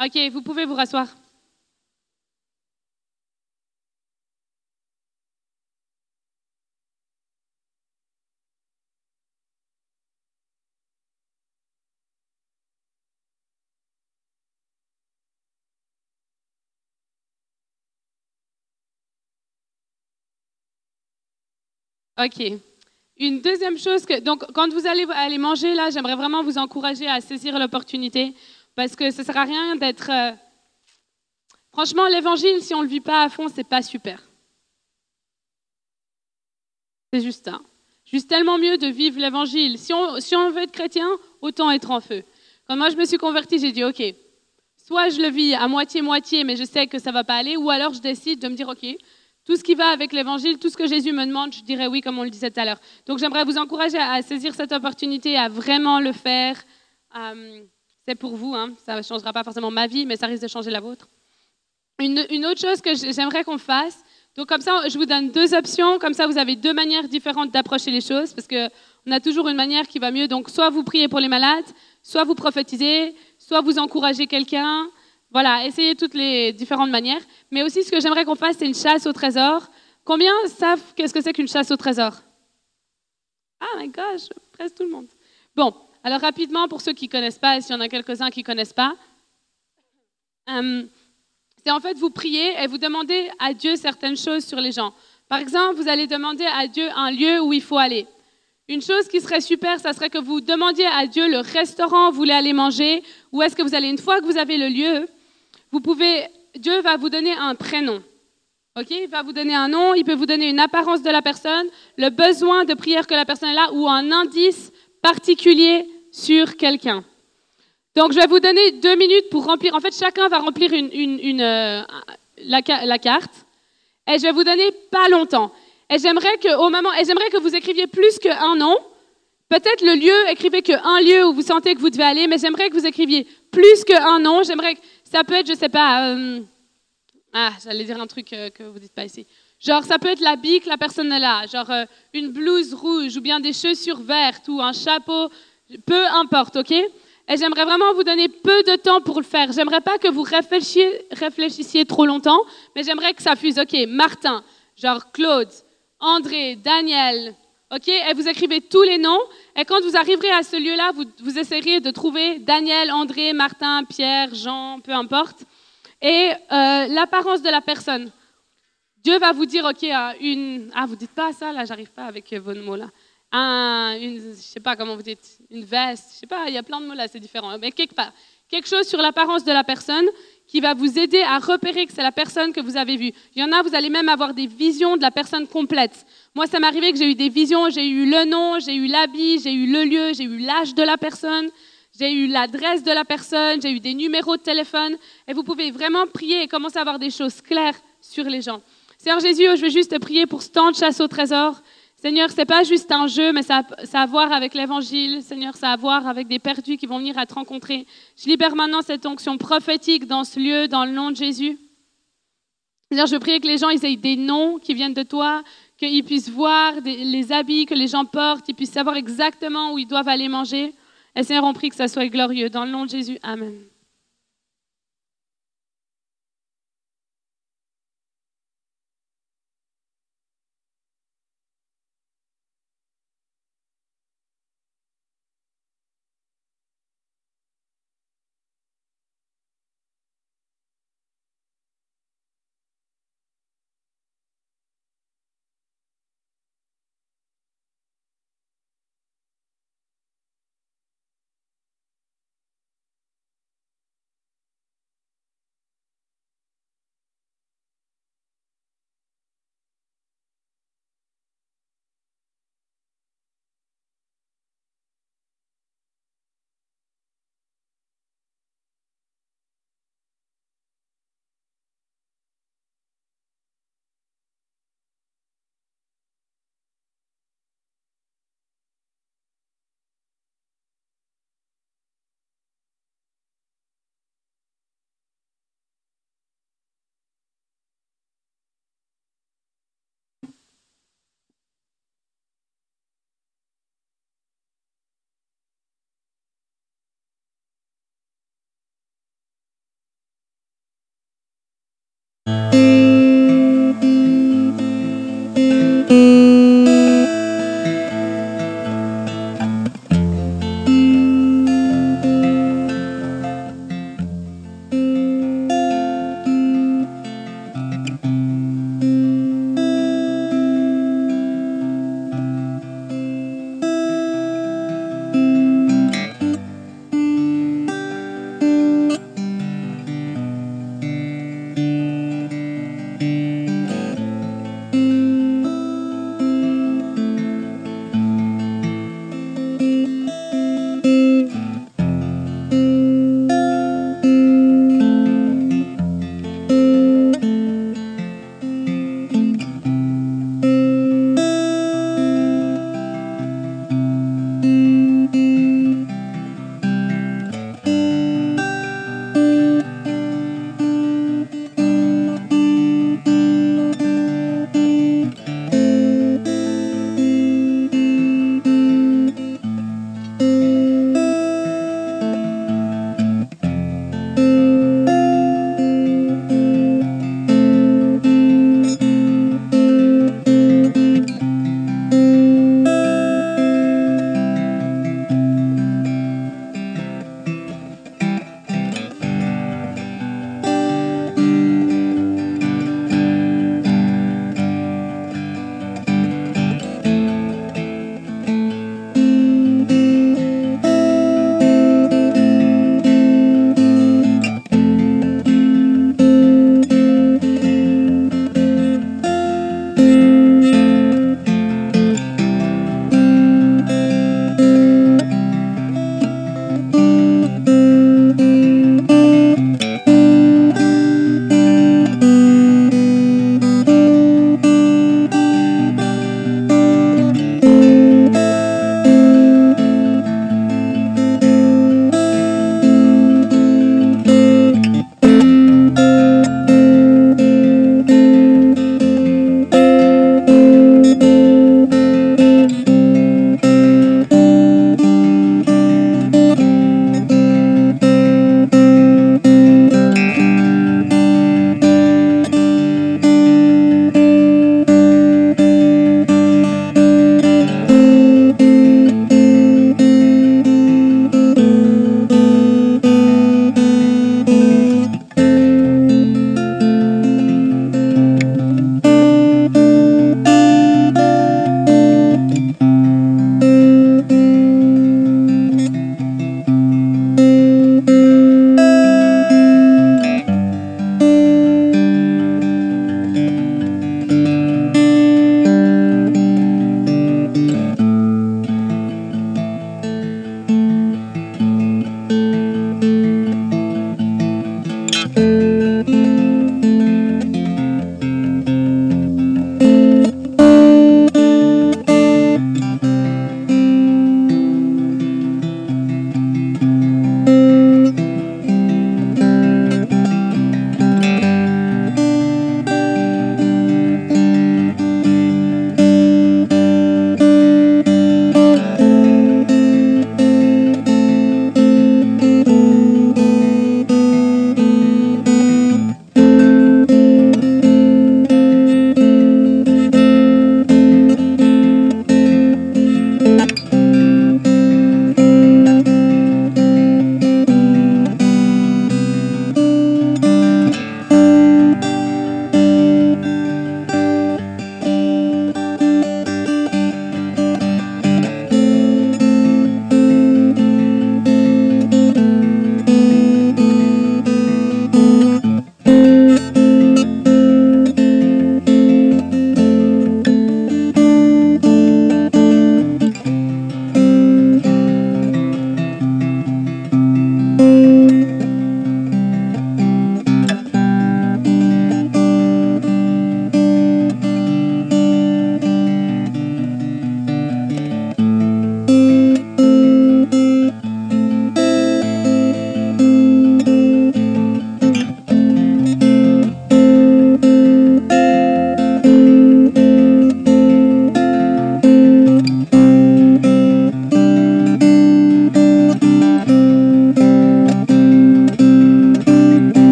Ok, vous pouvez vous rasseoir. OK. Une deuxième chose, donc quand vous allez aller manger, là, j'aimerais vraiment vous encourager à saisir l'opportunité parce que ça ne sert à rien d'être... Euh, franchement, l'évangile, si on ne le vit pas à fond, c'est pas super. C'est juste ça. Juste tellement mieux de vivre l'évangile. Si on veut être chrétien, autant être en feu. Quand moi je me suis convertie, j'ai dit, OK, soit je le vis à moitié-moitié, mais je sais que ça ne va pas aller, ou alors je décide de me dire, OK, tout ce qui va avec l'évangile, tout ce que Jésus me demande, je dirais oui, comme on le disait tout à l'heure. Donc j'aimerais vous encourager à, saisir cette opportunité, à vraiment le faire. Euh, c'est pour vous, hein. ça ne changera pas forcément ma vie, mais ça risque de changer la vôtre. Une, autre chose que j'aimerais qu'on fasse, donc comme ça, je vous donne deux options, comme ça vous avez deux manières différentes d'approcher les choses, parce qu'on a toujours une manière qui va mieux. Donc soit vous priez pour les malades, soit vous prophétisez, soit vous encouragez quelqu'un, voilà, essayez toutes les différentes manières. Mais aussi, ce que j'aimerais qu'on fasse, c'est une chasse au trésor. Combien savent qu'est-ce que c'est qu'une chasse au trésor? Ah, my gosh, stresse tout le monde. Bon, alors rapidement, pour ceux qui ne connaissent pas, et s'il y en a quelques-uns qui ne connaissent pas, euh, c'est en fait vous priez et vous demandez à Dieu certaines choses sur les gens. Par exemple, vous allez demander à Dieu un lieu où il faut aller. Une chose qui serait super, ça serait que vous demandiez à Dieu le restaurant où vous voulez aller manger, où est-ce que vous allez, une fois que vous avez le lieu, vous pouvez, Dieu va vous donner un prénom. Ok, il va vous donner un nom, il peut vous donner une apparence de la personne, le besoin de prière que la personne a ou un indice particulier sur quelqu'un. Donc, je vais vous donner deux minutes pour remplir. En fait, chacun va remplir euh, la, carte. Et je vais vous donner pas longtemps. Et j'aimerais que, au moment, et j'aimerais que vous écriviez plus qu'un nom. Peut-être le lieu, écrivez qu'un lieu où vous sentez que vous devez aller, mais j'aimerais que vous écriviez plus qu'un nom. J'aimerais que ça peut être, je sais pas. Euh, ah, j'allais dire un truc euh, que vous dites pas ici. Genre, ça peut être l'habit que la personne a là, genre euh, une blouse rouge ou bien des chaussures vertes ou un chapeau, peu importe, ok? Et j'aimerais vraiment vous donner peu de temps pour le faire. J'aimerais pas que vous réfléchissiez, réfléchissiez trop longtemps, mais j'aimerais que ça fuse, ok? Martin, genre Claude, André, Daniel, ok? Et vous écrivez tous les noms, et quand vous arriverez à ce lieu-là, vous, vous essayerez de trouver Daniel, André, Martin, Pierre, Jean, peu importe et euh, l'apparence de la personne. Dieu va vous dire, OK, euh, une... Ah, vous dites pas ça, là, j'arrive pas avec vos mots, là. Un, une, je sais pas comment vous dites, une veste, je sais pas, il y a plein de mots là, c'est différent. Mais quelque part, quelque chose sur l'apparence de la personne qui va vous aider à repérer que c'est la personne que vous avez vue. Il y en a, vous allez même avoir des visions de la personne complète. Moi, ça m'est arrivé que j'ai eu des visions, j'ai eu le nom, j'ai eu l'habit, j'ai eu le lieu, j'ai eu l'âge de la personne, j'ai eu l'adresse de la personne, j'ai eu des numéros de téléphone, et vous pouvez vraiment prier et commencer à avoir des choses claires sur les gens. Seigneur Jésus, je veux juste prier pour ce temps de chasse au trésor. Seigneur, ce n'est pas juste un jeu, mais ça, ça a à voir avec l'évangile. Seigneur, ça a à voir avec des perdus qui vont venir à te rencontrer. Je libère maintenant cette onction prophétique dans ce lieu, dans le nom de Jésus. Seigneur, je veux prier que les gens aient des noms qui viennent de toi, qu'ils puissent voir les habits que les gens portent, qu'ils puissent savoir exactement où ils doivent aller manger. Et Seigneur, on prie que ça soit glorieux. Dans le nom de Jésus, Amen. Música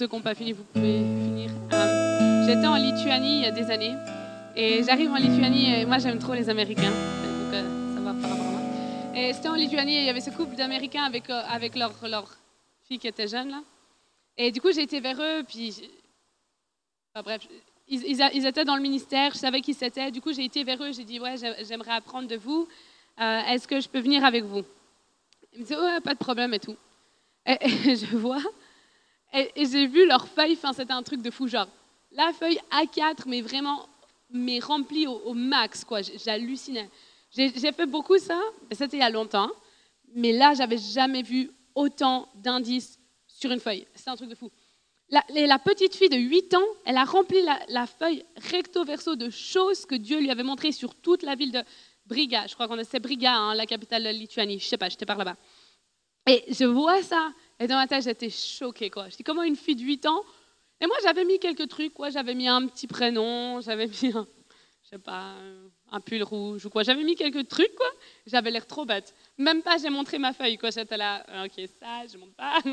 ceux qui n'ont pas fini, vous pouvez finir. Euh, j'étais en Lituanie il y a des années. Et j'arrive en Lituanie et moi j'aime trop les Américains. Donc euh, ça va par rapport. Et c'était en Lituanie et il y avait ce couple d'Américains avec, euh, avec leur, leur fille qui était jeune là. Et du coup j'ai été vers eux, puis. bref, ils, ils, étaient dans le ministère, je savais qui c'était. Du coup j'ai été vers eux, j'ai dit Ouais, j'aimerais apprendre de vous. Est-ce que je peux venir avec vous? Ils me disaient Ouais, pas de problème et tout. Et, *laughs* je vois, et, j'ai vu leur feuille, enfin, c'était un truc de fou, genre, la feuille A4, mais vraiment, mais remplie au, max, quoi, j'hallucinais. J'ai fait beaucoup ça, c'était il y a longtemps, mais là, j'avais jamais vu autant d'indices sur une feuille. C'est un truc de fou. La, petite fille de 8 ans, elle a rempli la, la, feuille recto verso de choses que Dieu lui avait montrées sur toute la ville de Briga. Je crois qu'on c'est Briga, hein, la capitale de Lituanie. Je sais pas, j'étais par là-bas. Et je vois ça, et dans ma tête, j'étais choquée. Quoi. Je dis, comment une fille de 8 ans Et moi, j'avais mis quelques trucs. Quoi. J'avais mis un petit prénom, j'avais mis un, je sais pas, un pull rouge ou quoi. J'avais mis quelques trucs, quoi. J'avais l'air trop bête. Même pas, j'ai montré ma feuille, quoi. J'étais là, ok, ça, je montre pas. *laughs*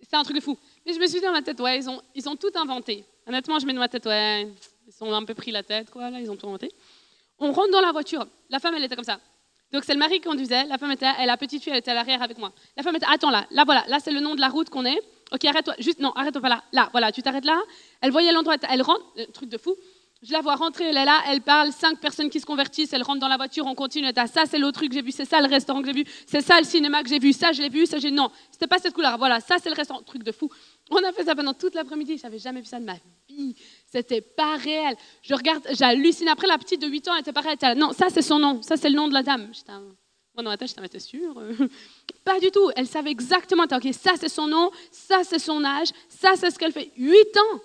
C'est un truc de fou. Mais je me suis dit dans ma tête, ouais, ils ont, ils ont tout inventé. Honnêtement, je mets dans ma tête, ouais, ils sont un peu pris la tête, quoi, là, ils ont tout inventé. On rentre dans la voiture. La femme, elle était comme ça. Donc c'est le mari qui conduisait, la femme était, elle, la petite fille, elle était à l'arrière avec moi. La femme était, attends là, là voilà, là c'est le nom de la route qu'on est. Ok, arrête-toi, juste, non, arrête-toi pas là, là, voilà, tu t'arrêtes là. Elle voyait l'endroit, elle rentre, euh, truc de fou. Je la vois rentrer, elle est là, elle parle, cinq personnes qui se convertissent, elle rentre dans la voiture, on continue, ça. C'est l'autre truc que j'ai vu, c'est ça le restaurant que j'ai vu, c'est ça le cinéma que j'ai vu, ça je l'ai vu, ça j'ai non, c'était pas cette couleur, voilà, ça c'est le restaurant, truc de fou. On a fait ça pendant toute l'après-midi, j'avais jamais vu ça de ma vie, c'était pas réel. Je regarde, j'hallucine, après la petite de 8 ans, elle était pareille, elle était non, ça c'est son nom, ça c'est le nom de la dame. J'étais, moi, dans ma tête, j'étais sûre? *laughs* pas du tout. Elle savait exactement, OK, ça c'est son nom, ça c'est son âge, ça c'est ce qu'elle fait. Huit ans.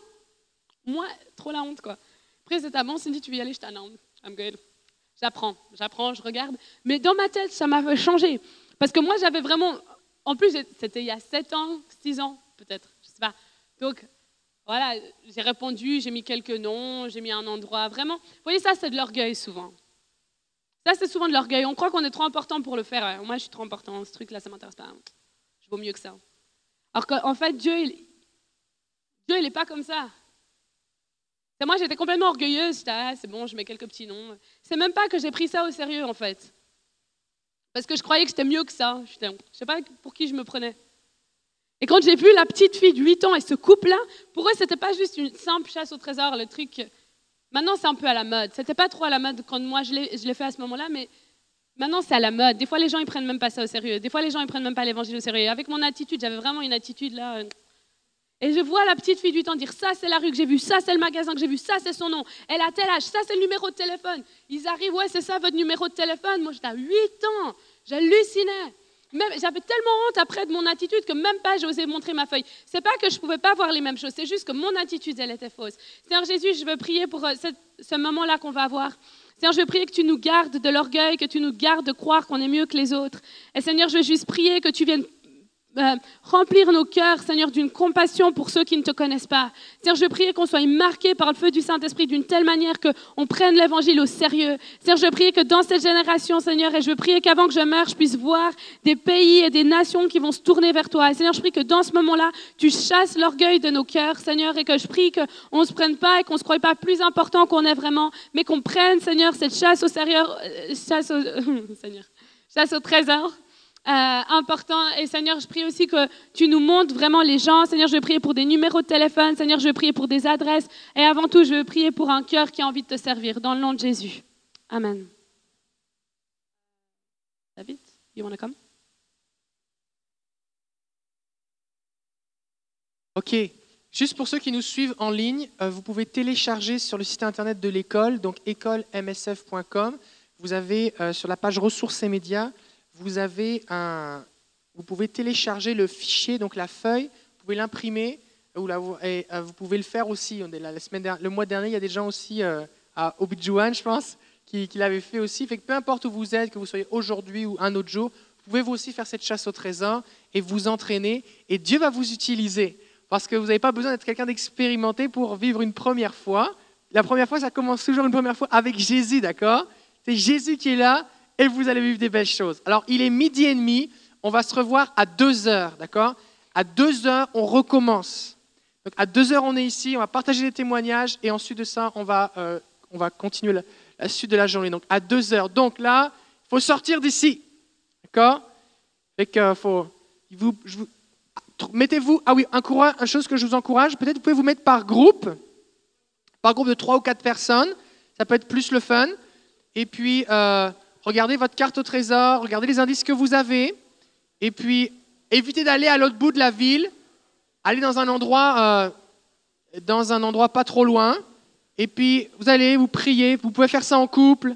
Moi, trop la honte, quoi. Après, c'était bon, Cindy, tu veux y aller? J'étais, non, I'm good. J'apprends, j'apprends, je regarde. Mais dans ma tête, ça m'a changé. Parce que moi, j'avais vraiment. En plus, c'était il y a sept ans, six ans, peut-être, je. Donc, voilà, j'ai répondu, j'ai mis quelques noms, j'ai mis un endroit. Vraiment, vous voyez, ça, c'est de l'orgueil souvent. Ça, c'est souvent de l'orgueil. On croit qu'on est trop important pour le faire. Moi, je suis trop important. Ce truc-là, ça m'intéresse pas. Je vaux mieux que ça. Alors qu'en fait, Dieu, il, Dieu, il n'est pas comme ça. moi, j'étais complètement orgueilleuse. Ah, c'est bon, je mets quelques petits noms. C'est même pas que j'ai pris ça au sérieux, en fait. Parce que je croyais que c'était mieux que ça. Je ne sais pas pour qui je me prenais. Et quand j'ai vu la petite fille de 8 ans et ce couple-là, pour eux, ce n'était pas juste une simple chasse au trésor, le truc Maintenant, c'est un peu à la mode. C'était pas trop à la mode quand moi je l'ai fait à ce moment-là, mais maintenant c'est à la mode. Des fois, les gens ils prennent même pas ça au sérieux. Des fois, les gens ils prennent même pas l'évangile au sérieux. Avec mon attitude, j'avais vraiment une attitude là. Euh, et je vois la petite fille du temps dire ça c'est la rue que j'ai vue, ça c'est le magasin que j'ai vu, ça c'est son nom, elle a tel âge, ça c'est le numéro de téléphone. Ils arrivent, ouais c'est ça votre numéro de téléphone. Moi j'étais à 8 ans, j'hallucinais j'avais tellement honte après de mon attitude que même pas j'osais montrer ma feuille. C'est pas que je pouvais pas voir les mêmes choses, c'est juste que mon attitude, elle était fausse. Seigneur Jésus, je veux prier pour euh, ce moment-là qu'on va avoir. Seigneur, je veux prier que tu nous gardes de l'orgueil, que tu nous gardes de croire qu'on est mieux que les autres. Et Seigneur, je veux juste prier que tu viennes euh, remplir nos cœurs, Seigneur, d'une compassion pour ceux qui ne te connaissent pas. Seigneur, je prie qu'on soit marqués par le feu du Saint-Esprit d'une telle manière qu'on prenne l'évangile au sérieux. Seigneur, je prie que dans cette génération, Seigneur, et je prie qu'avant que je meure, je puisse voir des pays et des nations qui vont se tourner vers toi. Et Seigneur, je prie que dans ce moment-là, tu chasses l'orgueil de nos cœurs, Seigneur, et que je prie qu'on ne se prenne pas et qu'on ne se croie pas plus important qu'on est vraiment, mais qu'on prenne, Seigneur, cette chasse au sérieux, euh, chasse au, *laughs* Seigneur, chasse au trésor euh, important. Et Seigneur, je prie aussi que tu nous montres vraiment les gens. Seigneur, je veux prier pour des numéros de téléphone. Seigneur, je veux prier pour des adresses. Et avant tout, je veux prier pour un cœur qui a envie de te servir. Dans le nom de Jésus. Amen. David, you want to come? Ok. Juste pour ceux qui nous suivent en ligne, euh, vous pouvez télécharger sur le site internet de l'école, donc écolemsf.com. Vous avez euh, sur la page ressources et médias vous, avez un, vous pouvez télécharger le fichier, donc la feuille, vous pouvez l'imprimer, et euh, vous pouvez le faire aussi. La semaine le mois dernier, il y a des gens aussi euh, à Obidjouan, je pense, qui, l'avaient fait aussi. Fait peu importe où vous êtes, que vous soyez aujourd'hui ou un autre jour, vous pouvez vous aussi faire cette chasse au trésor et vous entraîner. Et Dieu va vous utiliser. Parce que vous n'avez pas besoin d'être quelqu'un d'expérimenté pour vivre une première fois. La première fois, ça commence toujours une première fois avec Jésus, d'accord? C'est Jésus qui est là et vous allez vivre des belles choses. Alors, il est midi et demi, on va se revoir à deux heures, d'accord? À deux heures, on recommence. Donc à 2 heures, on est ici, on va partager des témoignages et ensuite de ça, on va, euh, on va continuer la, suite de la journée. Donc à 2 heures. Donc là, il faut sortir d'ici. D'accord? Fait que faut, vous, mettez-vous. Ah oui, un une chose que je vous encourage, peut-être vous pouvez vous mettre par groupe, par groupe de 3 ou 4 personnes. Ça peut être plus le fun. Et puis, euh, regardez votre carte au trésor, regardez les indices que vous avez. Et puis, évitez d'aller à l'autre bout de la ville. Allez dans un endroit, euh, dans un endroit pas trop loin. Et puis, vous allez, vous priez. Vous pouvez faire ça en couple.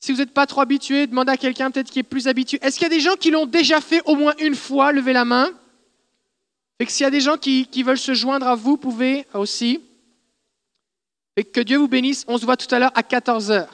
Si vous n'êtes pas trop habitué, demandez à quelqu'un peut-être qui est plus habitué. Est-ce qu'il y a des gens qui l'ont déjà fait au moins une fois Levez la main? Fait que s'il y a des gens qui, veulent se joindre à vous, vous pouvez aussi. Et que Dieu vous bénisse. On se voit tout à l'heure à 14h.